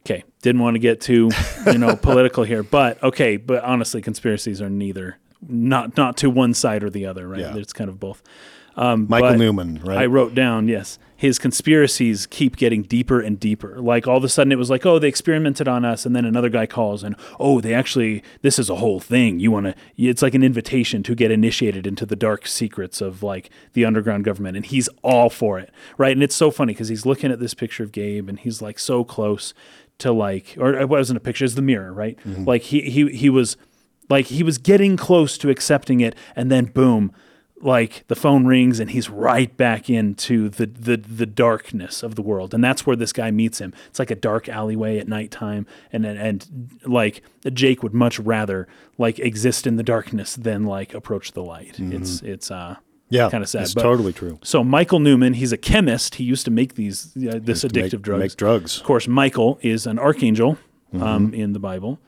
Okay, didn't want to get too, you know, political here, but okay, but honestly, conspiracies are neither not not to one side or the other, right? Yeah. It's kind of both. Um, Michael Newman, right? I wrote down, yes, his conspiracies keep getting deeper and deeper. Like all of a sudden, it was like, oh, they experimented on us, and then another guy calls, and oh, they actually, this is a whole thing. You want to? It's like an invitation to get initiated into the dark secrets of like the underground government, and he's all for it, right? And it's so funny because he's looking at this picture of Gabe, and he's like so close to like, or it wasn't a picture, it's the mirror, right? Mm-hmm. Like he he he was like he was getting close to accepting it, and then boom like the phone rings and he's right back into the, the the darkness of the world and that's where this guy meets him it's like a dark alleyway at nighttime and and, and like jake would much rather like exist in the darkness than like approach the light it's it's uh Yeah, kind of sad It's but- totally true. so Michael Newman, he's a chemist. He used to make these uh, this addictive make- drugs. make drugs. Of course, Michael is an archangel um, in the Bible.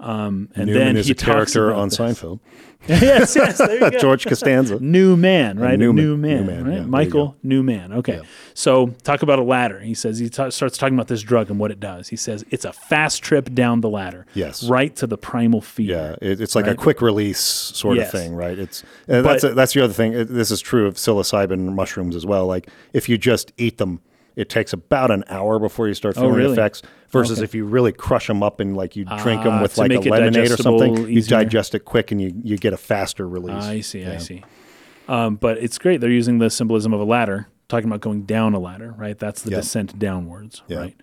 Um, and Newman then is he a character on this. Seinfeld. yes, yes, there you go. George Costanza. New man, right? A Newman. new man, yeah, right? there Michael, new man. Okay. So talk about a ladder. He says he ta- starts talking about this drug and what it does. He says it's a fast trip down the ladder. Yes. Right to the primal fear. Yeah, it, it's like a quick release sort Yes. of thing, right? It's uh, that's But- that's the other thing. It- This is true of psilocybin mushrooms as well. Like if you just eat them, it takes about an hour before you start feeling Oh, really? effects. Versus Okay. if you really crush them up and like you drink them Ah, with like a lemonade or something, digestible you digest it quick and you you get a faster release. I see. I see. Um, but it's great. They're using the symbolism of a ladder, talking about going down a ladder, right? That's the Yeah. descent downwards, Yeah. right?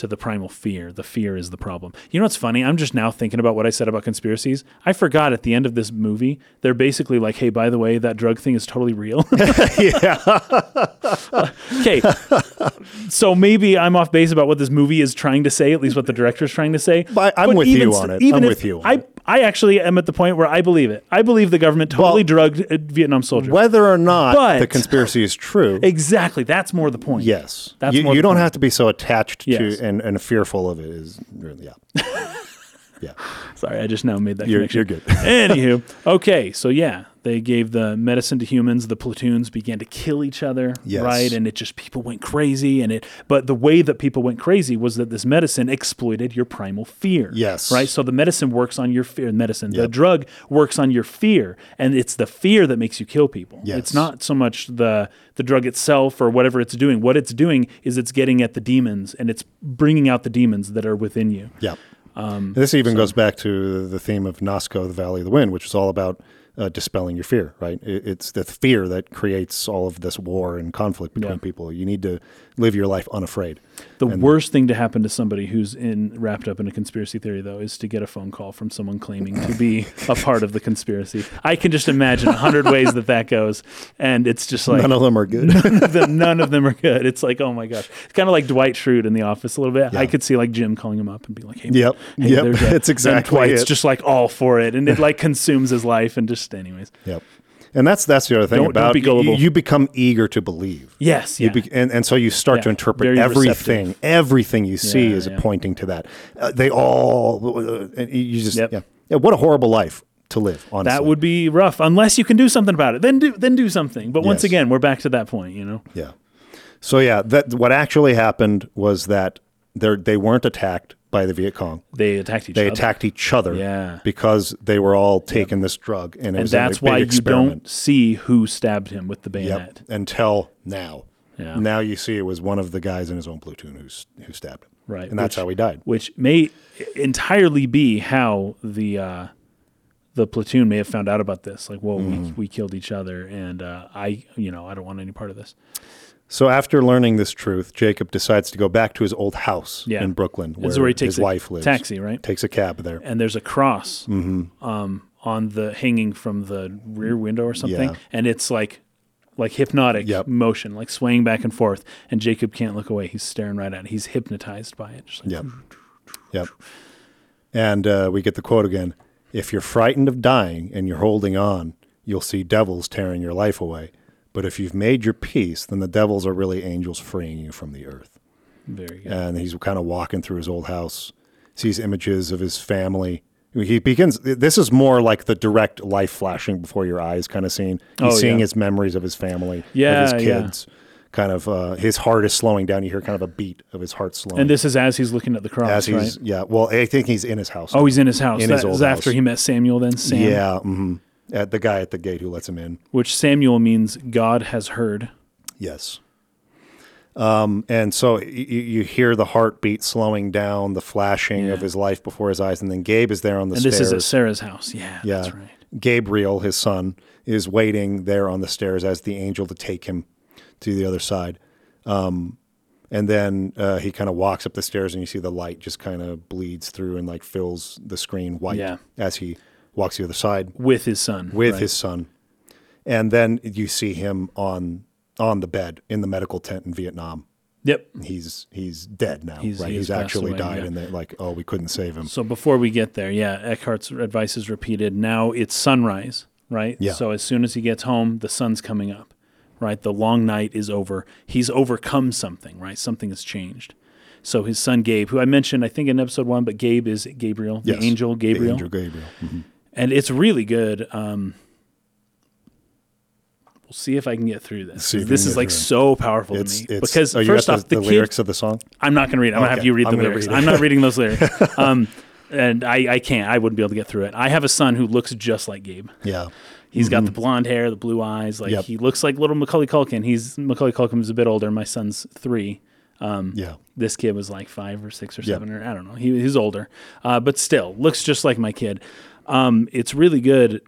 To the primal fear. The fear is the problem. You know what's funny? I'm just now thinking about what I said about conspiracies. I forgot at the end of this movie, they're basically like, hey, by the way, that drug thing is totally real. yeah, okay. so maybe I'm off base about what this movie is trying to say, at least what the director's trying to say. But I'm with even you on it. even I'm if- with you on I, it. I actually am at the point where I believe it. I believe the government totally Well- drugged uh, Vietnam soldiers. whether or not But- the conspiracy is true. Exactly. That's more the point. Yes, That's you, you don't point. have to be so attached Yes. to and, and fearful of it. Is really yeah, yeah. Sorry, I just now made that You're, connection. you're good. Anywho, okay, so yeah, they gave the medicine to humans. The platoons began to kill each other, Yes. right? And it just people went crazy, and it. But the way that people went crazy was that this medicine exploited your primal fear. Yes. right. So the medicine works on your fear. Medicine, the drug works on your fear, and it's the fear that makes you kill people. Yes. It's not so much the the drug itself or whatever it's doing. What it's doing is it's getting at the demons, and it's bringing out the demons that are within you. Yeah. Um, this even goes back to the theme of Nausicaä, the Valley of the Wind, which is all about uh, dispelling your fear, right? It, it's the fear that creates all of this war and conflict between Yeah. people. You need to live your life unafraid. The worst thing to happen to somebody who's in wrapped up in a conspiracy theory, though, is to get a phone call from someone claiming to be a part of the conspiracy. I can just imagine a hundred ways that that goes, and it's just like None of them are good. none of them, none of them are good. It's like, oh my gosh, it's kind of like Dwight Schrute in The Office a little bit. I could see like Jim calling him up and be like, hey, Yep. hey, Yep. It's and exactly Dwight's it. just like all for it, and it like consumes his life, and just anyways, yep. And that's that's the other thing Don't- don't about be gullible. You, you become eager to believe. yes, You yeah, be, and, and so you start Yeah, to interpret very everything. receptive. Everything you see Yeah, is pointing to that. Uh, they all, uh, you just, Yep. yeah. yeah. What a horrible life to live, honestly. that would be rough unless you can do something about it. Then do then do something. But once Yes. again, we're back to that point, you know. Yeah. So yeah, that what actually happened was that they weren't attacked by the Viet Cong. They attacked each other. They other. attacked each other Yeah. because they were all taking this drug, and, it and was a that's why you don't see who stabbed him with the Yep. bayonet. Until now. Yeah. Now you see it was one of the guys in his own platoon who's who stabbed him. Right, And that's which- how he died. Which may entirely be how the uh, the platoon may have found out about this. Like, well, Mm-hmm. we, we killed each other, and uh, I, you know, I don't want any part of this. So after learning this truth, Jacob decides to go back to his old house Yeah. in Brooklyn, where, where he takes his a wife lives. taxi, right? Takes a cab there. And there's a cross Mm-hmm. um, on the hanging from the rear window or something, Yeah. and it's like like hypnotic Yep. motion, like swaying back and forth. And Jacob can't look away; he's staring right at it. He's hypnotized by it. Just like, Yep. Yep. And uh, we get the quote again If you're frightened of dying and you're holding on, you'll see devils tearing your life away. But if you've made your peace, then the devils are really angels freeing you from the earth. Very good. And he's kind of walking through his old house, sees images of his family. He begins, this is more like the direct life flashing before your eyes kind of scene. He's Oh, seeing yeah. his memories of his family, Yeah, of his yeah. kids. Kind of, uh, his heart is slowing down. You hear kind of a beat of his heart slowing. And this is as he's looking at the cross, as he's, right? yeah, well, I think he's in his house. Oh, he's in his house. In that his old is after house. he met Samuel. Then Sam, Yeah, hmm At the guy at the gate who lets him in. which Samuel means God has heard. Yes. Um, and so y- y- you hear the heartbeat slowing down, the flashing of his life before his eyes, and then Gabe is there on the And stairs. this is at Sarah's house. Yeah, yeah, that's right. Gabriel, his son, is waiting there on the stairs as the angel to take him to the other side. Um, and then uh, he kind of walks up the stairs, and you see the light just kind of bleeds through and like fills the screen white Yeah. as he walks the other side. With his son. with right. his son. and then you see him on on the bed in the medical tent in Vietnam. Yep. He's he's dead now, He's- right? he's He's, actually away, died, yeah. and they're like, oh, we couldn't save him. So before we get there, yeah, Eckhart's advice is repeated. Now it's sunrise, right? Yeah. So as soon as he gets home, the sun's coming up, right? The long night is over. He's overcome something, right? Something has changed. So his son Gabe, who I mentioned, I think in episode one, but Gabe is Gabriel, Yes. the angel The Gabriel, angel Gabriel. Mhm. And it's really good. Um, we'll see if I can get through this. See if you This is like through so powerful It's, to me it's because oh, first off, the, the, the kid, lyrics of the song. I'm not going to read it. I'm going to have Okay, you read I'm the lyrics. read. I'm not reading those lyrics. Um, and I, I can't. I wouldn't be able to get through it. I have a son who looks just like Gabe. Yeah, He's got the blonde hair, the blue eyes. Like Mm-hmm. Yep. he looks like little Macaulay Culkin. He's Macaulay Culkin's a bit older. My son's three. yeah, This kid was like five or six or Yep. seven, or I don't know. He, he's older, uh, but still looks just like my kid. Um, it's really good.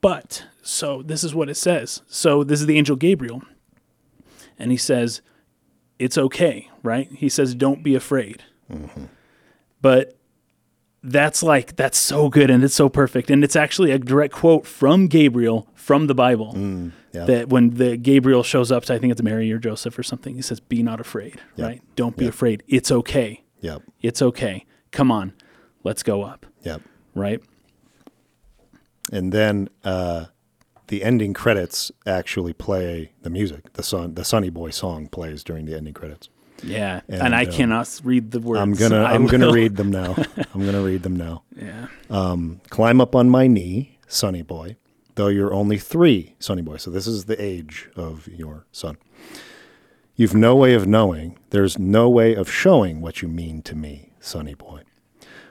But so this is what it says. So this is the angel Gabriel, and he says, "It's okay, right?" He says, "Don't be afraid." But that's like that's so good and it's so perfect, and it's actually a direct quote from Gabriel from the Bible yeah. that when the Gabriel shows up to I think it's Mary or Joseph or something, he says, "Be not afraid, right? Don't be afraid. It's okay. Yep, It's okay. Come on, let's go up, yep. right?" And then uh, the ending credits actually play the music. The sun, the Sonny Boy song plays during the ending credits. Yeah, and, And, I um, cannot read the words. I'm gonna I I'm gonna read them now. I'm gonna read them now. Yeah, Um, Climb up on my knee, Sonny Boy. Though you're only three, Sonny Boy. So this is the age of your son. You've no way of knowing. There's no way of showing what you mean to me, Sonny Boy.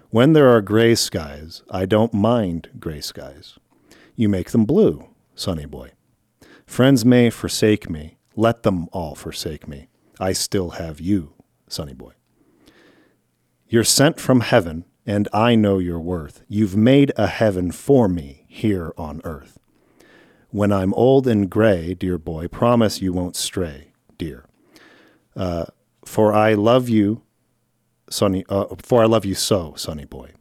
When there are gray skies, I don't mind gray skies. You make them blue, Sonny Boy. Friends may forsake me. Let them all forsake me. I still have you, Sonny Boy. You're sent from heaven, and I know your worth. You've made a heaven for me here on earth. When I'm old and gray, dear boy, promise you won't stray, dear. Uh, for I love you, sonny. Uh, for I love you so, sonny boy.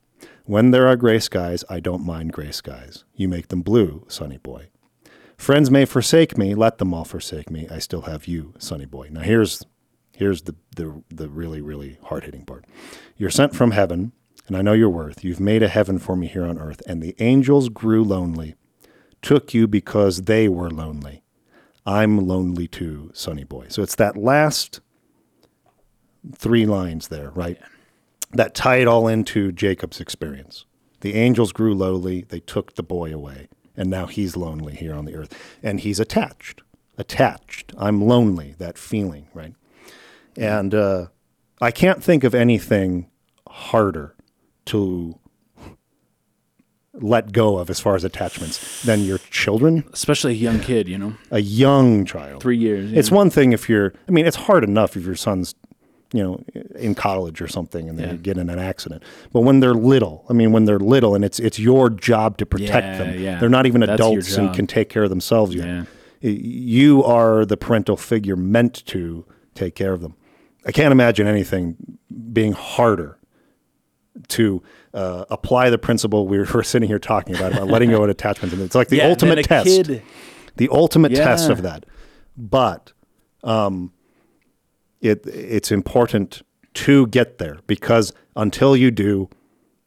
When there are gray skies, I don't mind gray skies. You make them blue, sonny boy. Friends may forsake me, let them all forsake me. I still have you, sonny boy. Now here's here's the the, the really really hard hitting part. You're sent from heaven, and I know your worth. You've made a heaven for me here on earth, and the angels grew lonely, took you because they were lonely. I'm lonely too, sonny boy. So it's that last three lines there, right? That tie it all into Jacob's experience. The angels grew lowly, they took the boy away, and now he's lonely here on the earth. And he's attached. Attached. I'm lonely, that feeling, right? And uh, I can't think of anything harder to let go of as far as attachments than your children, especially a young kid. You know, a young child. three years. It's one thing if you're, I mean, it's hard enough if your son's, you know, in college or something and they Yeah. get in an accident. But when they're little, I mean, when they're little and it's it's your job to protect Yeah, them. yeah. They're not even That's adults and can take care of themselves yet. Yeah. You are the parental figure meant to take care of them. I can't imagine anything being harder to uh, apply the principle we were sitting here talking about about letting go of attachments. And it's like the Yeah, ultimate test kid- the ultimate test of that. But um, it it's important to get there because until you do,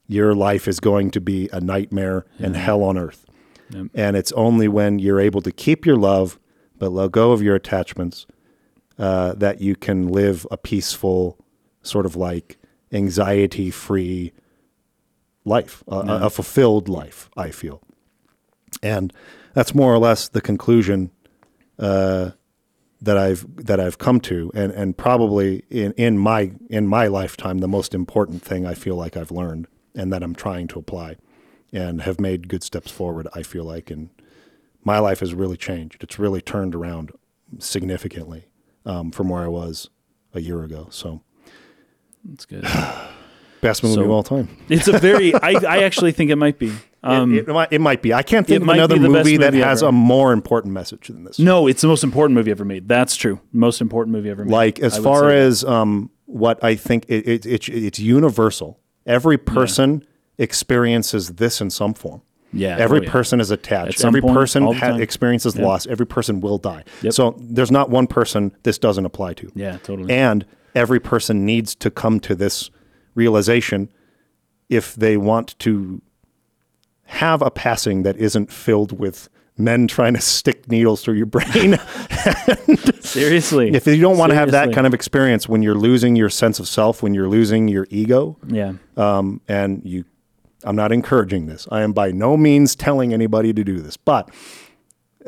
your life is going to be a nightmare and hell on earth. Yep. And it's only when you're able to keep your love but let go of your attachments uh, that you can live a peaceful, sort of like anxiety free life, a, a- a fulfilled life, I feel. And that's more or less the conclusion uh, that I've that I've come to, and and probably in in my in my lifetime, the most important thing I feel like I've learned, and that I'm trying to apply, and have made good steps forward. I feel like, and my life has really changed. It's really turned around significantly um, from where I was a year ago. So, That's good. best movie So- of all time. It's a very. I, I actually think it might be. Um, it, it, might, it might be. I can't think of another movie that movie has ever. a more important message than this. no, it's the most important movie ever made. That's true. Most important movie ever made. like as far as um, what I think it, it, it, it's universal. Every person experiences this in some form. Yeah. Every Oh, yeah. person is attached. At Every point, person ha- experiences Yep. loss. Every person will die. Yep. So there's not one person this doesn't apply to. Yeah, totally. And every person needs to come to this realization if they want to have a passing that isn't filled with men trying to stick needles through your brain. Seriously. if you don't want to have that kind of experience when you're losing your sense of self, when you're losing your ego, Yeah. um, and you, I'm not encouraging this. I am by no means telling anybody to do this, but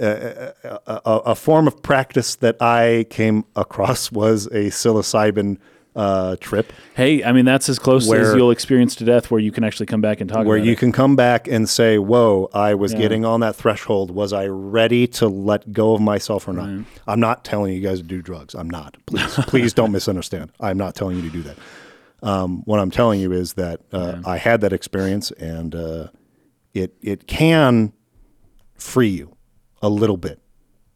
uh, a, a, a form of practice that I came across was a psilocybin uh, trip Hey, I mean that's as close as you'll experience to death, where you can actually come back and talk where you it. can come back and say, "Whoa, I was Yeah. getting on that threshold. Was I ready to let go of myself or not?" I'm not telling you guys to do drugs. I'm not. Please, please don't misunderstand. I'm not telling you to do that. Um, what I'm telling you is that uh, I had that experience, and uh, it it can free you a little bit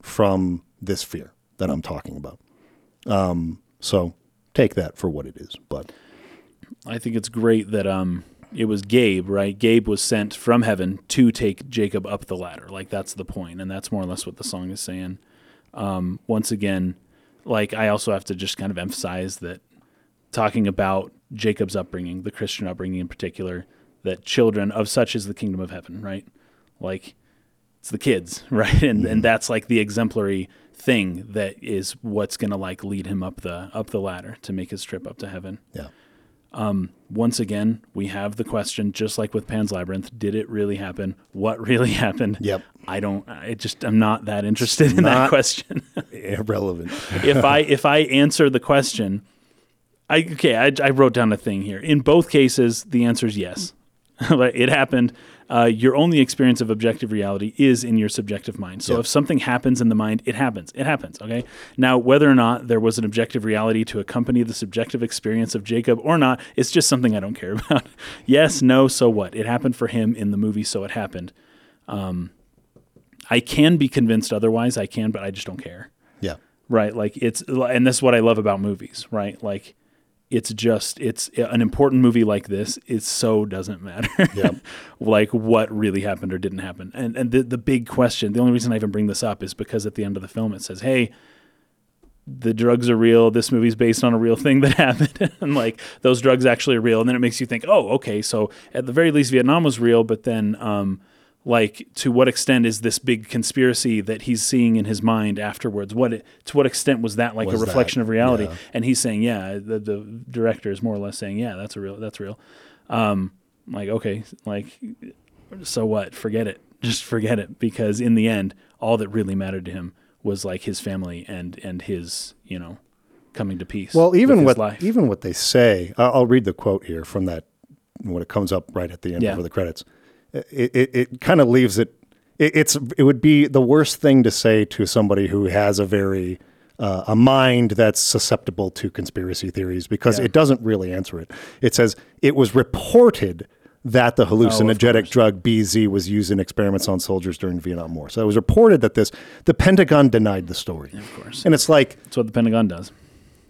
from this fear that I'm talking about. Um, so take that for what it is. But I think it's great that um it was Gabe, right? Gabe was sent from heaven to take Jacob up the ladder. Like that's the point, and that's more or less what the song is saying. Um, once again, like I also have to just kind of emphasize that talking about Jacob's upbringing, the Christian upbringing in particular, that children of such is the kingdom of heaven, right? Like it's the kids, right? And and that's like the exemplary thing that is what's gonna like lead him up the up the ladder to make his trip up to heaven yeah, Um, once again, we have the question, just like with Pan's Labyrinth, did it really happen? What really happened? Yep. I don't. I just I'm not that interested in that question. irrelevant. if I if I answer the question, I okay. I, I wrote down a thing here. In both cases, the answer is yes. It happened. Uh, your only experience of objective reality is in your subjective mind. So Yep. if something happens in the mind, it happens. It happens. Okay. Now, whether or not there was an objective reality to accompany the subjective experience of Jacob or not, it's just something I don't care about. yes, no, so what? It happened for him in the movie, so it happened. Um, I can be convinced otherwise. I can, but I just don't care Yeah. right like it's and that's what i love about movies right like it's just it's an important movie like this it so doesn't matter. Yep. like what really happened or didn't happen. And and the, the big question the only reason i even bring this up is because at the end of the film it says hey the drugs are real this movie's based on a real thing that happened. And like those drugs actually are real. And then it makes you think oh okay so at the very least vietnam was real but then um like to what extent is this big conspiracy that he's seeing in his mind afterwards what to what extent was that like Was a that- reflection of reality yeah. and he's saying yeah the, the director is more or less saying yeah that's a real that's real um like okay like so what forget it just forget it because in the end all that really mattered to him was like his family and and his you know coming to peace Well, even with what life. even what they say, I'll, read the quote here from that when it comes up right at the end Yeah. the credits. It it, it kind of leaves it, it. It's it would be the worst thing to say to somebody who has a very uh, a mind that's susceptible to conspiracy theories because Yeah. it doesn't really answer it. It says it was reported that the hallucinogenic course. drug BZ was used in experiments on soldiers during the Vietnam War. So it was reported that this the Pentagon denied the story. of course And it's like that's what the pentagon does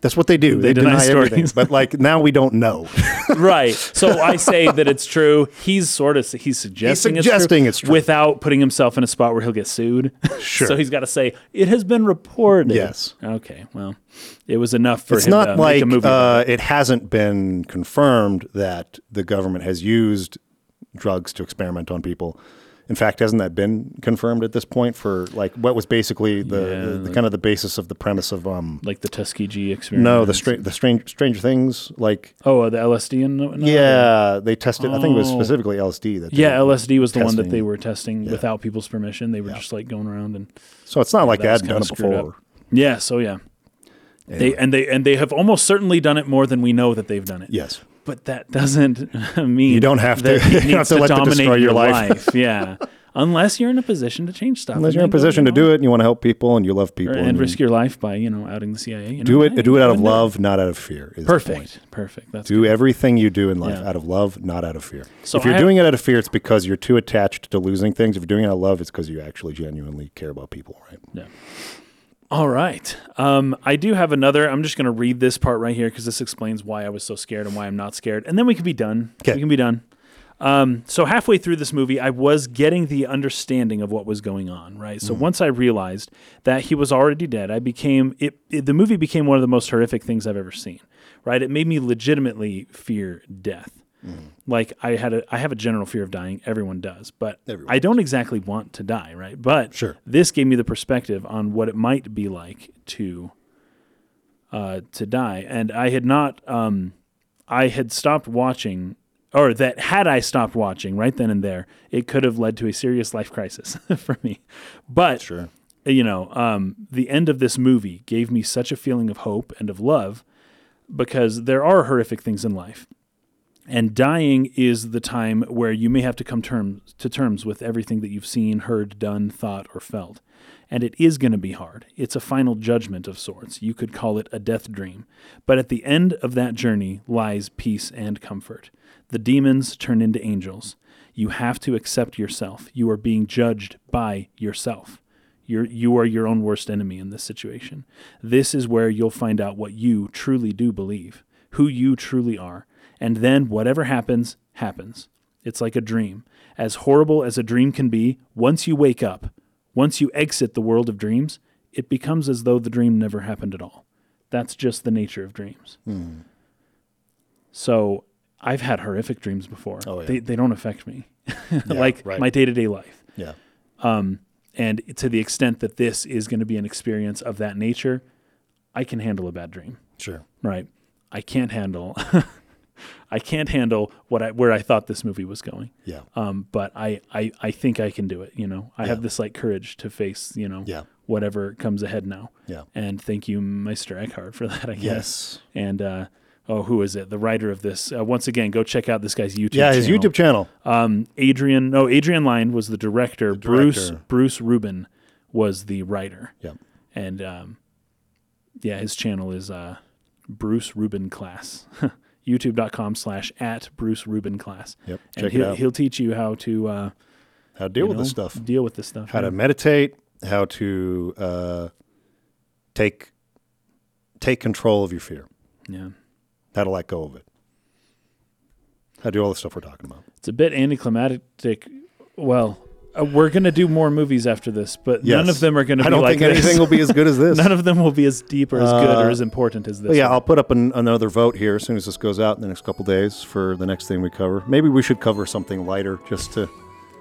that's what they do. They, They deny deny, everything. But like now we don't know. right. So I say that it's true. He's sort of he's suggesting, suggesting it's, it's true true. without putting himself in a spot where he'll get sued. Sure. so he's got to say it has been reported. Yes. Okay. Well, it was enough for it's him not to like make a movie. uh, it hasn't been confirmed that the government has used drugs to experiment on people. In fact, hasn't that been confirmed at this point for like what was basically the, Yeah, the, the kind of the basis of the premise of um like the Tuskegee experiment. no the stra- the strange Stranger Things like Oh, uh, the LSD and no, no, yeah they tested I think it was Oh. specifically LSD that they Yeah, LSD was the one that they were testing without people's permission. They were just like going around and so it's not like they that was hadn't done it before. up. yeah. So yeah, they and they and they have almost certainly done it more than we know that they've done it. Yes. But that doesn't mean You don't have to- you don't have to to let them destroy your your life. life. Yeah, unless you're in a position to change stuff. Unless you're in a go, position to know, do it and you want to help people and you love people and and risk your life by you know outing the CIA. You know, do it hey, do it out of love, not out of fear. Perfect, perfect. That's Do everything you do in life Yeah. out of love, not out of fear. So if you're have- doing it out of fear, it's because you're too attached to losing things. If you're doing it out of love, it's because you actually genuinely care about people, right? Yeah. All right. Um, I do have another. I'm just going to read this part right here because this explains why I was so scared and why I'm not scared. And then we can be done. We can be done. Um, so halfway through this movie, I was getting the understanding of what was going on, right? So once I realized that he was already dead, I became it, it. The movie became one of the most horrific things I've ever seen, right? It made me legitimately fear death. Like I had a, I have a general fear of dying. Everyone does, but Everyone I don't exactly want to die, right? But Sure. this gave me the perspective on what it might be like to uh, to die, and I had not. Um, I had stopped watching, or that had I stopped watching right then and there, it could have led to a serious life crisis for me. But Sure. you know, um, the end of this movie gave me such a feeling of hope and of love because there are horrific things in life. And dying is the time where you may have to come terms to terms with everything that you've seen, heard, done, thought, or felt. And it is going to be hard. It's a final judgment of sorts. You could call it a death dream. But at the end of that journey lies peace and comfort. The demons turn into angels. You have to accept yourself. You are being judged by yourself. You're, you are your own worst enemy in this situation. This is where you'll find out what you truly do believe, who you truly are. And then whatever happens, happens. It's like a dream. As horrible as a dream can be, once you wake up, once you exit the world of dreams, it becomes as though the dream never happened at all. That's just the nature of dreams. So I've had horrific dreams before. Oh, yeah. they, they don't affect me, Yeah, like right. my day to day life. Yeah. Um, And to the extent that this is going to be an experience of that nature, I can handle a bad dream. Sure. Right. I can't handle. I can't handle what I where I thought this movie was going. Yeah. Um, but I, I I think I can do it. You know, I Yeah. have this like courage to face. You know, Yeah. whatever comes ahead now. Yeah. And thank you, Meister Eckhart, for that. I guess. Yes. And uh, oh, who is it? The writer of this. Uh, once again, go check out this guy's YouTube. Yeah. His channel. YouTube channel. Um, Adrian. No, Adrian Lyne was the director. Bruce director. Bruce Rubin was the writer. Yeah. And um, yeah, his channel is uh, Bruce Rubin Class. YouTube.com slash at Bruce Rubin Class. Yep. And Check it he'll, out. he'll teach you how to uh, How to deal you with know, this stuff. Deal with this stuff. How to meditate. How to uh, take take control of your fear. yeah. How to let go of it. How to do all the stuff we're talking about. It's a bit anticlimactic. Well, uh, we're gonna do more movies after this, but none of them are gonna I be don't like think anything will be as good as this. none of them will be as deep or as good or Uh, as important as this. Yeah, one. I'll put up an, another vote here as soon as this goes out in the next couple days for the next thing we cover. Maybe we should cover something lighter just to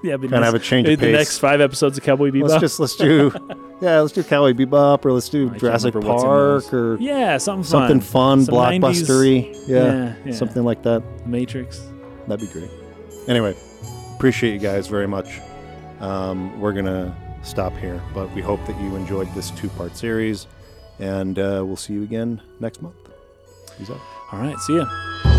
yeah, kind of have a change of the next five episodes of Cowboy Bebop. let's just let's do yeah, let's do Cowboy Bebop or let's do can't Jurassic remember what's in Park or yeah, something something fun, Some 90s blockbustery. Yeah, Yeah, yeah. something like that. Matrix. That'd be great. Anyway, appreciate you guys very much. Um, we're gonna stop here, but we hope that you enjoyed this two-part series, and uh, we'll see you again next month. Peace out. All right, see ya.